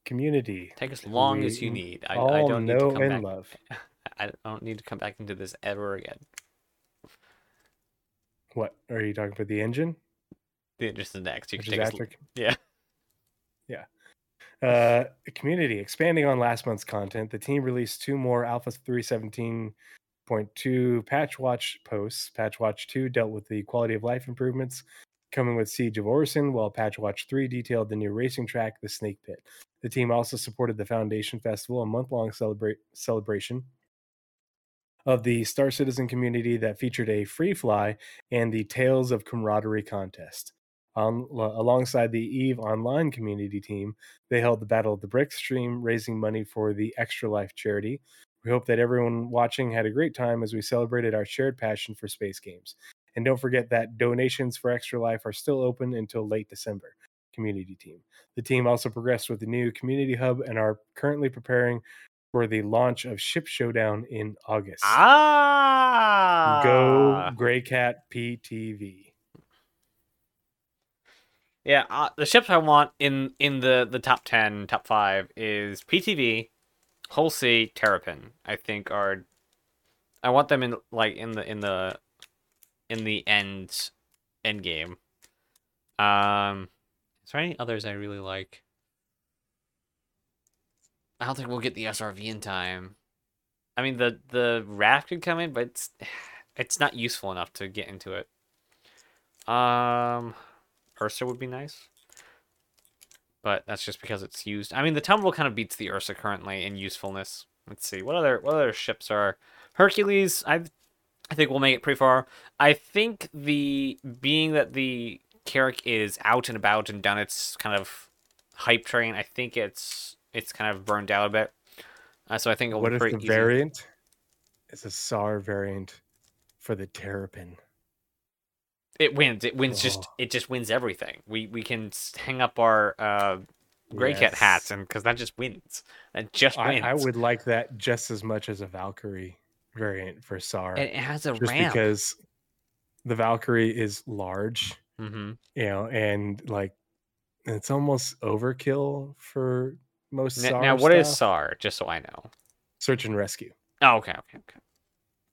community Take as long as you need. I, all I don't need know to come and back. love I don't need to come back into this ever again. what are you talking about the engine The- Just the next. You can take as, after yeah. yeah uh community expanding on last month's content the team released two more alpha 317.2 patch watch posts patch watch 2 dealt with the quality of life improvements coming with siege of Orison while patch watch 3 detailed the new racing track the snake pit the team also supported the foundation festival a month-long celebrate celebration of the Star Citizen community that featured a free fly and the Tales of Camaraderie contest. On, alongside the Eve Online community team, they held the Battle of the Brick stream, raising money for the Extra Life charity. We hope that everyone watching had a great time as we celebrated our shared passion for space games. And don't forget that donations for Extra Life are still open until late December. Community team. The team also progressed with the new community hub and are currently preparing for the launch of Ship Showdown in August. Ah, Go Greycat PTV. Yeah, uh, the ships I want in in the the top ten, top five is PTV, C, Terrapin. I think are, I want them in like in the in the, in the end, end game. Um, is there any others I really like? I don't think we'll get the SRV in time. I mean, the the raft could come in, but it's it's not useful enough to get into it. Um. Ursa would be nice. But that's just because it's used. I mean, the Tumbril kind of beats the Ursa currently in usefulness. Let's see what other what other ships are. Hercules, I I think we'll make it pretty far. I think the being that the Carrack is out and about and done its kind of hype train, I think it's it's kind of burned out a bit. Uh, so I think it'll What be pretty the easy. variant is a SAR variant for the Terrapin? It wins. It wins. Just Oh. it just wins everything. We we can hang up our uh, Greycat hats and because that just wins. That just I, wins. I would like that just as much as a Valkyrie variant for SAR. And it has a just ramp. because the Valkyrie is large, hmm you know, and like it's almost overkill for most Now, SAR. now what is stuff. SAR? Just so I know. search and rescue? Oh, okay, okay, okay.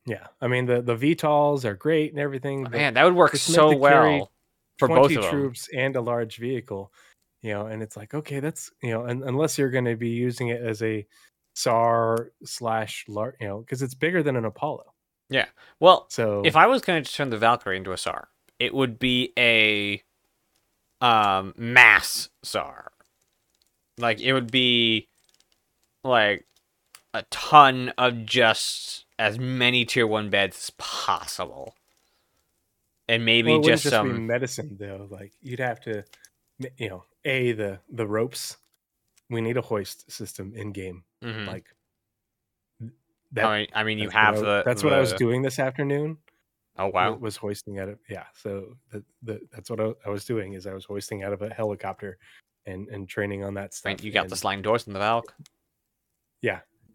Yeah, I mean the the VTOLs are great and everything. but Man, that would work so well for both 20 of them. troops and a large vehicle, you know, and it's like okay, that's you know, and, unless you're going to be using it as a SAR slash large, you know, because it's bigger than an Apollo. Yeah. Well, So if I was going to turn the Valkyrie into a SAR, it would be a um mass SAR. Like it would be like a ton of just as many tier one beds as possible. And maybe well, just just some medicine though. Like you'd have to, you know, a the the ropes. We need a hoist system in game. Mhm. Like that. I mean, I mean you have the That's what I was doing this afternoon. Oh wow. Was hoisting out of yeah. So the, the that's what I, I was doing is I was hoisting out of a helicopter, and and training on that Right, stuff. you got and, the sliding doors in the Valk.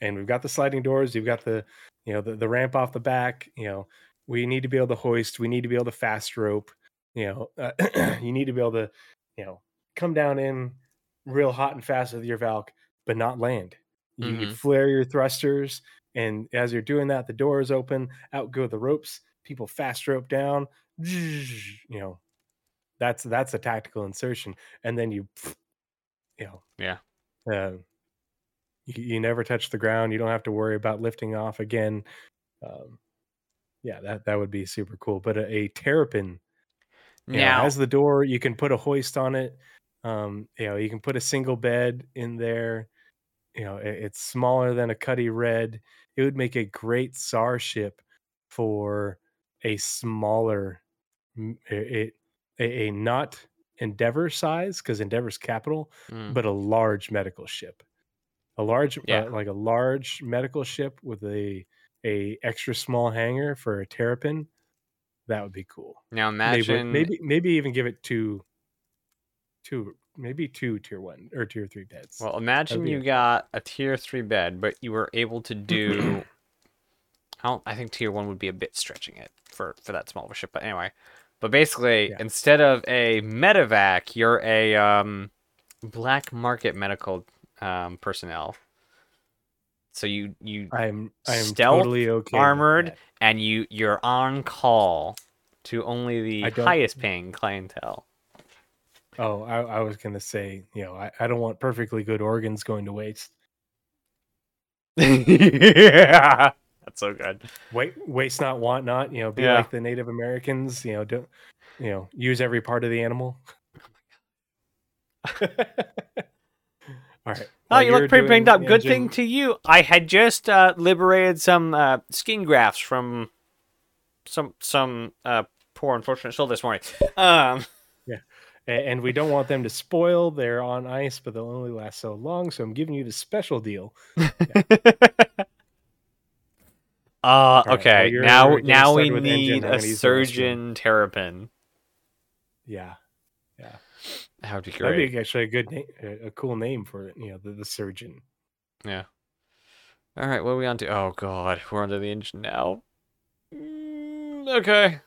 And we've got the sliding doors. You've got the you know the, the ramp off the back. You know we need to be able to hoist. We need to be able to fast rope. You know uh, you need to be able to you know come down in real hot and fast with your Valk, but not land. You, you Mhm. flare your thrusters, and as you're doing that, the doors open. Out go the ropes. People fast rope down. You know that's that's a tactical insertion, and then you you know Yeah. uh, you, you never touch the ground. You don't have to worry about lifting off again. Um, yeah, that that would be super cool. But a, a terrapin you know, Now, has the door. You can put a hoist on it. Um, you know, you can put a single bed in there. You know, it- it's smaller than a Cutty Red. It would make a great SAR ship for a smaller, it a not Endeavor size because Endeavor's capital, mm, but a large medical ship a large Yeah. uh, like a large medical ship with a a extra small hangar for a terrapin that would be cool now maybe imagine maybe maybe even give it two two maybe two tier one or tier three beds Well, imagine you got a tier three bed, but you were able to do. I don't. I think tier one would be a bit stretching it for for that small of a ship. But anyway, but basically, Yeah. instead of a medevac, you're a um, black market medical um, personnel. So you you i'm i'm stealth, totally okay armored, and you you're on call to only the highest paying clientele. oh I, I was gonna say you know I, I don't want perfectly good organs going to waste yeah, that's so good. wait waste not want not you know be Yeah. like the native americans you know don't you know use every part of the animal all right Oh, you look pretty banged up. Good thing to you. I had just uh, liberated some uh, skin grafts from some some uh, poor unfortunate soul this morning. Um, A- and we don't want them to spoil. They're on ice, but they'll only last so long. So I'm giving you the special deal. uh right, well, okay. you're now now we need a gonna use the surgeon terrapin. Yeah, That would be great. that'd be actually a good name, a cool name for it. You know, the, the surgeon. Yeah. All right, what are we on to? Oh god, we're onto the engine now. Mm, okay.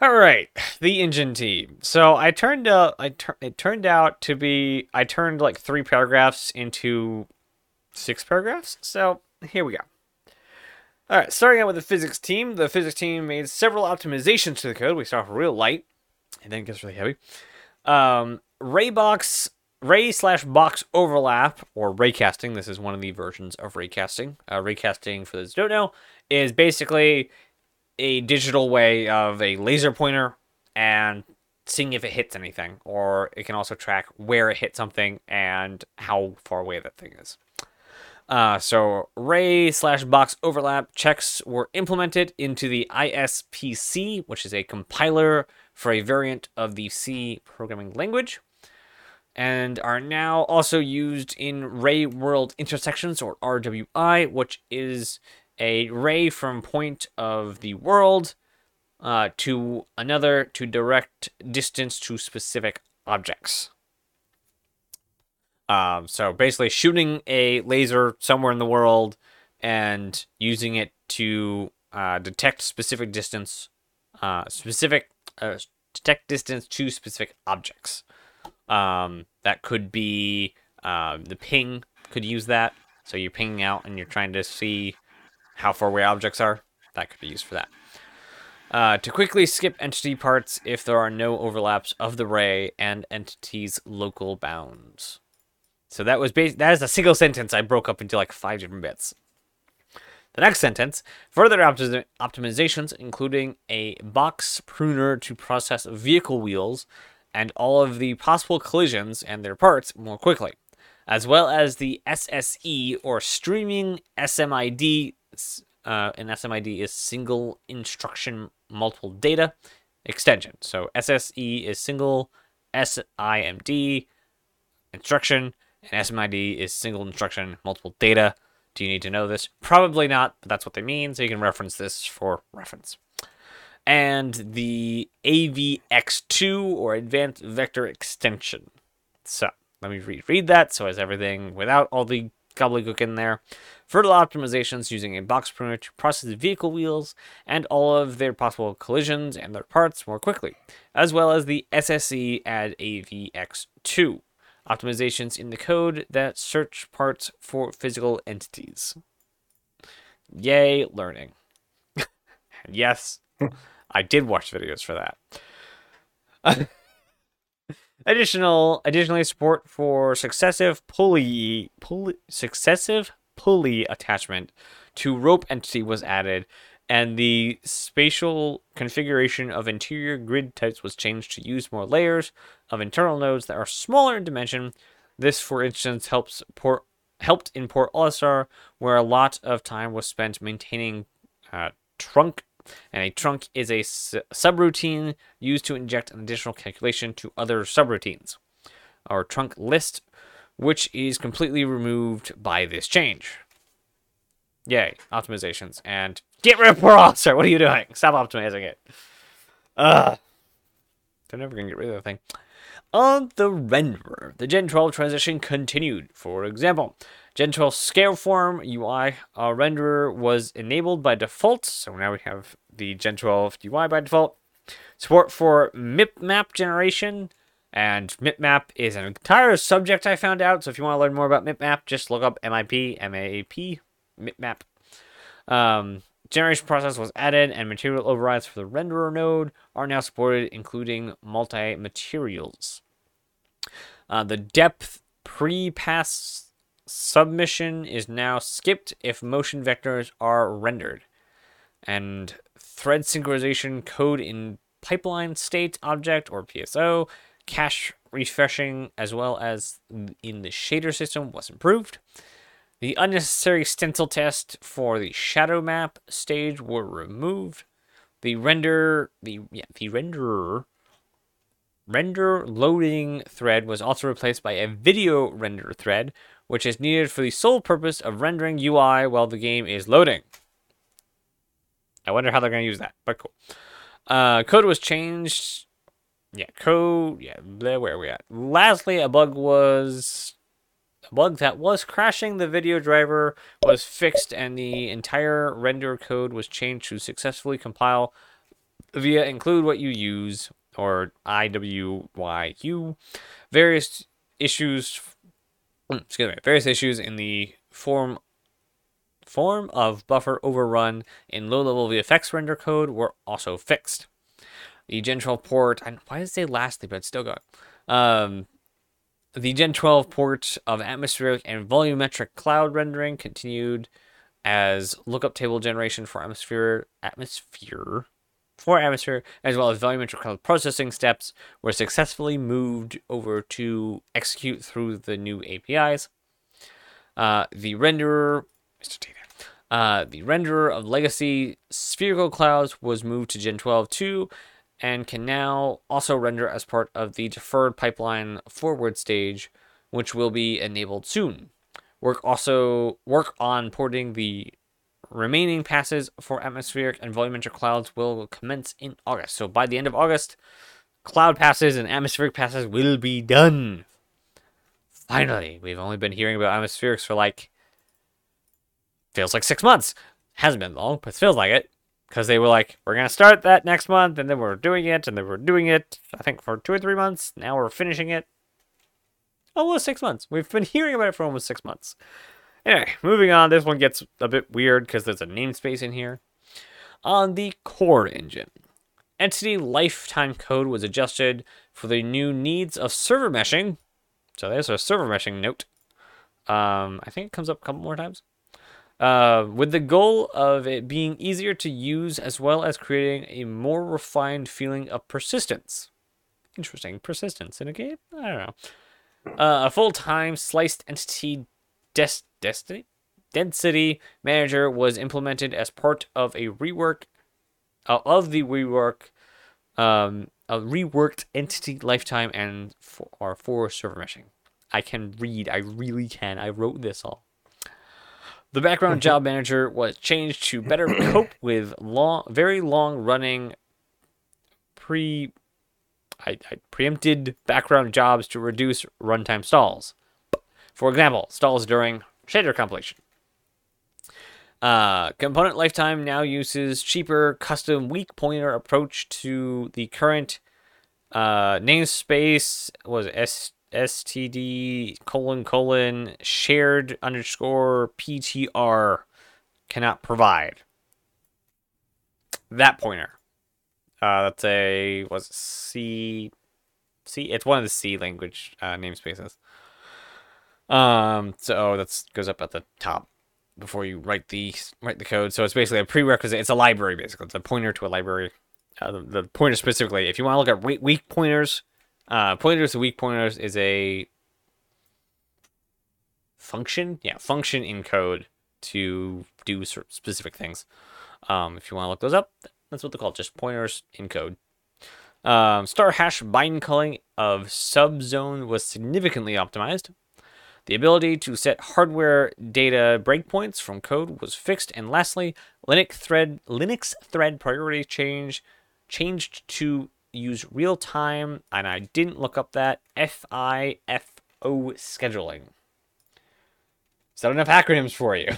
All right, the engine team. So I turned out, I tur- it turned out to be, I turned like three paragraphs into six paragraphs. So here we go. All right, starting out with the physics team. The physics team made several optimizations to the code. We start off real light, and then it gets really heavy. Um, ray box, ray slash box overlap, or raycasting. This is one of the versions of raycasting. Uh, raycasting, for those who don't know, is basically a digital way of a laser pointer and seeing if it hits anything, or it can also track where it hit something and how far away that thing is. Uh, so ray slash box overlap checks were implemented into the ISPC, which is a compiler for a variant of the C programming language, and are now also used in ray world intersections or RWI, which is a ray from point of the world uh, to another to direct distance to specific objects. Um, so basically, shooting a laser somewhere in the world and using it to uh, detect specific distance, uh, specific uh, detect distance to specific objects. Um, that could be uh, the ping could use that. So you're pinging out and you're trying to see how far away objects are. That could be used for that. Uh, to quickly skip entity parts if there are no overlaps of the ray and entity's local bounds. So that was bas- that is a single sentence I broke up into like five different bits. The next sentence, further opti- optimizations, including a box pruner to process vehicle wheels and all of the possible collisions and their parts more quickly, as well as the SSE or streaming SMID. Uh, an SMID is single instruction multiple data extension. So SSE is single SIMD instruction and SMID is single instruction, multiple data. Do you need to know this? Probably not, but that's what they mean, so you can reference this for reference. And the AVX2 or Advanced Vector Extension. So let me read, read that so as everything without all the gobbledygook in there. Further optimizations using a box pruner to process the vehicle wheels and all of their possible collisions and their parts more quickly, as well as the SSE add AVX2 optimizations in the code that search parts for physical entities. Yay, learning. yes, I did watch videos for that. Additional, additionally, support for successive pulley, pulley, successive pulley attachment to rope entity was added, and the spatial configuration of interior grid types was changed to use more layers of internal nodes that are smaller in dimension. This, for instance, helps port helped in Port Olisar, where a lot of time was spent maintaining uh, thunk, and a thunk is a s- subroutine used to inject an additional calculation to other subroutines, or thunk list, which is completely removed by this change. Yay, optimizations. And get rid of Port Olisar. What are you doing? Stop optimizing it. Ugh. They're never going to get rid of the thing. On the renderer, the Gen 12 transition continued. For example, Gen 12 Scaleform UI uh, renderer was enabled by default, so now we have the Gen 12 UI by default. Support for MIP map generation, and MIPMAP is an entire subject I found out, so if you want to learn more about MIPMAP, just look up MIP, MAP, MIPMAP. Um, generation process was added, and material overrides for the renderer node are now supported, including multi materials. Uh, the depth pre pass submission is now skipped if motion vectors are rendered. And thread synchronization code in pipeline state object or PSO, cache refreshing, as well as in the shader system was improved. The unnecessary stencil test for the shadow map stage were removed. The render the yeah, the renderer render loading thread was also replaced by a video render thread, which is needed for the sole purpose of rendering UI while the game is loading. I wonder how they're going to use that, but cool. Uh, code was changed. Yeah, code. Yeah, where are we at? Lastly, a bug was bug that was crashing the video driver was fixed and the entire render code was changed to successfully compile via include what you use or IWYU various issues mm, excuse me various issues in the form form of buffer overrun in low level VFX render code were also fixed. The Gen 12 port, and why does it say lastly, but it's still going. Um, the Gen 12 port of atmospheric and volumetric cloud rendering continued as lookup table generation for atmosphere atmosphere for atmosphere as well as volumetric cloud processing steps were successfully moved over to execute through the new APIs. Uh, the renderer, Mr. Taylor, uh, the renderer of legacy spherical clouds was moved to Gen 12 2 and can now also render as part of the deferred pipeline forward stage, which will be enabled soon. Work also work on porting the remaining passes for atmospheric and volumetric clouds will commence in August. So by the end of August, cloud passes and atmospheric passes will be done. Finally, we've only been hearing about atmospherics for like feels like six months. Hasn't been long, but feels like it because they were like, we're gonna start that next month, and then we're doing it, and then we're doing it. I think for two or three months. Now we're finishing it. Almost six months. We've been hearing about it for almost six months. Anyway, moving on. This one gets a bit weird because there's a namespace in here. On the core engine, entity lifetime code was adjusted for the new needs of server meshing. So there's a server meshing note. Um, I think it comes up a couple more times uh, with the goal of it being easier to use as well as creating a more refined feeling of persistence. Interesting, persistence in a game? I don't know. Uh, a full time sliced entity des- destiny density manager was implemented as part of a rework uh, of the rework um, a reworked entity lifetime and for, or for server meshing. I can read. I really can. I wrote this all. The background job manager was changed to better cope with long, very long running pre I, I preempted background jobs to reduce runtime stalls. For example, stalls during shader compilation. Uh, component lifetime now uses cheaper custom weak pointer approach to the current uh, namespace was S std colon colon shared underscore ptr cannot provide. That pointer. Uh that's a was c c it's one of the c language uh, namespaces. Um so that's goes up at the top before you write the write the code. So it's basically a prerequisite it's a library basically. It's a pointer to a library. Uh, the, the pointer specifically if you want to look at weak pointers uh, pointers to weak pointers is a function. Yeah, function in code to do specific things. Um, if you want to look those up, that's what they're called, just pointers in code. Um, star hash bind culling of subzone was significantly optimized. The ability to set hardware data breakpoints from code was fixed, and lastly, Linux thread Linux thread priority change changed to use real time, and I didn't look up that FIFO scheduling. Is that enough acronyms for you?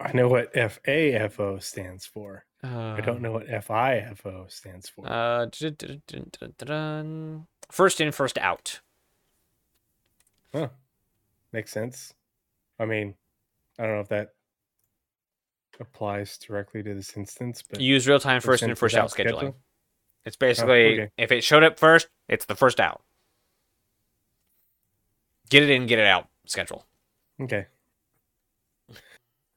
I know what FAFO stands for. Uh, I don't know what FIFO stands for. Uh, first in, first out. Huh. Makes sense. I mean, I don't know if that applies directly to this instance, but use real time first in, first out scheduling. Schedule? It's basically oh, okay. if it showed up first, it's the first out. Get it in, get it out schedule. Okay.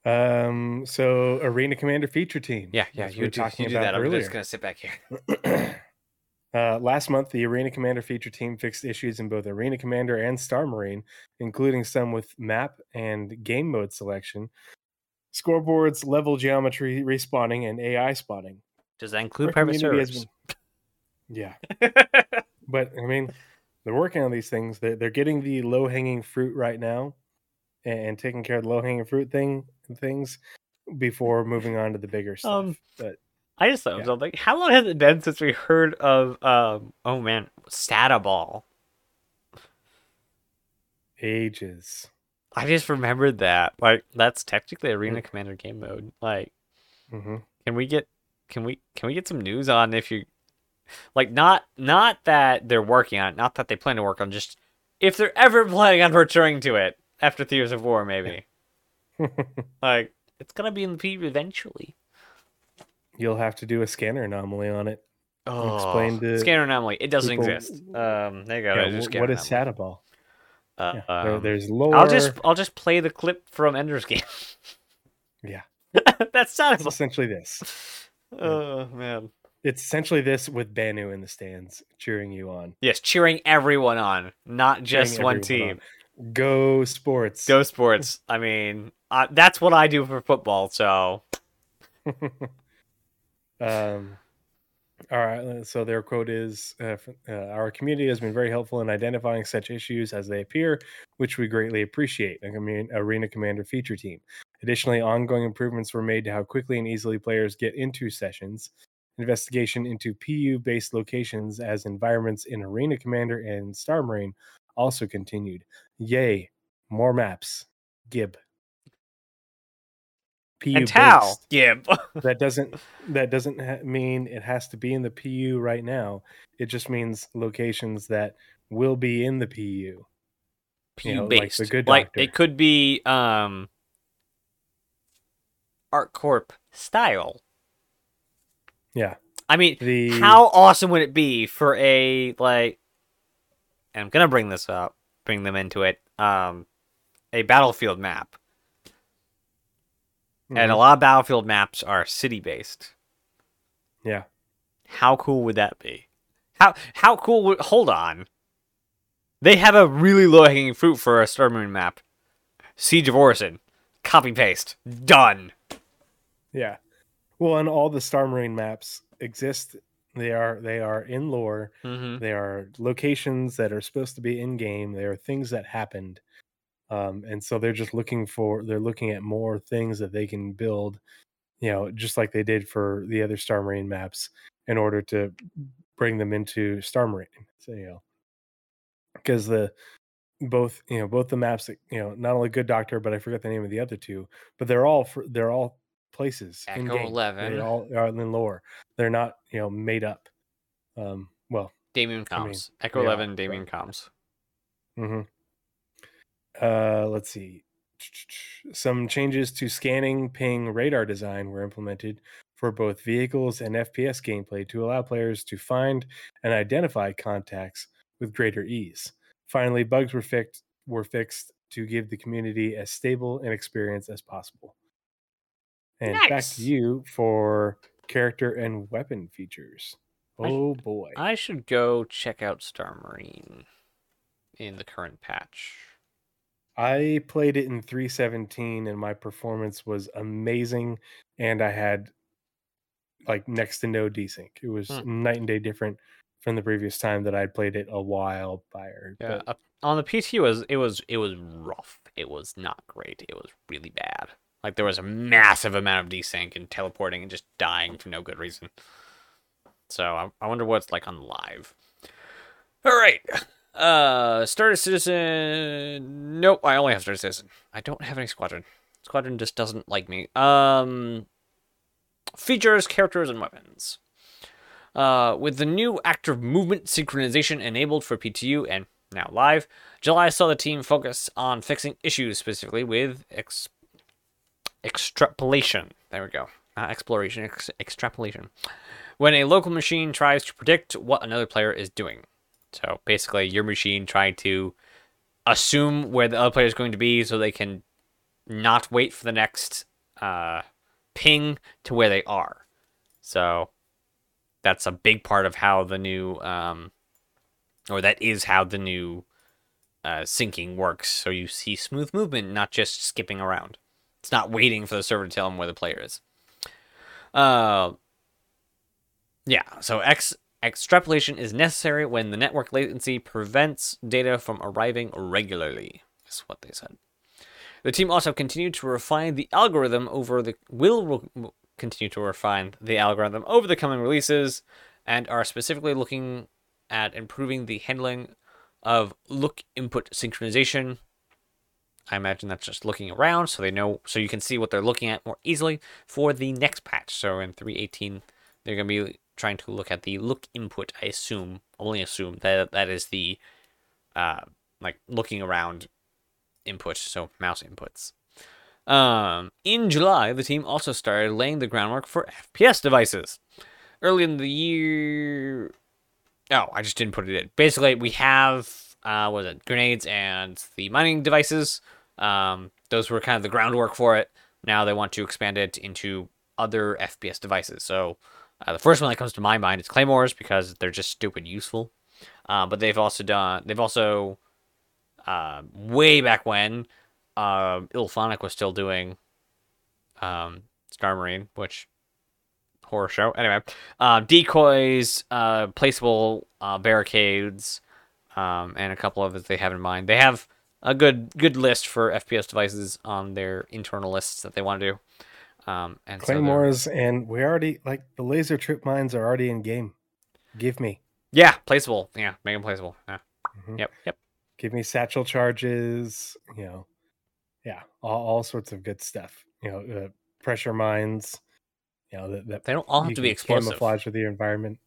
Um. So, Arena Commander feature team. Yeah, yeah. You, do, you do that. Earlier. I'm just gonna sit back here. uh, last month, the Arena Commander feature team fixed issues in both Arena Commander and Star Marine, including some with map and game mode selection, scoreboards, level geometry respawning, and AI spotting. Does that include private servers? Been... Yeah. but I mean, they're working on these things. They're, they're getting the low hanging fruit right now, and, taking care of the low hanging fruit thing and things before moving on to the bigger stuff. Um, but I just thought yeah. like, how long has it been since we heard of um? Oh man, Sataball. Ages. I just remembered that. Like that's technically Arena Commander game mode. Like, hmm can we get can we can we get some news on if you like not not that they're working on it, not that they plan to work on just if they're ever planning on returning to it after Theaters of War, maybe. like it's gonna be in the P eventually. You'll have to do a scanner anomaly on it. Oh, Explain to scanner anomaly. It doesn't people- exist. Um, there you go. Yeah, there's your wh- what is. Sataball? Uh, Yeah, um, there's lore. I'll just I'll just play the clip from Ender's Game. Yeah. That's It's essentially this. Oh man. It's essentially this with Banu in the stands cheering you on. Yes, cheering everyone on, not just one team. on. Go sports. Go sports. I mean, uh, that's what I do for football. So um, all right. So their quote is uh, uh, Our community has been very helpful in identifying such issues as they appear, which we greatly appreciate. A commun- Arena Commander feature team. Additionally, ongoing improvements were made to how quickly and easily players get into sessions. Investigation into PU based locations as environments in Arena Commander and Star Marine also continued. Yay, more maps. Gib. PU and Tau. based Yeah. that doesn't that doesn't ha- mean it has to be in the PU right now. It just means locations that will be in the PU. P know, like the based. Good like Doctor. it could be um ArcCorp style. Yeah. I mean, The how awesome would it be for a like and I'm gonna bring this up, bring them into it. Um a battlefield map. And a Mhm. lot of battlefield maps are city based. yeah. How cool would that be? How how cool would hold on. They have a really low hanging fruit for a Star Moon map. Siege of Orison. Copy paste. Done. Yeah. Well, and all the Star Marine maps exist. They are they are in lore. Mm-hmm. They are locations that are supposed to be in game. They are things that happened. Um, and so they're just looking for they're looking at more things that they can build, you know, just like they did for the other Star Marine maps in order to bring them into Star Marine. So, you know, because the both you know both the maps that you know not only Good Doctor, but I forgot the name of the other two, but they're all for, they're all places. in Echo game. 11. They're all are in lore. They're not you know made up. Um, well, Demien I mean, Echo they 11, are, Demien but- Coms. hmm Uh, let's see. Some changes to scanning ping radar design were implemented for both vehicles and FPS gameplay to allow players to find and identify contacts with greater ease. Finally, bugs were fixed were fixed to give the community as stable an experience as possible. And back Nice. to you for character and weapon features. I- Oh boy. I should go check out Star Marine in the current patch. I played it in 317 and my performance was amazing and I had like next to no desync. It was Hmm. night and day different from the previous time that I'd played it a while prior. Yeah, But uh, on the PT it was it was it was rough. It was not great. It was really bad. Like there was a massive amount of desync and teleporting and just dying for no good reason. So I, I wonder what it's like on live. All right. Uh, Starter Citizen. Nope, I only have Starter Citizen. I don't have any Squadron. Squadron just doesn't like me. Um, features, characters, and weapons. Uh, with the new active movement synchronization enabled for PTU and now live, July saw the team focus on fixing issues specifically with ex- extrapolation. There we go. Uh, exploration, ex- extrapolation. When a local machine tries to predict what another player is doing. So basically, your machine trying to assume where the other player is going to be so they can not wait for the next uh, ping to where they are. So that's a big part of how the new, um, or that is how the new uh, syncing works. So you see smooth movement, not just skipping around. It's not waiting for the server to tell them where the player is. Uh, yeah. So X extrapolation is necessary when the network latency prevents data from arriving regularly. Is what they said. The team also continued to refine the algorithm over the will re- continue to refine the algorithm over the coming releases, and are specifically looking at improving the handling of look input synchronization I imagine that's just looking around so they know so you can see what they're looking at more easily for the next patch. So in 318 they're going to be trying to look at the look input, I assume, only assume that that is the uh like looking around input, so mouse inputs. Um, in July, the team also started laying the groundwork for FPS devices. Early in the year, oh, I just didn't put it in. Basically, we have uh, was it grenades and the mining devices. Um, those were kind of the groundwork for it. Now they want to expand it into other FPS devices. So uh, the first one that comes to my mind is claymores because they're just stupid useful. Uh, but they've also done they've also uh, way back when uh, IllFonic was still doing um, Star Marine, which horror show. Anyway, uh, decoys, uh, placeable uh, barricades, um, and a couple of it they have in mind. They have a good good list for FPS devices on their internal lists that they want to do. Um, and claymores, so and we already like the laser trip mines are already in game. Give me. Yeah, placeable. Yeah, make them placeable. Yeah. Mm-hmm. Yep. Yep. Give me satchel charges. You know, yeah, all, all sorts of good stuff. You know, uh, pressure mines. You know that, that they don't all have to be explosive. Camouflage with the environment.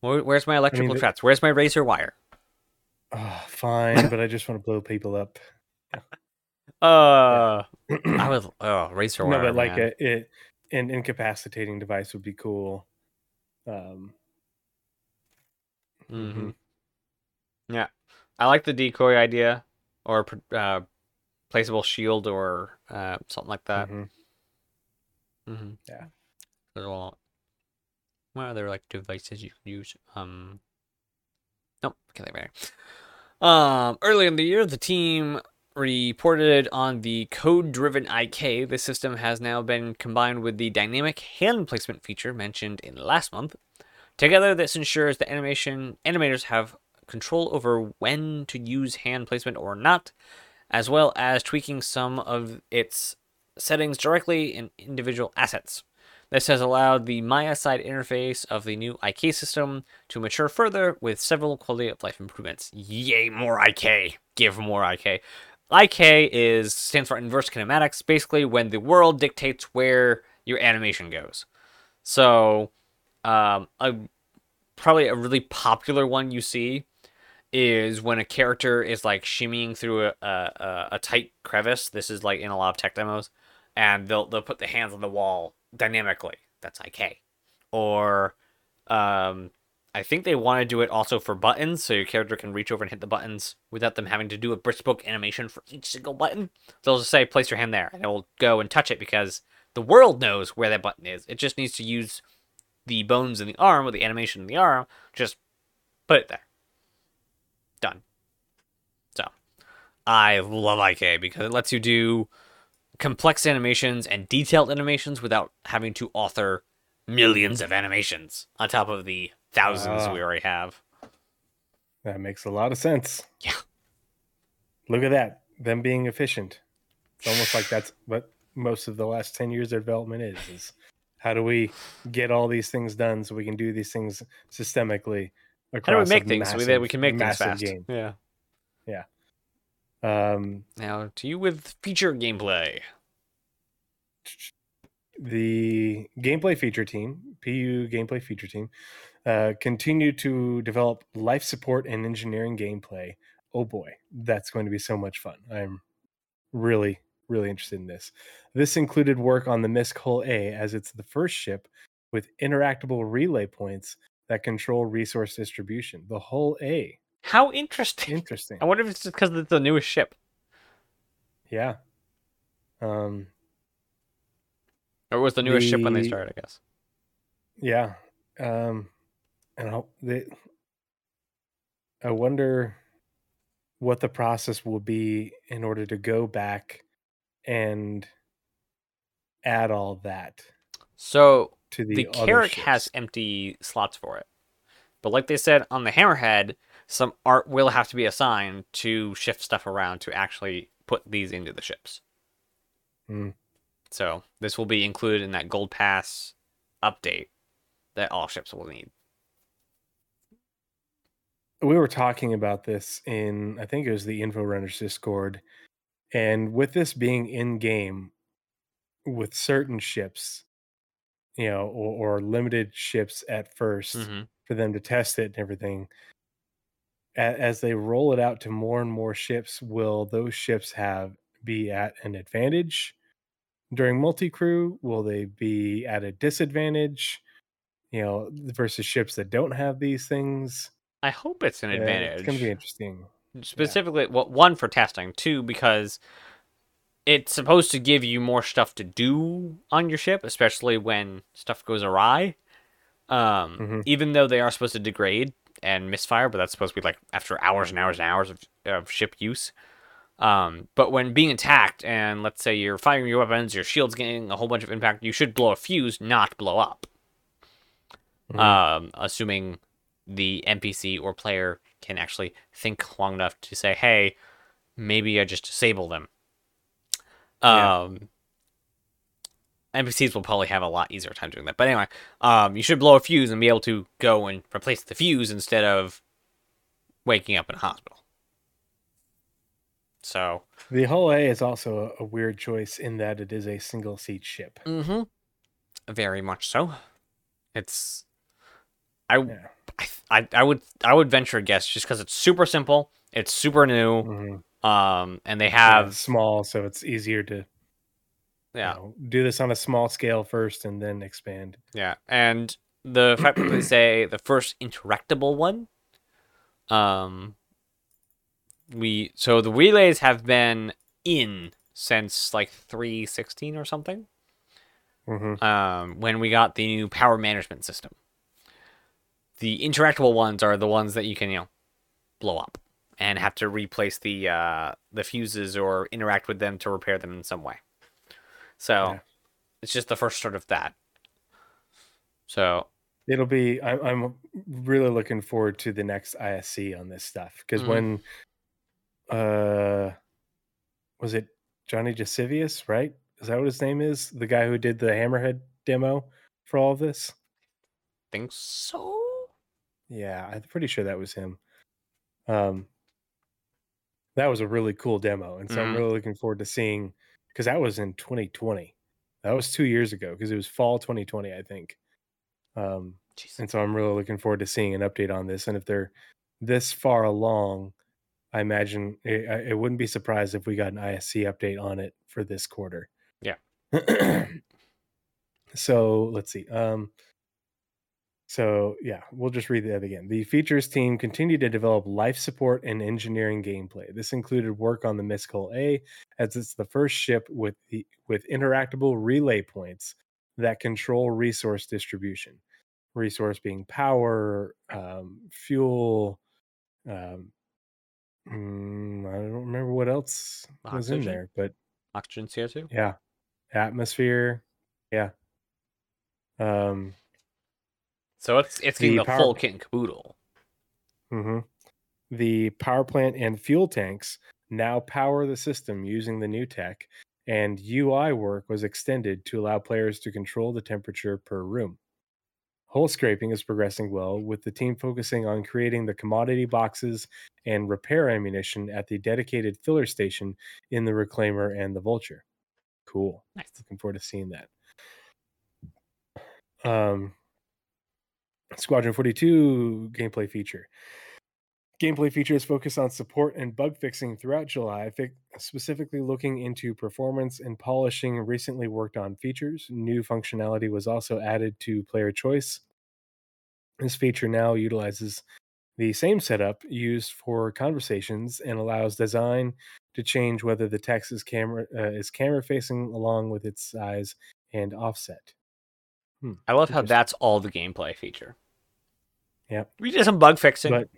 Where, where's my electrical I mean, traps? Where's my razor wire? Oh, fine, but I just want to blow people up. Uh, I would. oh razor wire. No, but like a, it, an incapacitating device would be cool. Um. Mm-hmm. Yeah, I like the decoy idea, or uh, placeable shield or uh, something like that. Mm-hmm. Mm-hmm. Yeah. There's a lot. What other like devices you can use? Um. Nope. Can't think of any. Um. Early in the year, the team reported on the code-driven IK. The system has now been combined with the dynamic hand placement feature mentioned in last month. Together, this ensures that animation animators have control over when to use hand placement or not, as well as tweaking some of its settings directly in individual assets. This has allowed the Maya side interface of the new IK system to mature further with several quality of life improvements. Yay, more IK! Give more IK. IK is stands for inverse kinematics, basically when the world dictates where your animation goes. So, um, a probably a really popular one you see is when a character is like shimmying through a, a, a tight crevice. This is like in a lot of tech demos, and they'll they'll put the hands on the wall dynamically. That's IK. Or, um, I think they want to do it also for buttons, so your character can reach over and hit the buttons without them having to do a bespoke animation for each single button. They'll just say place your hand there, and it will go and touch it because the world knows where that button is. It just needs to use the bones in the arm or the animation in the arm. Just put it there done. So I love IK because it lets you do complex animations and detailed animations without having to author millions of animations on top of the thousands uh, we already have. That makes a lot of sense. Yeah. Look at that. Them being efficient. It's almost like that's what most of the last 10 years of development is, is how do we get all these things done so we can do these things systemically how do we make things massive, so that we can make things fast? Game. Yeah, yeah. Um, now to you with feature gameplay. The gameplay feature team, PU gameplay feature team, uh, continue to develop life support and engineering gameplay. Oh boy, that's going to be so much fun. I'm really, really interested in this. This included work on the MISC Hull A, as it's the first ship with interactable relay points that control resource distribution. The Hull A. How interesting. Interesting. I wonder if it's just because it's the newest ship. Yeah. Um or was the newest the, ship when they started, I guess. Yeah. Um I, they, I wonder what the process will be in order to go back and add all that. So to the, the Carrack has empty slots for it. But like they said on the Hammerhead, some art will have to be assigned to shift stuff around to actually put these into the ships. Mm. So this will be included in that Gold Pass update that all ships will need. We were talking about this in I think it was the InfoRunners Discord, And with this being in game with certain ships, you know, or, or limited ships at 1st hmm for them to test it and everything, a- as they roll it out to more and more ships, will those ships have be at an advantage during multi-crew? Will they be at a disadvantage? You know, versus ships that don't have these things. I hope it's an Uh, advantage. It's going to be interesting. specifically well, one for testing two because it's supposed to give you more stuff to do on your ship especially when stuff goes awry um, Mhm. even though they are supposed to degrade and misfire but that's supposed to be like after hours and hours and hours of, of ship use um, but when being attacked and let's say you're firing your weapons your shield's getting a whole bunch of impact you should blow a fuse not blow up Mhm. um, assuming the NPC or player can actually think long enough to say, "Hey, maybe I just disable them." Yeah. Um, NPCs will probably have a lot easier time doing that. But anyway, um, you should blow a fuse and be able to go and replace the fuse instead of waking up in a hospital. So, The Hull A is also a, weird choice in that it is a single seat ship. mm-hmm. very much so. It's I Yeah. I, I I would I would venture a guess just because it's super simple, it's super new, Mhm. um, and they have it's small, so it's easier to you yeah know, do this on a small scale first and then expand. yeah, and the fact that they say the first interactable one, um, we so the relays have been in since like three sixteen or something, hmm um, when we got the new power management system. The interactable ones are the ones that you can you know blow up and have to replace the uh, the fuses or interact with them to repair them in some way. So Yeah. it's just the first sort of that. So It'll be. I, I'm really looking forward to the next ISC on this stuff because Mhm. when, uh, was it Johnny Jasivius? Right? Is that what his name is? The guy who did the Hammerhead demo for all of this. think so. Yeah, I'm pretty sure that was him. Um, that was a really cool demo, and so I'm Mhm. really looking forward to seeing because that was in 2020. That was two years ago because it was fall 2020, I think. Um, Jeez. and so I'm really looking forward to seeing an update on this. And if they're this far along, I imagine it, it wouldn't be surprised if we got an ISC update on it for this quarter. Yeah. so let's see. Um, so yeah, we'll just read that again. The features team continued to develop life support and engineering gameplay. This included work on the MISC Hull A, as it's the first ship with the with interactable relay points that control resource distribution. Resource being power, um, fuel. Um, mm, I don't remember what else was in there, but Oxygen CO2. yeah, atmosphere. Yeah. Um, So it's it's getting The the, full kit and caboodle. hmm The power plant and fuel tanks now power the system using the new tech, and UI work was extended to allow players to control the temperature per room. Hull scraping is progressing well, with the team focusing on creating the commodity boxes and repair ammunition at the dedicated filler station in the Reclaimer and the Vulture. Cool. Nice. Looking forward to seeing that. Um, Squadron 42 gameplay feature. Gameplay features focus on support and bug fixing throughout July, fi- specifically looking into performance and polishing recently worked on features. New functionality was also added to player choice. This feature now utilizes the same setup used for conversations and allows design to change whether the text is camera uh, is camera facing along with its size and offset. I love how that's all the gameplay feature. Yeah. We did some bug fixing. But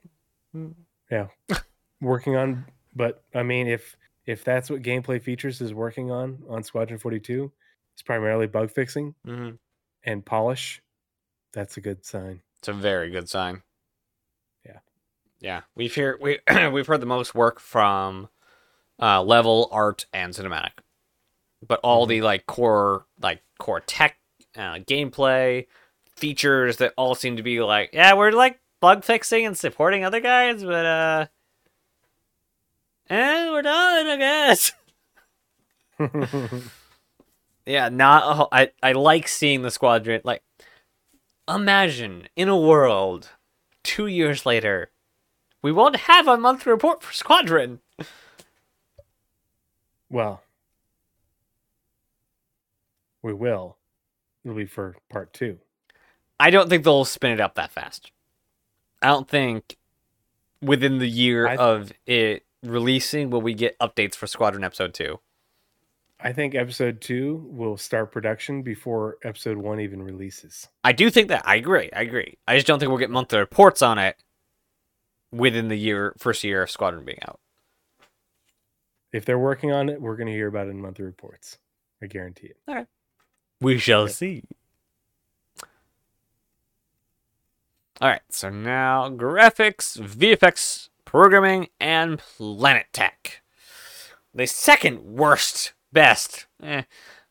Mm. working on but i mean if if that's what gameplay features is working on on squadron 42 it's primarily bug fixing mm-hmm. and polish that's a good sign It's a very good sign. Yeah. Yeah. We've hear we we've heard the most work from uh level, art, and cinematic. But all Mhm. the like core like core tech uh, gameplay features that all seem to be like, yeah, we're like bug fixing and supporting other guys, but uh and we're done, I guess. yeah, not I I like seeing the squadron like imagine in a world 2 years later we won't have a monthly report for squadron. well, we will. It'll be for part 2. I don't think they'll spin it up that fast. I don't think within the year I- of it releasing will we get updates for Squadron Episode 2. I think episode 2 will start production before episode 1 even releases. I do think that. I agree. I agree. I just don't think we'll get monthly reports on it within the year first year of Squadron being out. If they're working on it, we're going to hear about it in monthly reports. I guarantee it. We shall Yep. see. All right, so now graphics, VFX, programming, and Planet Tech. The second worst, best eh,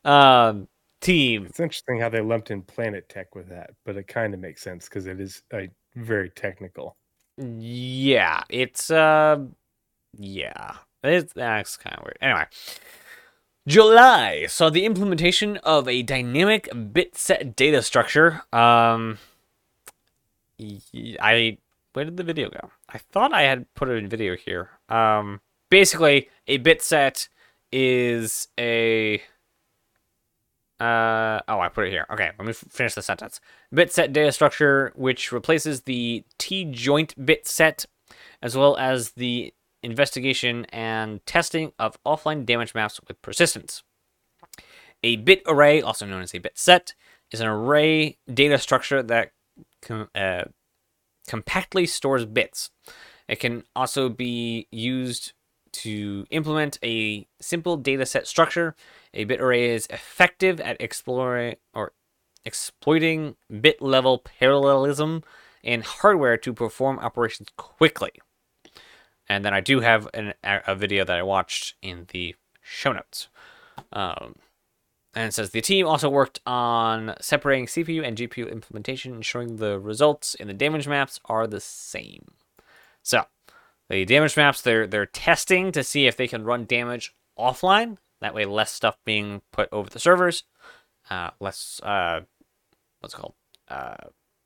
um, team. It's interesting how they lumped in Planet Tech with that, but it kind of makes sense because it is a very technical. Yeah, it's uh, yeah, it's that's kind of weird. Anyway, July saw the implementation of a dynamic bit set data structure. Um, I where did the video go? I thought I had put it in video here. Um, basically, a bit set is a uh, oh, I put it here. Okay, let me f- finish the sentence. Bit set data structure, which replaces the T joint bit set, as well as the investigation and testing of offline damage maps with persistence. A bit array, also known as a bit set, is an array data structure that com- uh, compactly stores bits. It can also be used to implement a simple data set structure. A bit array is effective at exploring or exploiting bit level parallelism in hardware to perform operations quickly. And then I do have an, a video that I watched in the show notes. Um, and it says the team also worked on separating CPU and GPU implementation, ensuring the results in the damage maps are the same. So, the damage maps they're they're testing to see if they can run damage offline. That way, less stuff being put over the servers, uh, less uh, what's it called? Uh,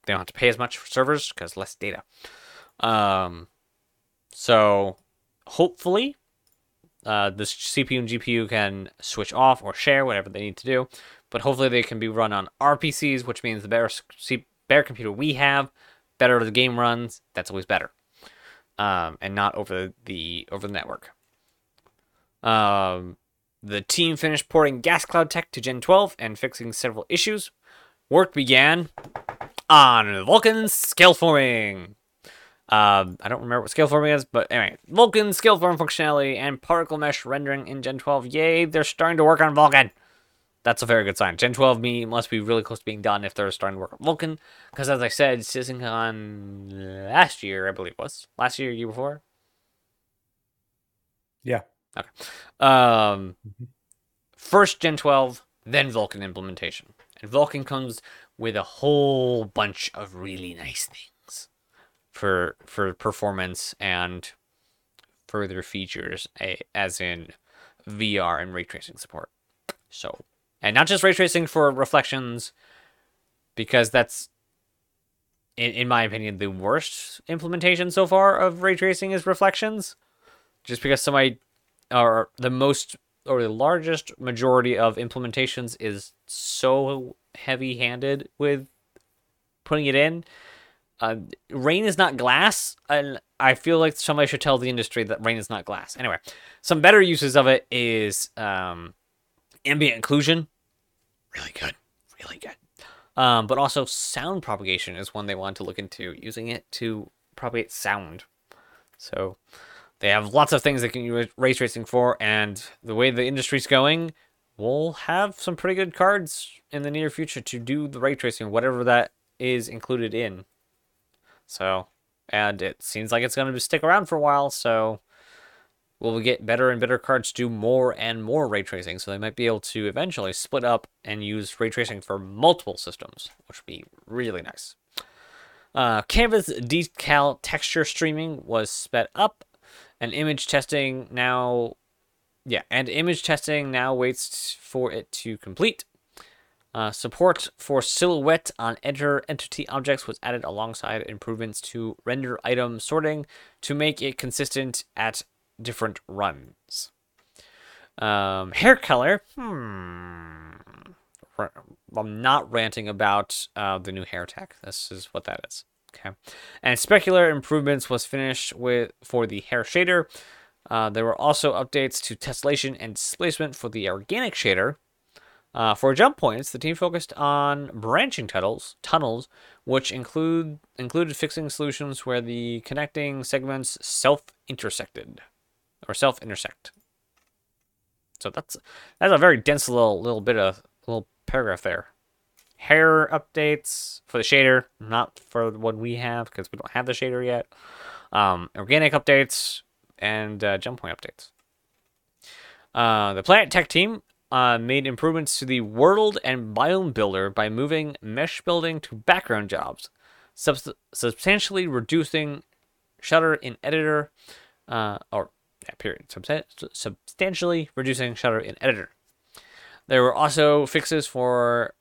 they don't have to pay as much for servers because less data. Um, so hopefully, uh, this CPU and GPU can switch off or share whatever they need to do. But hopefully, they can be run on RPCs, which means the better C- better computer we have, better the game runs. That's always better, um, and not over the over the network. Um, the team finished porting Gas Cloud Tech to Gen 12 and fixing several issues. Work began on Vulkan scale forming. Um, I don't remember what scale forming is, but anyway, Vulkan scale form functionality and particle mesh rendering in Gen 12. Yay, they're starting to work on Vulkan. That's a very good sign. Gen 12 me must be really close to being done if they're starting to work on Vulkan, because as I said, CitizenCon last year, I believe it was last year, year before. Yeah. Okay. Um, Mhm. first Gen 12, then Vulkan implementation. And Vulkan comes with a whole bunch of really nice things for for performance and further features, a, as in VR and ray tracing support. So, and not just ray tracing for reflections, because that's, in, in my opinion, the worst implementation so far of ray tracing is reflections. Just because somebody or the most or the largest majority of implementations is so heavy handed with putting it in. Uh, rain is not glass, and I feel like somebody should tell the industry that rain is not glass. Anyway, some better uses of it is um, ambient occlusion. really good, really good. Um, but also sound propagation is one they want to look into, using it to propagate sound. So they have lots of things they can use ray tracing for, and the way the industry's going, we'll have some pretty good cards in the near future to do the ray tracing, whatever that is included in. So, and it seems like it's going to stick around for a while, so we'll get better and better cards do more and more ray tracing. So they might be able to eventually split up and use ray tracing for multiple systems, which would be really nice. Uh, Canvas decal texture streaming was sped up, and image testing now yeah, and image testing now waits for it to complete. Uh, support for silhouette on enter entity objects was added alongside improvements to render item sorting to make it consistent at different runs. Um, hair color. Hmm. I'm not ranting about uh, the new hair tech. This is what that is. Okay. And specular improvements was finished with for the hair shader. Uh, there were also updates to tessellation and displacement for the organic shader, uh, for jump points, the team focused on branching tunnels, tunnels, which include included fixing solutions where the connecting segments self-intersected or self-intersect. So that's that's a very dense little little bit of little paragraph there. Hair updates for the shader, not for what we have because we don't have the shader yet. Um, organic updates and uh, jump point updates. Uh, the Planet Tech team uh, made improvements to the world and biome builder by moving mesh building to background jobs, sub- substantially reducing shutter in editor, uh, or yeah, period, Substan- substantially reducing shutter in editor. There were also fixes for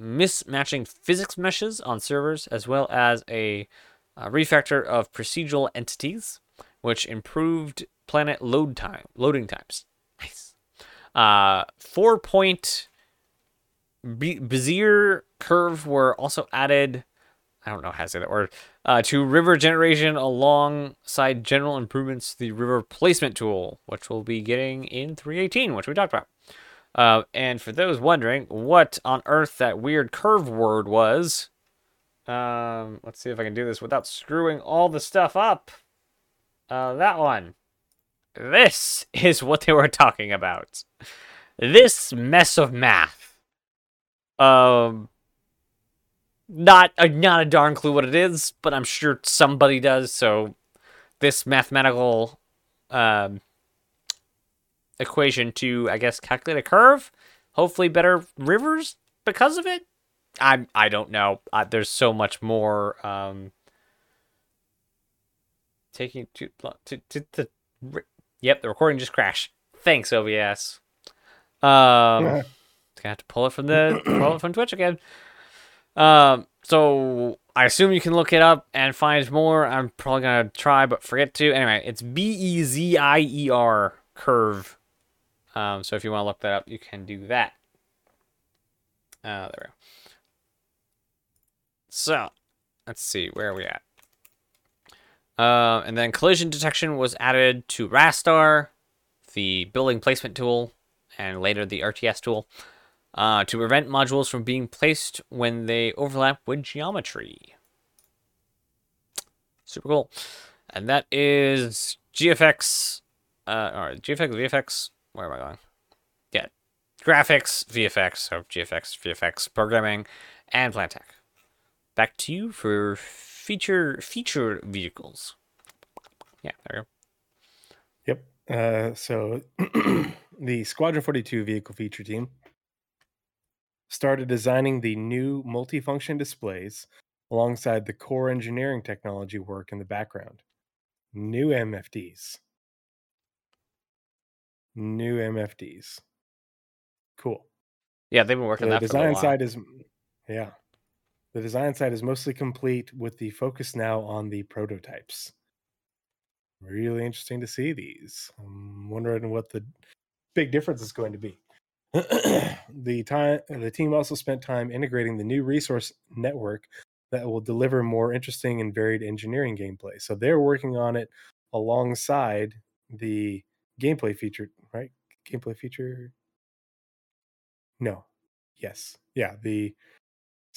mismatching physics meshes on servers, as well as a, a refactor of procedural entities, which improved planet load time loading times. Uh, four point Bezier curve were also added. I don't know how to say that word. Uh, to river generation alongside general improvements to the river placement tool, which we'll be getting in 318, which we talked about. Uh, and for those wondering what on earth that weird curve word was, um, let's see if I can do this without screwing all the stuff up. Uh, that one. This is what they were talking about. This mess of math. Um, not a, not a darn clue what it is, but I'm sure somebody does. So, this mathematical um, equation to, I guess, calculate a curve, hopefully better rivers because of it. I I don't know. Uh, there's so much more. Um, taking to to to, to Yep, the recording just crashed. Thanks, OBS. Um, gonna have to pull it from the pull it from Twitch again. Um, so I assume you can look it up and find more. I'm probably gonna try, but forget to. Anyway, it's B E Z I E R curve. Um, so if you want to look that up, you can do that. Uh, there we go. So, let's see, where are we at? Uh, and then collision detection was added to Rastar, the building placement tool, and later the RTS tool, uh, to prevent modules from being placed when they overlap with geometry. Super cool. And that is GFX, uh, or GFX, VFX, where am I going? Yeah, graphics, VFX, so GFX, VFX, programming, and Plantech. Back to you for feature feature vehicles. Yeah, there we go. Yep. Uh, so the Squadron 42 vehicle feature team started designing the new multifunction displays alongside the core engineering technology work in the background. New MFDs. New MFDs. Cool. Yeah, they've been working the that. The design side is yeah. The design side is mostly complete with the focus now on the prototypes. Really interesting to see these. I'm wondering what the big difference is going to be. the time the team also spent time integrating the new resource network that will deliver more interesting and varied engineering gameplay. So they're working on it alongside the gameplay feature, right? Gameplay feature. No. Yes. Yeah, the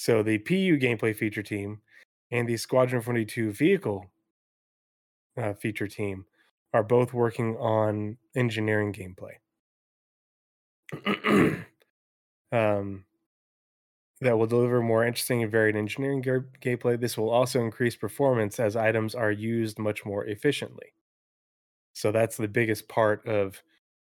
so the PU gameplay feature team and the Squadron 42 vehicle uh, feature team are both working on engineering gameplay. um, that will deliver more interesting and varied engineering gameplay. This will also increase performance as items are used much more efficiently. So that's the biggest part of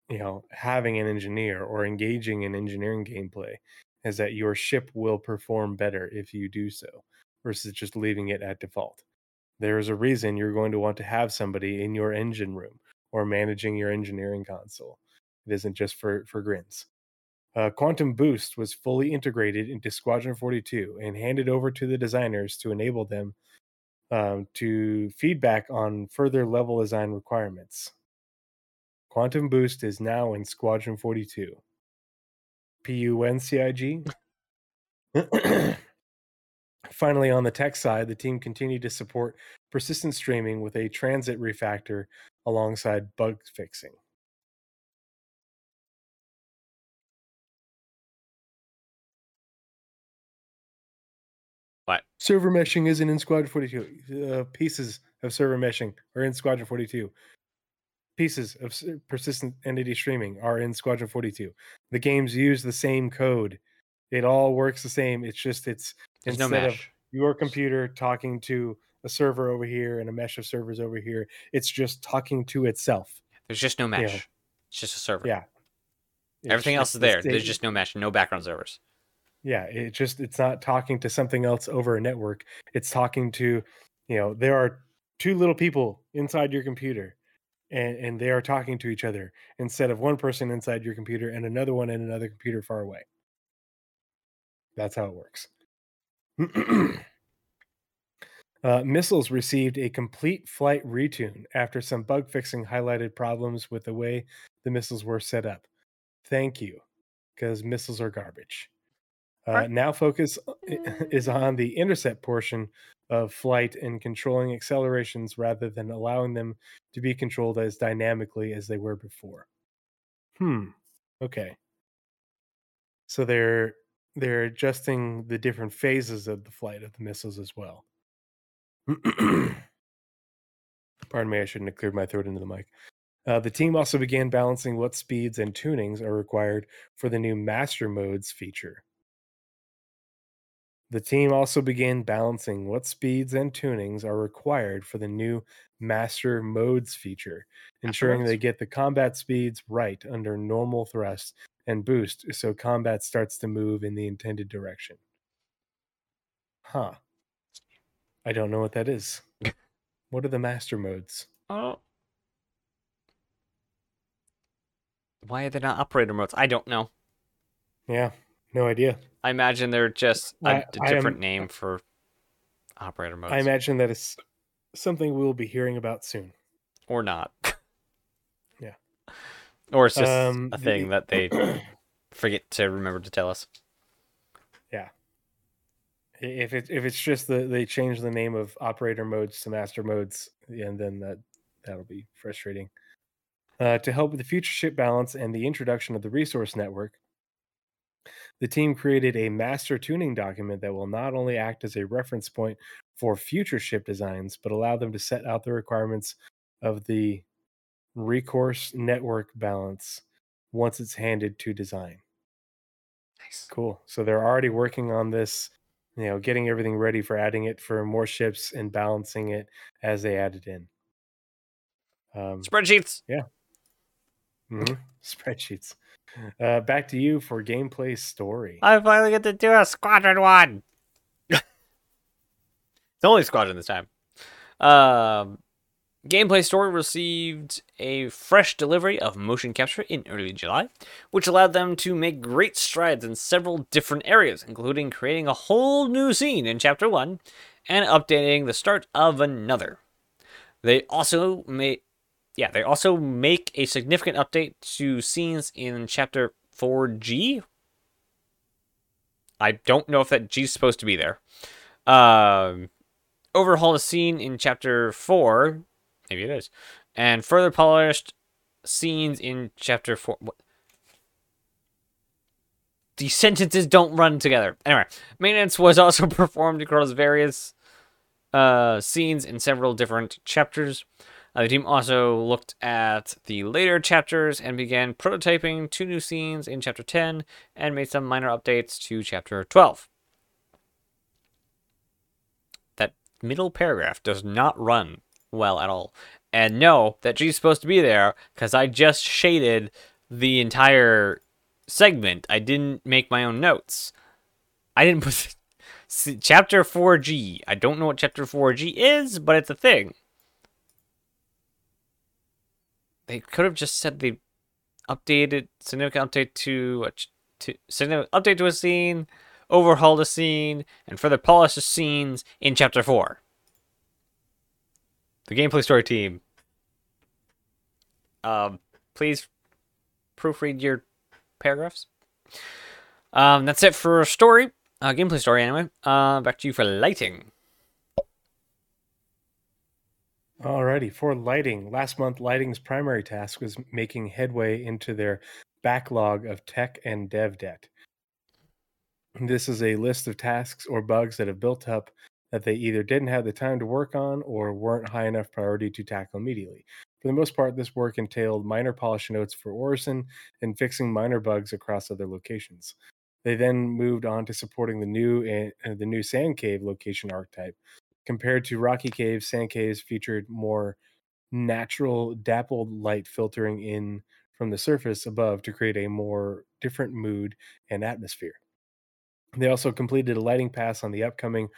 you know having an engineer or engaging in engineering gameplay is that your ship will perform better if you do so versus just leaving it at default. There is a reason you're going to want to have somebody in your engine room or managing your engineering console It isn't just for for grins. Uh, Quantum Boost was fully integrated into Squadron 42 and handed over to the designers to enable them um, to feedback on further level design requirements. Quantum Boost is now in Squadron 42. PUNCIG. Finally, on the tech side, the team continued to support persistent streaming with a transit refactor alongside bug fixing. What? Server meshing isn't in Squadron 42. Uh, pieces of server meshing are in Squadron 42. Pieces of persistent entity streaming are in Squadron 42. The games use the same code. It all works the same. It's just it's There's no instead of mesh. your computer talking to a server over here and a mesh of servers over here. It's just talking to itself. There's just no mesh. It's just a server. Yeah. It's- Everything else is the there. There's just no mesh, no background servers. yeah it just it's not talking to something else over a network it's talking to you know there are two little people inside your computer and and they are talking to each other instead of one person inside your computer and another one in another computer far away. That's how it works. Uh, missiles received a complete flight retune after some bug fixing highlighted problems with the way the missiles were set up. Thank you because missiles are garbage uh, now focus is on the intercept portion of flight and controlling accelerations rather than allowing them to be controlled as dynamically as they were before. Hmm. Okay. So they're they're adjusting the different phases of the flight of the missiles as well. Pardon me, I shouldn't have cleared my throat into the mic. Uh, the team also began balancing what speeds and tunings are required for the new master modes feature. The team also began balancing what speeds and tunings are required for the new Master Modes feature, ensuring they get the combat speeds right under normal thrust and boost so combat starts to move in the intended direction. Huh. I don't know what that is. what are the Master Modes? Oh. Why are they not operator modes? I don't know. Yeah, no idea. I imagine they're just a I- I am- different name for operator modes. I imagine that is something we'll be hearing about soon. or not. Yeah. Or it's just Um, a thing the- that they forget to remember to tell us. Yeah. If it if it's just the they change the name of operator modes to master modes and then that that'll be frustrating uh, to help with the future ship balance and the introduction of the resource network the team created a master tuning document that will not only act as a reference point for future ship designs but allow them to set out the requirements of the resource network balance once it's handed to design Nice. Cool. So they're already working on this, you know, getting everything ready for adding it for more ships and balancing it as they add it in. Um, Spreadsheets. Yeah. Mhm, Spreadsheets. Uh, back to you for gameplay story. I finally get to do a squadron one. it's only squadron this time. Um, gameplay story received a fresh delivery of motion capture in early July, which allowed them to make great strides in several different areas, including creating a whole new scene in chapter one and updating the start of another. They also made yeah, they also make a significant update to scenes in chapter 4G. I don't know if that G's supposed to be there. Um, overhaul a scene in chapter 4. Maybe it is. And further polished scenes in chapter 4. What? These sentences don't run together. Anyway, maintenance was also performed across various uh, scenes in several different chapters. Uh, the team also looked at the later chapters and began prototyping two new scenes in chapter 10 and made some minor updates to chapter 12. That middle paragraph does not run well at all. And no, that G's supposed to be there because I just shaded the entire segment. I didn't make my own notes. I didn't put chapter 4G. I don't know what chapter 4G is, but it's a thing. They could have just said the updated significant update to a to significant update to a scene, overhaul the scene, and further polish the scenes in chapter four. The gameplay story team. Um, please proofread your paragraphs. Um, that's it for story, uh, gameplay story anyway. Uh, back to you for lighting. Alrighty, for lighting, last month lighting's primary task was making headway into their backlog of tech and dev debt. This is a list of tasks or bugs that have built up that they either didn't have the time to work on or weren't high enough priority to tackle immediately. For the most part, this work entailed minor polish notes for Orison and fixing minor bugs across other locations. They then moved on to supporting the new uh, the new Sand Cave location archetype. Compared to Rocky Caves, Sand Caves featured more natural dappled light filtering in from the surface above to create a more different mood and atmosphere. They also completed a lighting pass on the upcoming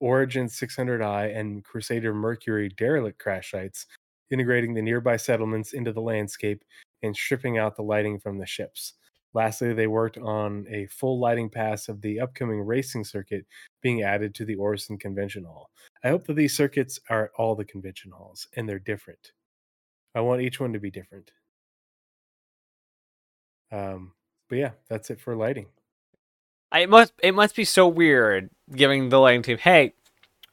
Origin 600i and Crusader Mercury derelict crash sites, integrating the nearby settlements into the landscape and stripping out the lighting from the ships. Lastly, they worked on a full lighting pass of the upcoming racing circuit being added to the Orison Convention Hall. I hope that these circuits are at all the convention halls and they're different. I want each one to be different. Um, but yeah, that's it for lighting. it must it must be so weird giving the lighting team, hey,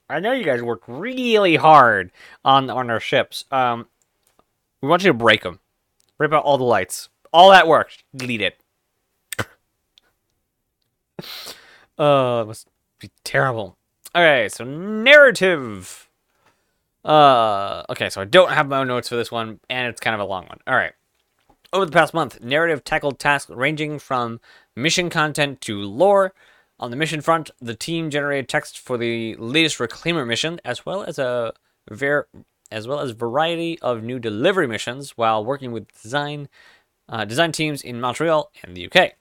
I know you guys worked really hard on on our ships. Um, we want you to break them, rip out all the lights, all that work, delete it. Uh, it must be terrible. All right, so narrative. Uh, okay, so I don't have my own notes for this one, and it's kind of a long one. All right. Over the past month, narrative tackled tasks ranging from mission content to lore. On the mission front, the team generated text for the latest Reclaimer mission, as well as a ver- as well as variety of new delivery missions, while working with design uh, design teams in Montreal and the UK.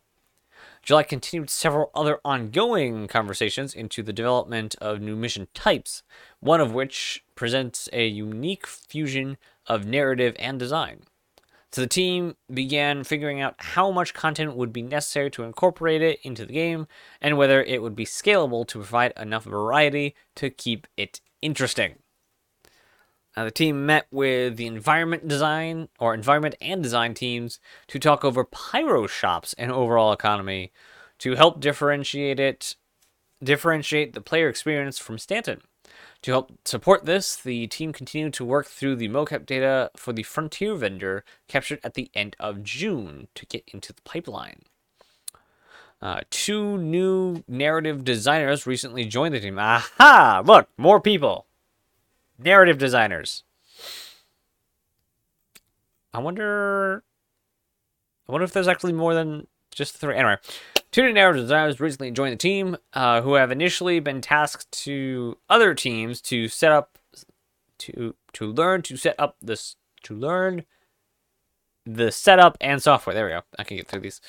July continued several other ongoing conversations into the development of new mission types, one of which presents a unique fusion of narrative and design. So the team began figuring out how much content would be necessary to incorporate it into the game and whether it would be scalable to provide enough variety to keep it interesting. Uh, the team met with the environment design or environment and design teams to talk over pyro shops and overall economy to help differentiate it differentiate the player experience from Stanton. To help support this, the team continued to work through the mocap data for the Frontier vendor captured at the end of June to get into the pipeline. Uh, two new narrative designers recently joined the team. Aha! Look, more people narrative designers. I wonder. I wonder if there's actually more than just three. Anyway, two new narrative designers recently joined the team, uh, who have initially been tasked to other teams to set up, to to learn to set up this to learn the setup and software. There we go. I can get through these.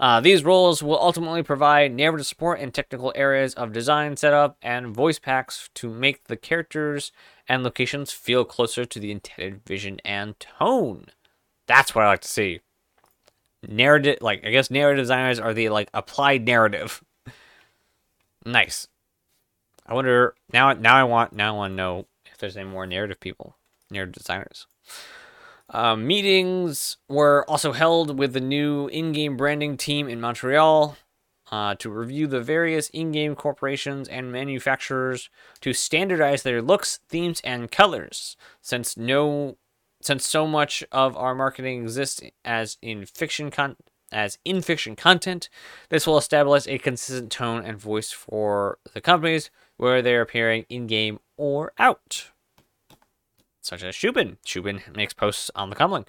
Uh, these roles will ultimately provide narrative support in technical areas of design, setup, and voice packs to make the characters and locations feel closer to the intended vision and tone. That's what I like to see. Narrative, like I guess narrative designers are the like applied narrative. nice. I wonder now. Now I want now I want to know if there's any more narrative people, narrative designers. Um, meetings were also held with the new in-game branding team in Montreal uh, to review the various in-game corporations and manufacturers to standardize their looks, themes, and colors. Since no, since so much of our marketing exists as in fiction con- as in fiction content, this will establish a consistent tone and voice for the companies where they're appearing in-game or out. Such as Shubin. Shubin makes posts on the Comlink.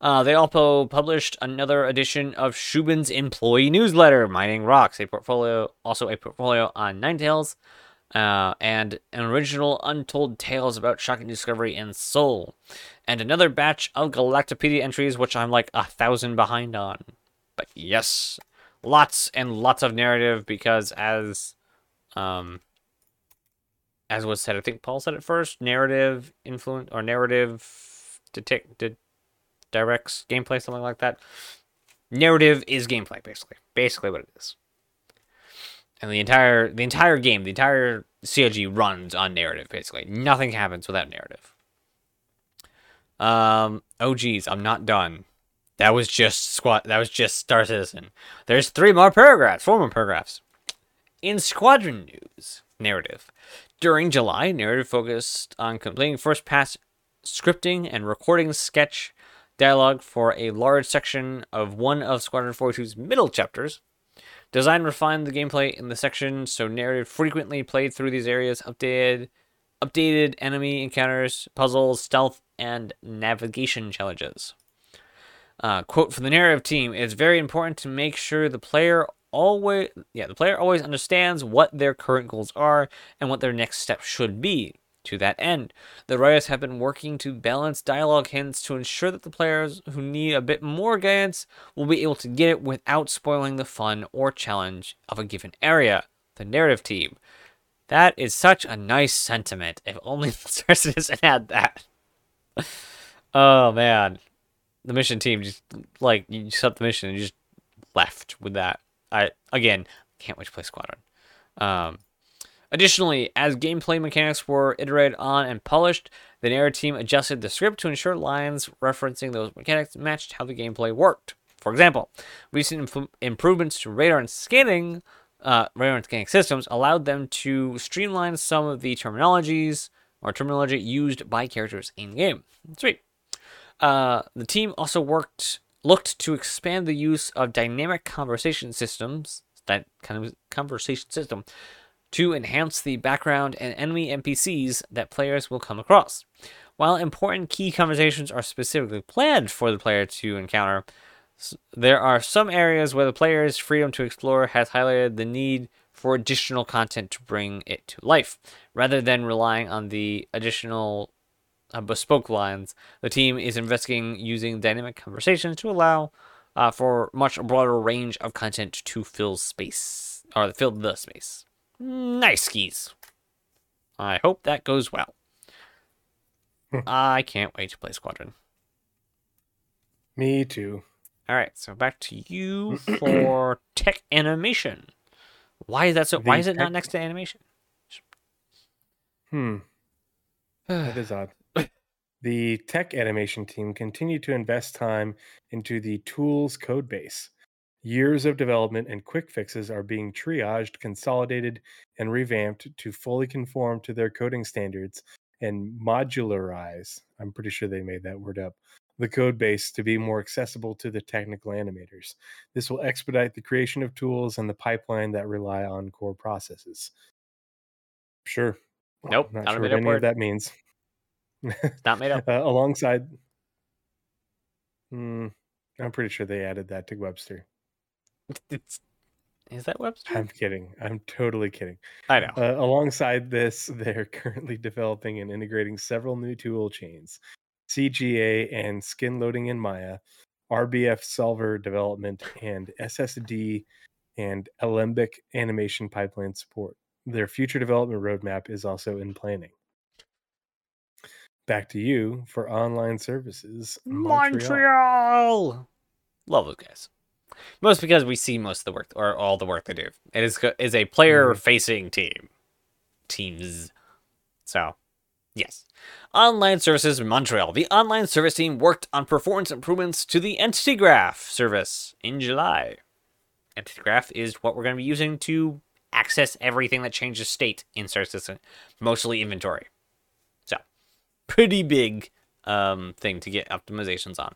Uh, they also published another edition of Shubin's employee newsletter, Mining Rocks, a portfolio, also a portfolio on Nine Tails, uh, and an original untold tales about shocking discovery and soul, and another batch of Galactapedia entries, which I'm like a thousand behind on. But yes, lots and lots of narrative because as, um, as was said, I think Paul said it first, narrative influence or narrative detect directs gameplay, something like that. Narrative is gameplay, basically. Basically, what it is. And the entire the entire game, the entire CLG runs on narrative. Basically, nothing happens without narrative. Um. Oh, geez, I'm not done. That was just squad. That was just Star Citizen. There's three more paragraphs, four more paragraphs. In Squadron News narrative, during July, narrative focused on completing first pass scripting and recording sketch dialogue for a large section of one of Squadron 42's middle chapters. Design refined the gameplay in the section so narrative frequently played through these areas, updated updated enemy encounters, puzzles, stealth, and navigation challenges. Uh, quote from the narrative team: It's very important to make sure the player always, yeah, the player always understands what their current goals are and what their next step should be. To that end, the writers have been working to balance dialogue hints to ensure that the players who need a bit more guidance will be able to get it without spoiling the fun or challenge of a given area. The narrative team. That is such a nice sentiment. If only the Citizen had that. oh man, the mission team just like you set the mission and just left with that. I again can't wait to play Squadron. Um, additionally, as gameplay mechanics were iterated on and polished, the narrative team adjusted the script to ensure lines referencing those mechanics matched how the gameplay worked. For example, recent imp- improvements to radar and scanning, uh, radar and scanning systems allowed them to streamline some of the terminologies or terminology used by characters in game. Sweet. Uh, the team also worked looked to expand the use of dynamic conversation systems, that kind of conversation system, to enhance the background and enemy NPCs that players will come across. While important key conversations are specifically planned for the player to encounter, there are some areas where the player's freedom to explore has highlighted the need for additional content to bring it to life, rather than relying on the additional uh, bespoke lines, the team is investigating using dynamic conversations to allow uh, for much broader range of content to fill space or fill the space. Nice skis. I hope that goes well. I can't wait to play Squadron. Me too. All right, so back to you for tech animation. Why is that so? The why is it tech... not next to animation? Hmm. that is odd. The tech animation team continued to invest time into the tools code base. Years of development and quick fixes are being triaged, consolidated, and revamped to fully conform to their coding standards and modularize. I'm pretty sure they made that word up. The code base to be more accessible to the technical animators. This will expedite the creation of tools and the pipeline that rely on core processes. Sure. Nope. Not, not sure what any word. of that means. Not made up. uh, alongside, mm, I'm pretty sure they added that to Webster. It's, is that Webster? I'm kidding. I'm totally kidding. I know. Uh, alongside this, they're currently developing and integrating several new tool chains, CGA and skin loading in Maya, RBF solver development, and SSD and Alembic animation pipeline support. Their future development roadmap is also in planning back to you for online services. Montreal. Montreal. Love those guys. Most because we see most of the work or all the work they do. It is is a mm-hmm. player facing team. Teams. So, yes. Online services in Montreal. The online service team worked on performance improvements to the Entity Graph service in July. Entity Graph is what we're going to be using to access everything that changes state in Star Citizen, mostly inventory pretty big um, thing to get optimizations on.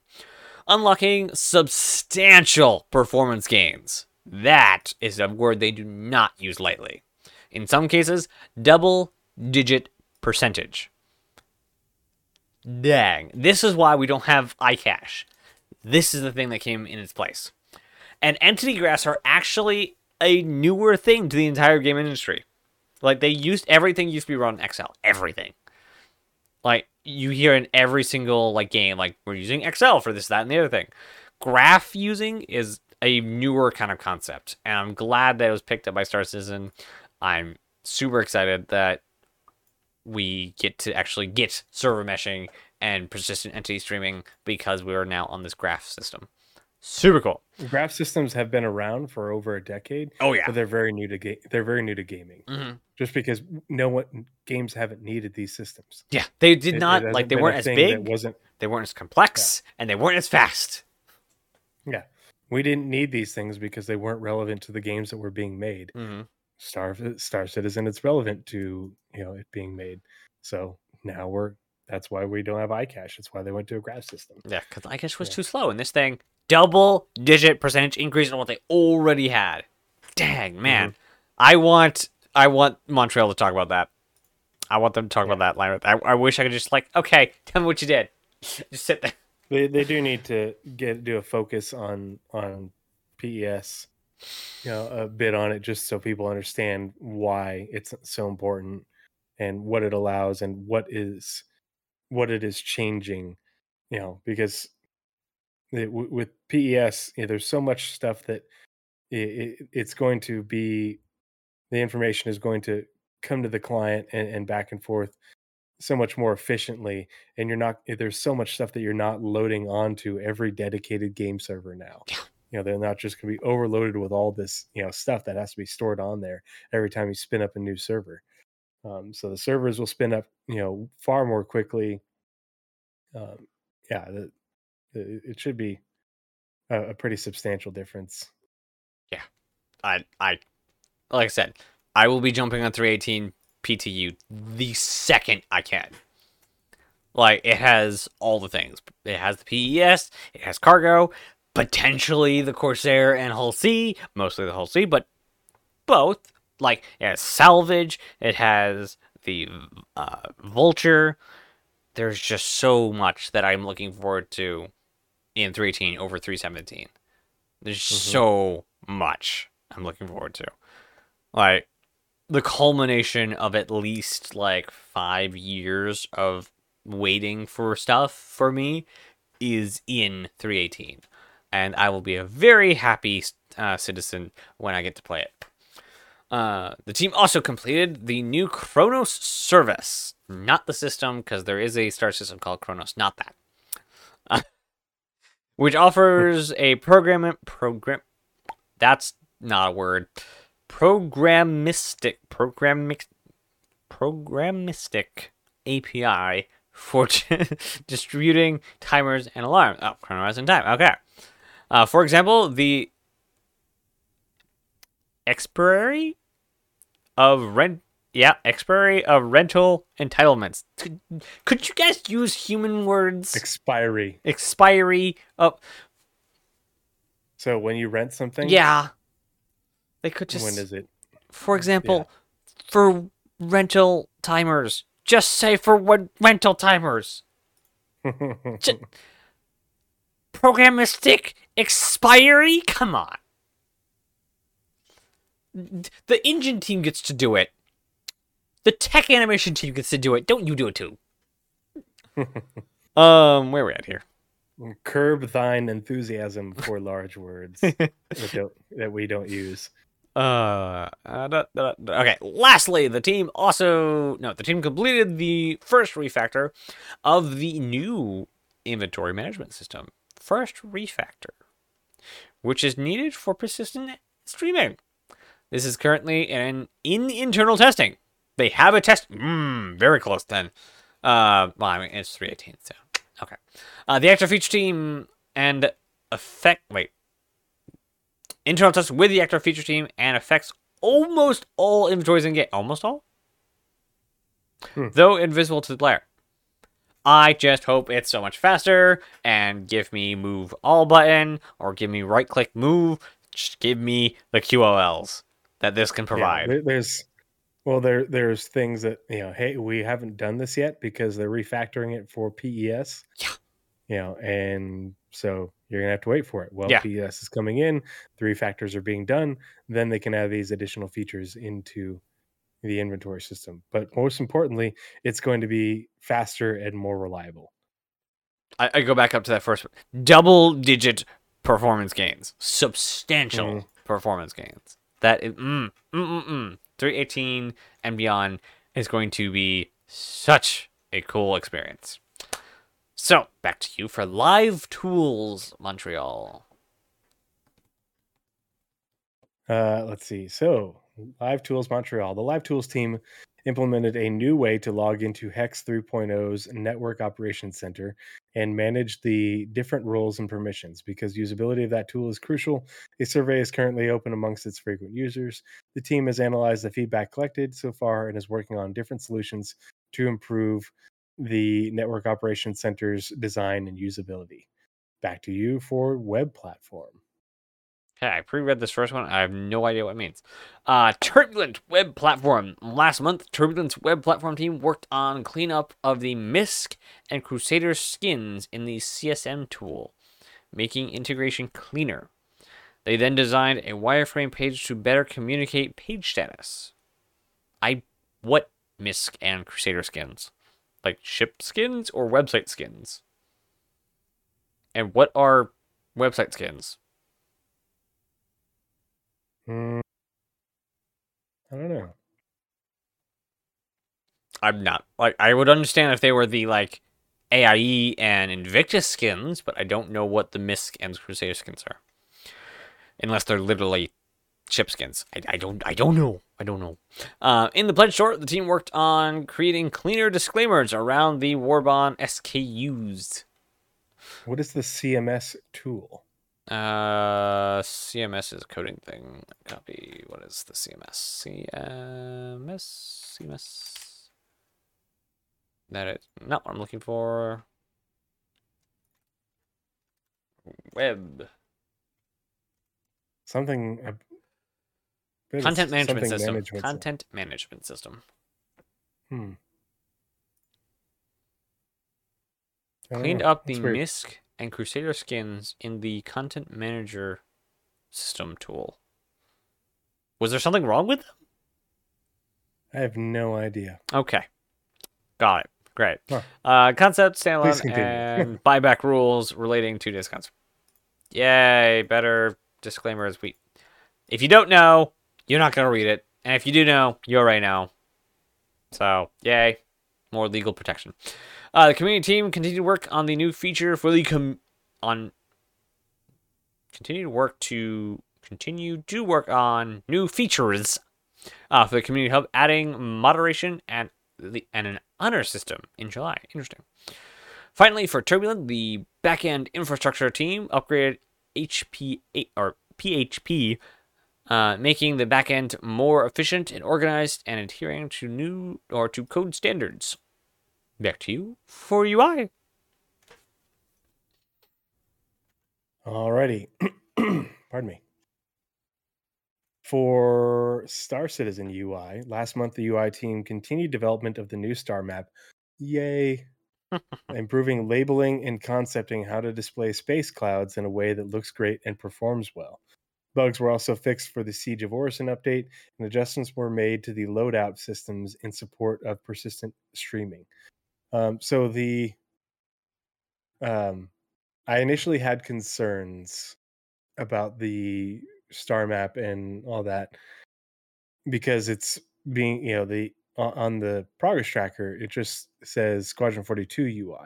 Unlocking substantial performance gains. That is a word they do not use lightly. In some cases, double digit percentage. Dang. This is why we don't have iCache. This is the thing that came in its place. And entity graphs are actually a newer thing to the entire game industry. Like they used everything used to be run in Excel. Everything like you hear in every single like game like we're using excel for this that and the other thing graph using is a newer kind of concept and i'm glad that it was picked up by star citizen i'm super excited that we get to actually get server meshing and persistent entity streaming because we are now on this graph system. Super cool. Graph systems have been around for over a decade, Oh yeah. but they're very new to game. They're very new to gaming, hmm just because no one games haven't needed these systems. Yeah, they did It- it not hasn't like they weren't as big, wasn't. they weren't as complex, and they weren't as fast. Yeah, we didn't need these things because they weren't relevant to the games that were being made. hmm Star Star Citizen, it's relevant to you know it being made. So now we're that's why we don't have iCache. That's why they went to a graph system. Yeah, because I guess was Yeah. too slow, and this thing double digit percentage increase on what they already had. Dang man, I want I want Montreal to talk about that. I want them to talk about that line. I, I wish I could just like, okay, tell me what you did. Just sit there. They they do need to get do a focus on on PES, you know, a bit on it just so people understand why it's so important and what it allows and what is what it is changing, you know, because it, w- with PES, you know, there's so much stuff that it, it, it's going to be the information is going to come to the client and, and back and forth so much more efficiently and you're not there's so much stuff that you're not loading onto every dedicated game server now. Yeah. you know they're not just going to be overloaded with all this you know stuff that has to be stored on there every time you spin up a new server. Um, so the servers will spin up you know far more quickly. Um, yeah the, it should be a, a pretty substantial difference Yeah, I I like I said, I will be jumping on 318 PTU the second I can. Like it has all the things. It has the PES, it has cargo, potentially the Corsair and Hull C, mostly the Hull C, but both. Like it has salvage, it has the uh, vulture. There's just so much that I'm looking forward to in 318 over 317. There's Mhm. so much I'm looking forward to. Like the culmination of at least like five years of waiting for stuff for me is in 318. And I will be a very happy uh, citizen when I get to play it. Uh, the team also completed the new Kronos service, not the system, because there is a star system called Kronos, not that. Which offers a program program. That's not a word. Programistic programic programistic API for distributing timers and alarms. Oh, chronizing time. Okay. Uh, for example, the expiry of rent. Yeah, expiry of rental entitlements. Could, could you guys use human words? expiry expiry of so when you rent something yeah. They could just when is it for example, for rental timers. Just say for when rental timers. J- Programistic expiry? Come on. The engine team gets to do it. The tech animation team gets to do it. Don't you do it too? um, where are we at here? curb thine enthusiasm for large words that, don't, that we don't use. Uh, uh, da- da- da- okay. Lastly, the team also no, the team completed the first refactor of the new inventory management system. First refactor, which is needed for persistent streaming. This is currently in in internal testing. They have a test. Mm, very close then. Uh, well, I mean it's three eighteen. So okay. Uh, the active feature team and effect. Wait, internal test with the active feature team and affects almost all inventories in game. Almost all? Hmm. Though invisible to the player. I just hope it's so much faster and give me move all button or give me right click move. Just give me the QOLs that this can provide. there- there's well there there's things that you know hey we haven't done this yet because they're refactoring it for PES. Yeah. You know, and so you're gonna have to wait for it. Well, Yeah. PES is coming in, refactors are being done, then they can add these additional features into the inventory system. But most importantly, it's going to be faster and more reliable. I, I go back up to that first one. Double digit performance gains. Substantial Mhm. performance gains. That is, mm, mm, mm, mm. 318 and beyond is going to be such a cool experience. So back to you for Live Tools Montreal. Uh, let's see. So, Live Tools Montreal. The Live Tools team implemented a new way to log into Hex 3.0's Network Operations Center and manage the different roles and permissions. Because usability of that tool is crucial, a survey is currently open amongst its frequent users. The team has analyzed the feedback collected so far and is working on different solutions to improve the Network Operations Center's design and usability. Back to you for web platform. Okay, I pre-read this first one. I have no idea what it means. Uh, Turbulent Web Platform. Last month, Turbulent's web platform team worked on cleanup of the MISC and Crusader skins in the CSM tool, making integration cleaner. They then designed a wireframe page to better communicate page status. I what MISC and Crusader skins? Like ship skins or website skins? And what are website skins? Mm, I don't know. I'm not like I would understand if they were the like AIE and Invictus skins, but I don't know what the MISC and Crusader skins are, unless they're literally chip skins. I, I don't I don't know. I don't know. Uh, in the pledge short, the team worked on creating cleaner disclaimers around the Warbond SKUs. What is the CMS tool? Uh, CMS is a coding thing. Copy. What is the CMS? CMS. CMS. That is. Not what I'm looking for. Web. Something. Content management something system. management Content management system. Hmm. Cleaned know. up the weird. MISC and Crusader skins in the content manager system tool. Was there something wrong with them? I have no idea. Okay. Got it. Great. Huh. Uh, concept, standalone, and buyback rules relating to discounts. Yay. Better disclaimers. We, If you don't know, you're not going to read it. And if you do know, you already know. So, yay. More legal protection. Uh, the community team continued to work on the new feature for the com- on continue to work to continue to work on new features uh, for the community hub, adding moderation and the and an honor system in July. Interesting. Finally, for Turbulent, the backend infrastructure team upgraded HP or PHP, uh, making the backend more efficient and organized and adhering to new or to code standards. Back to you for UI. Alrighty. Pardon me. For Star Citizen UI, last month the UI team continued development of the new star map. Yay. Improving labeling and concepting how to display space clouds in a way that looks great and performs well. Bugs were also fixed for the Siege of Orison update, and adjustments were made to the loadout systems in support of persistent streaming. Um, so the um, I initially had concerns about the star map and all that because it's being you know the on the progress tracker it just says squadron 42 ui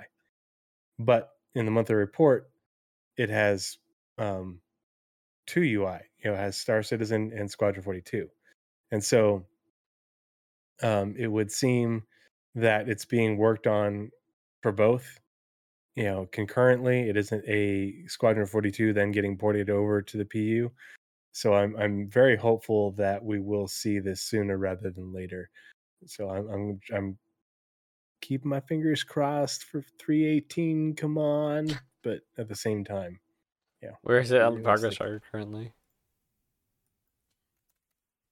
but in the monthly report it has um two ui you know has star citizen and squadron 42 and so um it would seem that it's being worked on for both you know concurrently it isn't a squadron 42 then getting ported over to the pu so i'm i'm very hopeful that we will see this sooner rather than later. So i'm i'm, I'm keeping my fingers crossed for 318 come on but at the same time yeah Where is it on the progress currently?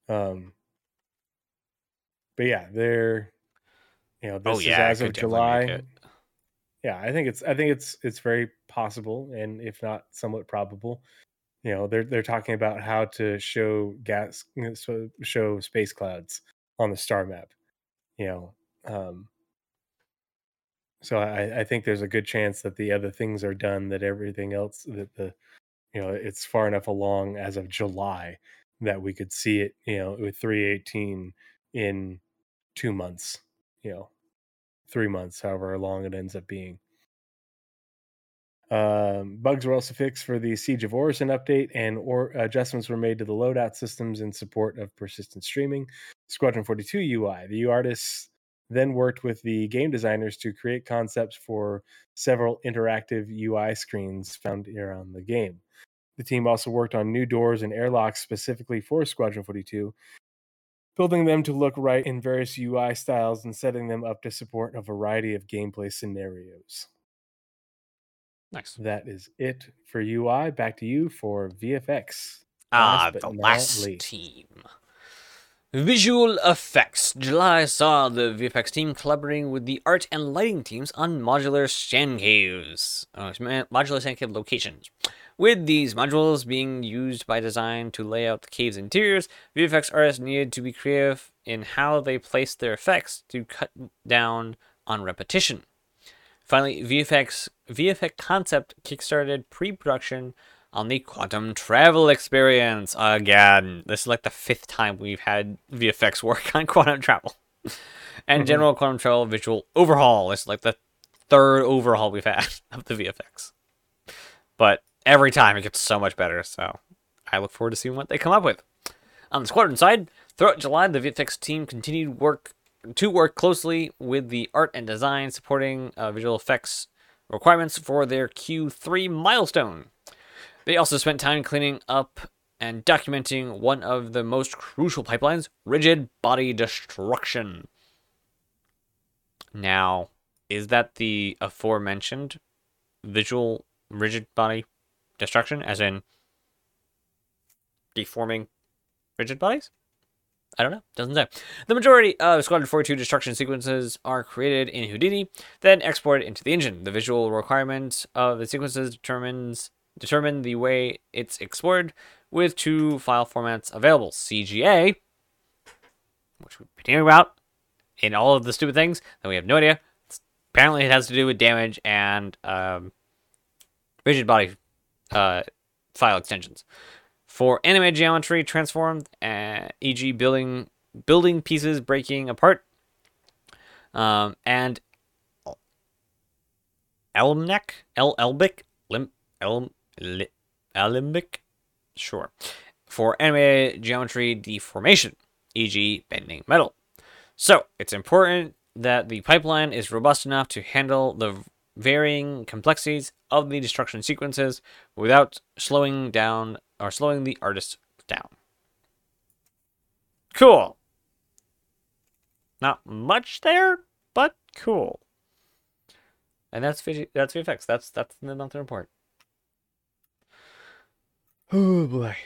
um but yeah they're you know this oh yeah, is as of july. yeah i think it's i think it's it's very possible and if not somewhat probable. You know they're they're talking about how to show gas you know, so show space clouds on the star map you know um so i i think there's a good chance that the other things are done that everything else that the you know it's far enough along as of july that we could see it you know with 318 in two months you know three months however long it ends up being Um, bugs were also fixed for the Siege of Orison update, and or adjustments were made to the loadout systems in support of persistent streaming. Squadron 42 UI. The artists then worked with the game designers to create concepts for several interactive UI screens found around the game. The team also worked on new doors and airlocks specifically for Squadron 42, building them to look right in various UI styles and setting them up to support a variety of gameplay scenarios. Nice. That is it for UI. Back to you for VFX. Ah, the last least. team. Visual effects. July saw the VFX team collaborating with the art and lighting teams on modular sand caves, uh, modular sand cave locations. With these modules being used by design to lay out the cave's interiors, VFX artists needed to be creative in how they placed their effects to cut down on repetition. Finally, VFX VFX Concept kickstarted pre-production on the Quantum Travel experience again. This is like the fifth time we've had VFX work on Quantum Travel. and Mhm. General Quantum Travel visual overhaul. Is like the third overhaul we've had of the VFX. But every time it gets so much better, so I look forward to seeing what they come up with. On the squadron side, throughout July, the VFX team continued work to work closely with the art and design supporting uh, visual effects requirements for their Q3 milestone. They also spent time cleaning up and documenting one of the most crucial pipelines rigid body destruction. Now, is that the aforementioned visual rigid body destruction, as in deforming rigid bodies? I don't know. Doesn't say. The majority of Squadron 42 destruction sequences are created in Houdini, then exported into the engine. The visual requirement of the sequences determines determine the way it's explored with two file formats available: CGA, which we've been hearing about in all of the stupid things that we have no idea. It's- apparently, it has to do with damage and um, rigid body uh, file extensions. For anime geometry transformed, uh, e.g., building building pieces breaking apart, um, and Elmneck, El Elbic, Lim El Li- Alembic, sure. For anime geometry deformation, e.g., bending metal. So it's important that the pipeline is robust enough to handle the varying complexities of the destruction sequences without slowing down or slowing the artist down. Cool. Not much there, but cool. And that's that's VFX. That's that's the monthly report. Oh boy,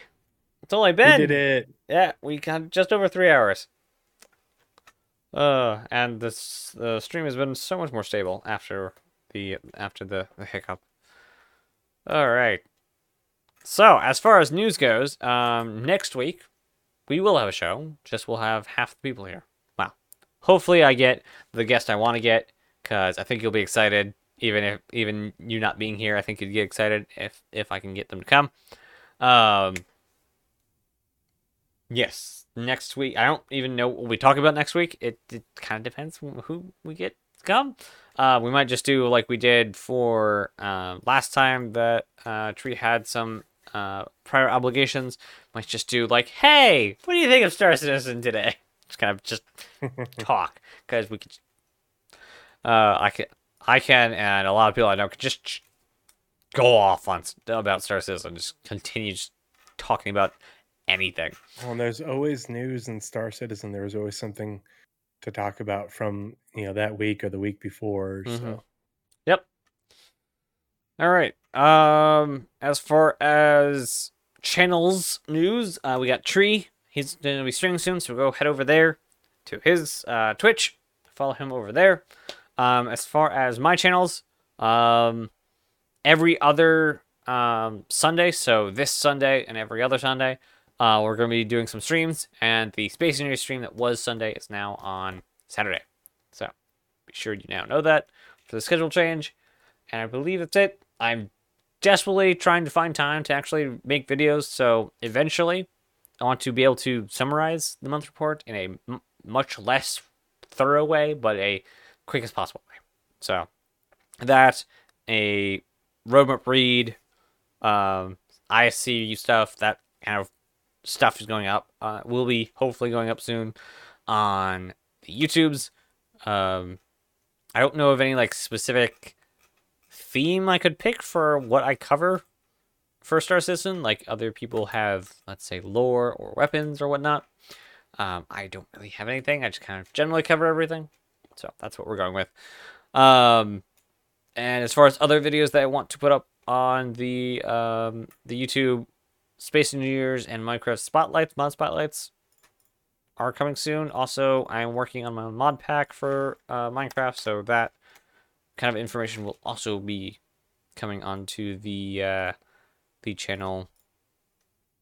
it's only We been did it. yeah, we got just over three hours. Uh, and this the stream has been so much more stable after the after the, the hiccup. All right. So as far as news goes, um, next week we will have a show. Just we'll have half the people here. Wow. Hopefully, I get the guest I want to get because I think you'll be excited. Even if even you not being here, I think you'd get excited if if I can get them to come. Um. Yes, next week. I don't even know what we talk about next week. It, it kind of depends who who we get to come. Uh, we might just do like we did for uh, last time that uh, Tree had some uh, prior obligations. Might just do like, hey, what do you think of Star Citizen today? Just kind of just talk because we could. Uh, I can, I can, and a lot of people I know could just go off on about Star Citizen. Just continue just talking about anything. Well, and there's always news in Star Citizen. There was always something to talk about from you know that week or the week before. Mhm. So Yep. All right. Um, as far as channels news, uh, we got Tree. He's going to be streaming soon, so go head over there to his uh, Twitch. Follow him over there. Um, as far as my channels, um, every other um, Sunday, so this Sunday and every other Sunday, uh, we're going to be doing some streams. And the Space Engineer stream that was Sunday is now on Saturday. So be sure you now know that for the schedule change. And I believe that's it. I'm desperately trying to find time to actually make videos. So eventually, I want to be able to summarize the month report in a m- much less thorough way, but a quick as possible way. So that a roadmap read, um, ISC stuff, that kind of stuff is going up. Uh, will be hopefully going up soon on the YouTubes. Um, I don't know of any like specific theme I could pick for what I cover for Star Citizen. Like other people have, let's say, lore or weapons or whatnot. Um, I don't really have anything. I just kind of generally cover everything. So that's what we're going with. Um, and as far as other videos that I want to put up on the um, the YouTube Space Engineers and Minecraft Spotlights, mod spotlights are coming soon. Also, I'm working on my own mod pack for uh, Minecraft, so that kind of information will also be coming onto the uh, the channel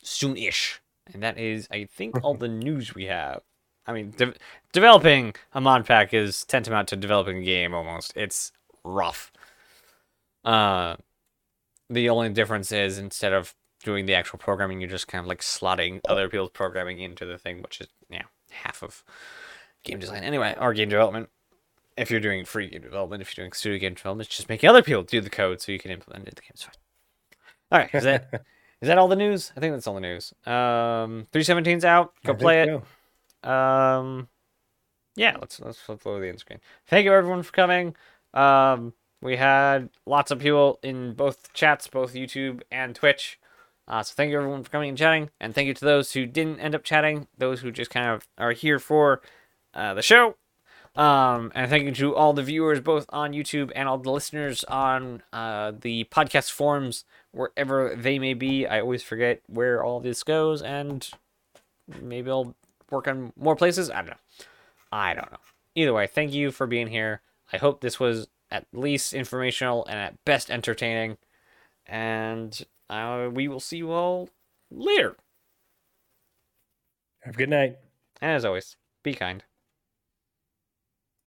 soon-ish. And that is, I think, all the news we have. I mean, de- developing a mod pack is tantamount to developing a game almost. It's rough. Uh, the only difference is instead of doing the actual programming, you're just kind of like slotting other people's programming into the thing, which is yeah half of game design anyway, or game development. If you're doing free game development, if you're doing studio game development, it's just making other people do the code so you can implement it. The game's fine. All right, is that is that all the news? I think that's all the news. Um, 317's out. Go play it. Um, yeah, let's let's flip over the end screen. Thank you everyone for coming. Um, we had lots of people in both chats, both YouTube and Twitch. Uh, so thank you everyone for coming and chatting, and thank you to those who didn't end up chatting, those who just kind of are here for uh, the show. Um, and thank you to all the viewers, both on YouTube and all the listeners on uh, the podcast forums, wherever they may be. I always forget where all this goes, and maybe I'll work on more places. I don't know. I don't know. Either way, thank you for being here. I hope this was at least informational and at best entertaining. And uh, we will see you all later. Have a good night. And as always, be kind.